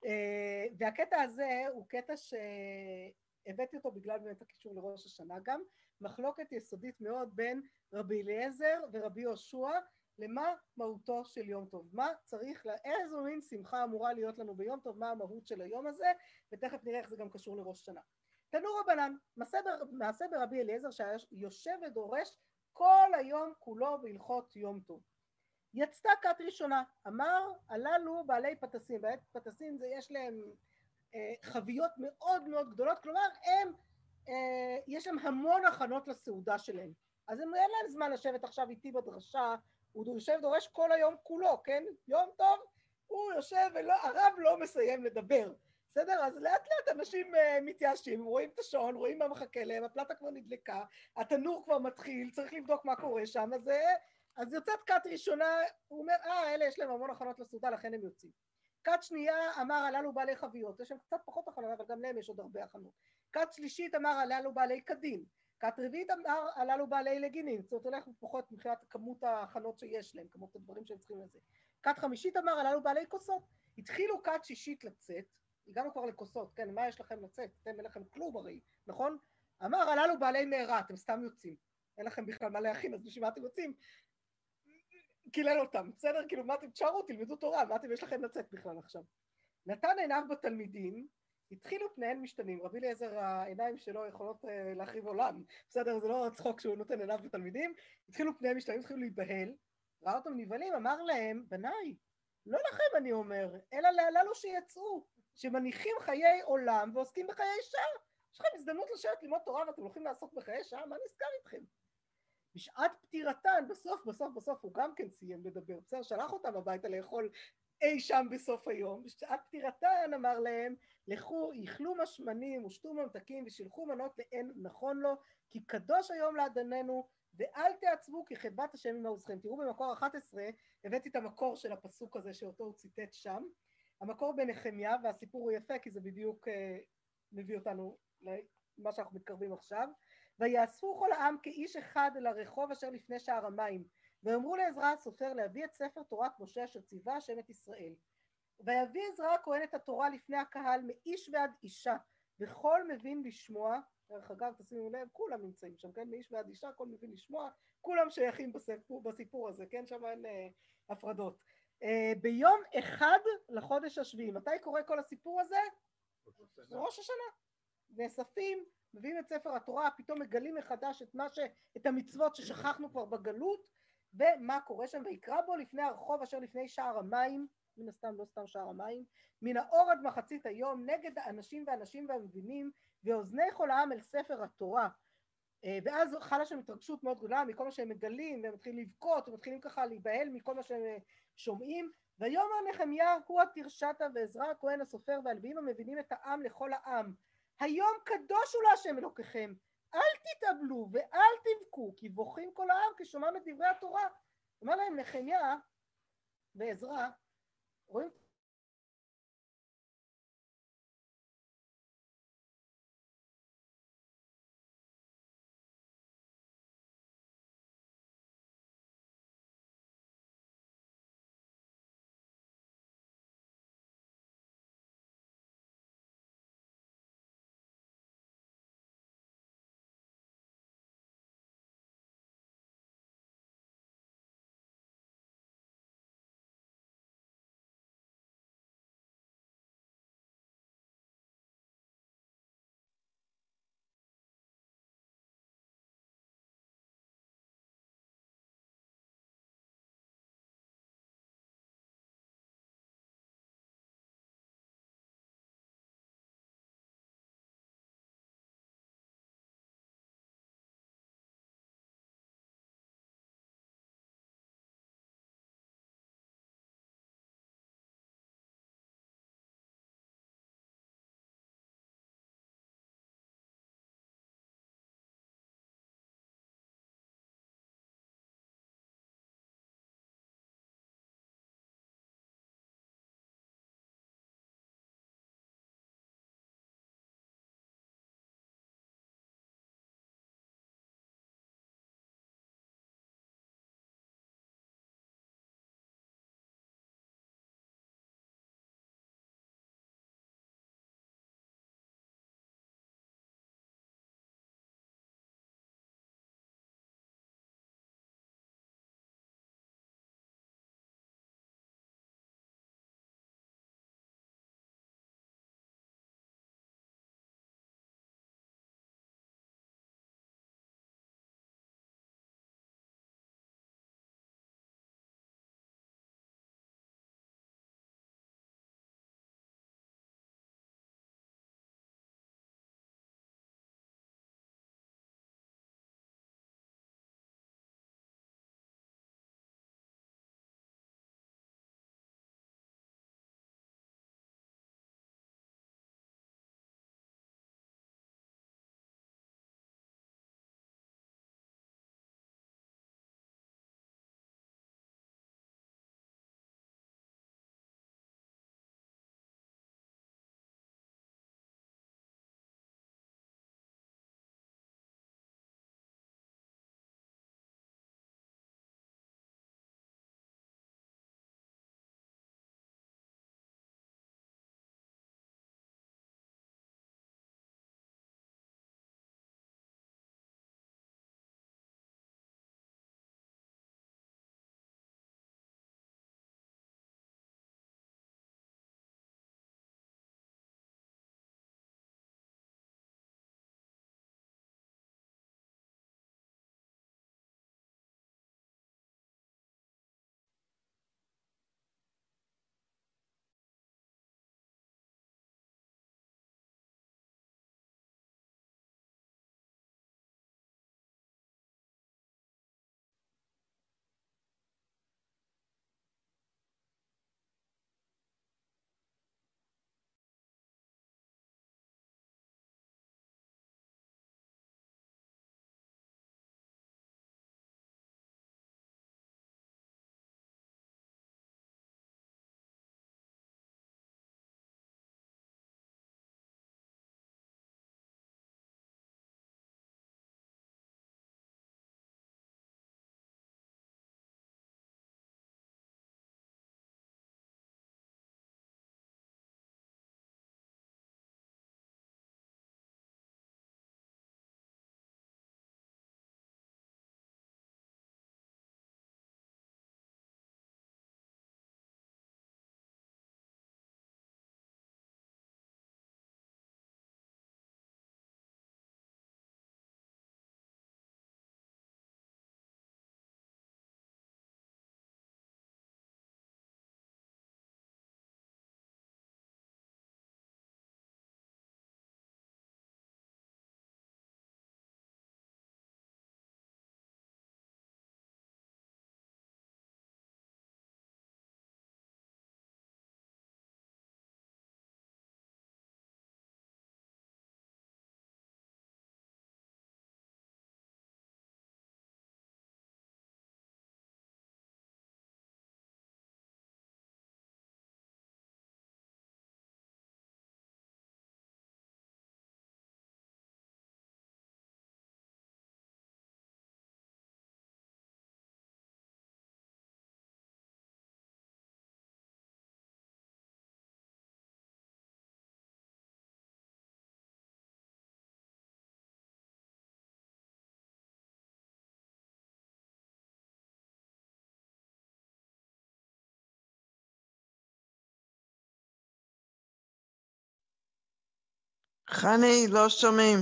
אה, והקטע הזה הוא קטע שהבאתי אותו בגלל באמת הקישור לראש השנה גם, מחלוקת יסודית מאוד בין רבי אליעזר ורבי יהושע למה מהותו של יום טוב, מה צריך, איזו מין שמחה אמורה להיות לנו ביום טוב, מה המהות של היום הזה, ותכף נראה איך זה גם קשור לראש שנה. תנו רבנן, מעשה ברבי אליעזר שיושב ודורש כל היום כולו בהלכות יום טוב. יצתה כת ראשונה, אמר הללו בעלי פטסים, בעלי פטסים זה יש להם אה, חביות מאוד מאוד גדולות, כלומר הם, אה, יש להם המון הכנות לסעודה שלהם, אז אין להם זמן לשבת עכשיו איתי בדרשה הוא יושב ודורש כל היום כולו, כן? יום טוב, הוא יושב והרב לא מסיים לדבר, בסדר? אז לאט לאט אנשים uh, מתייאשים, רואים את השעון, רואים מה מחכה להם, הפלטה כבר נדלקה, התנור כבר מתחיל, צריך לבדוק מה קורה שם, אז, אה, אז יוצאת כת ראשונה, הוא אומר, אה, אלה יש להם המון הכנות לסעודה, לכן הם יוצאים. כת שנייה אמר הללו בעלי חביות, יש להם קצת פחות הכנות, אבל גם להם יש עוד הרבה הכנות. כת שלישית אמר הללו בעלי קדין. כת רביעית אמר הללו בעלי לגינים, זאת אומרת הולך פחות מבחינת כמות ההכנות שיש להם, כמות הדברים שהם צריכים לזה. כת חמישית אמר הללו בעלי כוסות, התחילו כת שישית לצאת, הגענו כבר לכוסות, כן, מה יש לכם לצאת? אתם אין לכם כלום הרי, נכון? אמר הללו בעלי מהרה, אתם סתם יוצאים, אין לכם בכלל מה להכין, אז בשביל מה אתם יוצאים? קילל אותם, בסדר? כאילו מה אתם תשארו, תלמדו תורה, מה אתם יש לכם לצאת בכלל עכשיו? נתן עיניו בתלמידים, התחילו פניהן משתנים, רבי אליעזר העיניים שלו יכולות אה, להחריב עולם, בסדר? זה לא צחוק שהוא נותן עיניו בתלמידים, התחילו פניהן משתנים, התחילו להיבהל, ראה אותם נבהלים, אמר להם, בניי, לא לכם אני אומר, אלא להללו שיצאו, שמניחים חיי עולם ועוסקים בחיי שעה. יש לכם הזדמנות לשבת ללמוד תורה ואתם הולכים לעסוק בחיי שעה, מה נזכר איתכם? בשעת פטירתן, בסוף, בסוף, בסוף הוא גם כן סיים לדבר, בסדר, שלח אותם הביתה לאכול אי שם בסוף היום, בשעת פטירתן אמר להם, לכו, איכלו משמנים ושתו ממתקים ושילחו מנות לאין נכון לו, כי קדוש היום לאדוננו, ואל תעצבו כי חדבת השם עמה עוזכם. תראו במקור 11, הבאתי את המקור של הפסוק הזה שאותו הוא ציטט שם. המקור בנחמיה, והסיפור הוא יפה כי זה בדיוק uh, מביא אותנו למה שאנחנו מתקרבים עכשיו. ויאספו כל העם כאיש אחד אל הרחוב אשר לפני שער המים, ואמרו לעזרא הסופר להביא את ספר תורת משה אשר ציווה השם את ישראל. ויביא עזרא הכהן את התורה לפני הקהל מאיש ועד אישה וכל מבין לשמוע, דרך אגב תשימו לב כולם נמצאים שם, כן, מאיש ועד אישה, כל מבין לשמוע, כולם שייכים בסיפור, בסיפור הזה, כן, שם אין אה, הפרדות. אה, ביום אחד לחודש השביעי, מתי קורה כל הסיפור הזה? ראש השנה. נאספים, מביאים את ספר התורה, פתאום מגלים מחדש את ש... את המצוות ששכחנו כבר בגלות, ומה קורה שם, ויקרא בו לפני הרחוב אשר לפני שער המים, מן הסתם לא סתם שער המים, מן האור עד מחצית היום, נגד האנשים והנשים והמבינים, ואוזני כל העם אל ספר התורה. אה, ואז חלה שם התרגשות מאוד גדולה מכל מה שהם מגלים, והם מתחילים לבכות, ומתחילים ככה להיבהל מכל מה שהם אה, שומעים, ויאמר נחמיה הוא התרשתה ועזרא הכהן הסופר והלוויים המבינים את העם לכל העם. היום קדושו להשם אלוקיכם, אל תתאבלו ואל תבכו, כי בוכים כל העם כשומעם את דברי התורה. אומר להם נחמיה ועזרא, רואים חני, לא שומעים.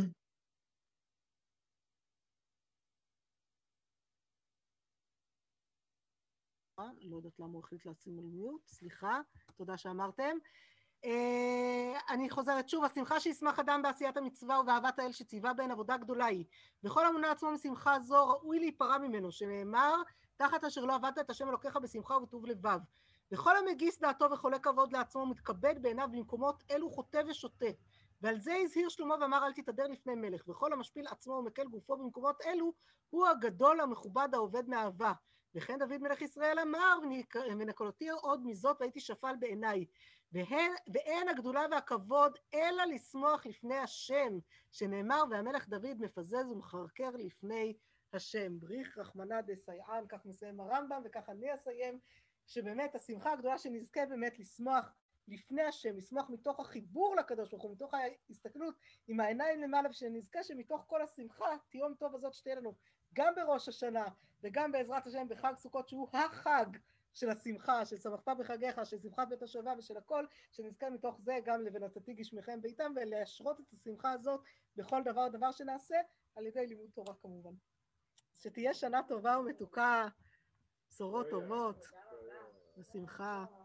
לא יודעת למה הוא החליט לשים על מיוט, סליחה, תודה שאמרתם. אה, אני חוזרת שוב, השמחה שישמח אדם בעשיית המצווה ובאהבת האל שציווה בהן עבודה גדולה היא. וכל המונה עצמו משמחה זו ראוי להיפרע ממנו, שנאמר, תחת אשר לא עבדת את השם אלוקיך בשמחה ובטוב לבב. וכל המגיס דעתו וחולה כבוד לעצמו מתכבד בעיניו במקומות אלו חוטא ושוטה. ועל זה הזהיר שלמה ואמר אל תתהדר לפני מלך, וכל המשפיל עצמו ומקל גופו במקומות אלו, הוא הגדול המכובד העובד מאהבה. וכן דוד מלך ישראל אמר, ונקלותי עוד מזאת והייתי שפל בעיניי. והן, ואין הגדולה והכבוד אלא לשמוח לפני השם, שנאמר, והמלך דוד מפזז ומחרקר לפני השם. בריך רחמנא דסייען, כך מסיים הרמב"ם, וכך אני אסיים, שבאמת השמחה הגדולה שנזכה באמת לשמוח לפני השם, לשמוח מתוך החיבור לקדוש ברוך הוא, מתוך ההסתכלות עם העיניים למעלה, ושנזכה שמתוך כל השמחה, תיום טוב הזאת שתהיה לנו גם בראש השנה וגם בעזרת השם בחג סוכות שהוא החג של השמחה, של שמחת בחגיך, של שמחת בית השואבה ושל הכל, שנזכה מתוך זה גם ל"ונתתי גשמכם ביתם" ולהשרות את השמחה הזאת בכל דבר ודבר שנעשה, על ידי לימוד תורה כמובן. שתהיה שנה טובה ומתוקה, בשורות טובות, מאוד.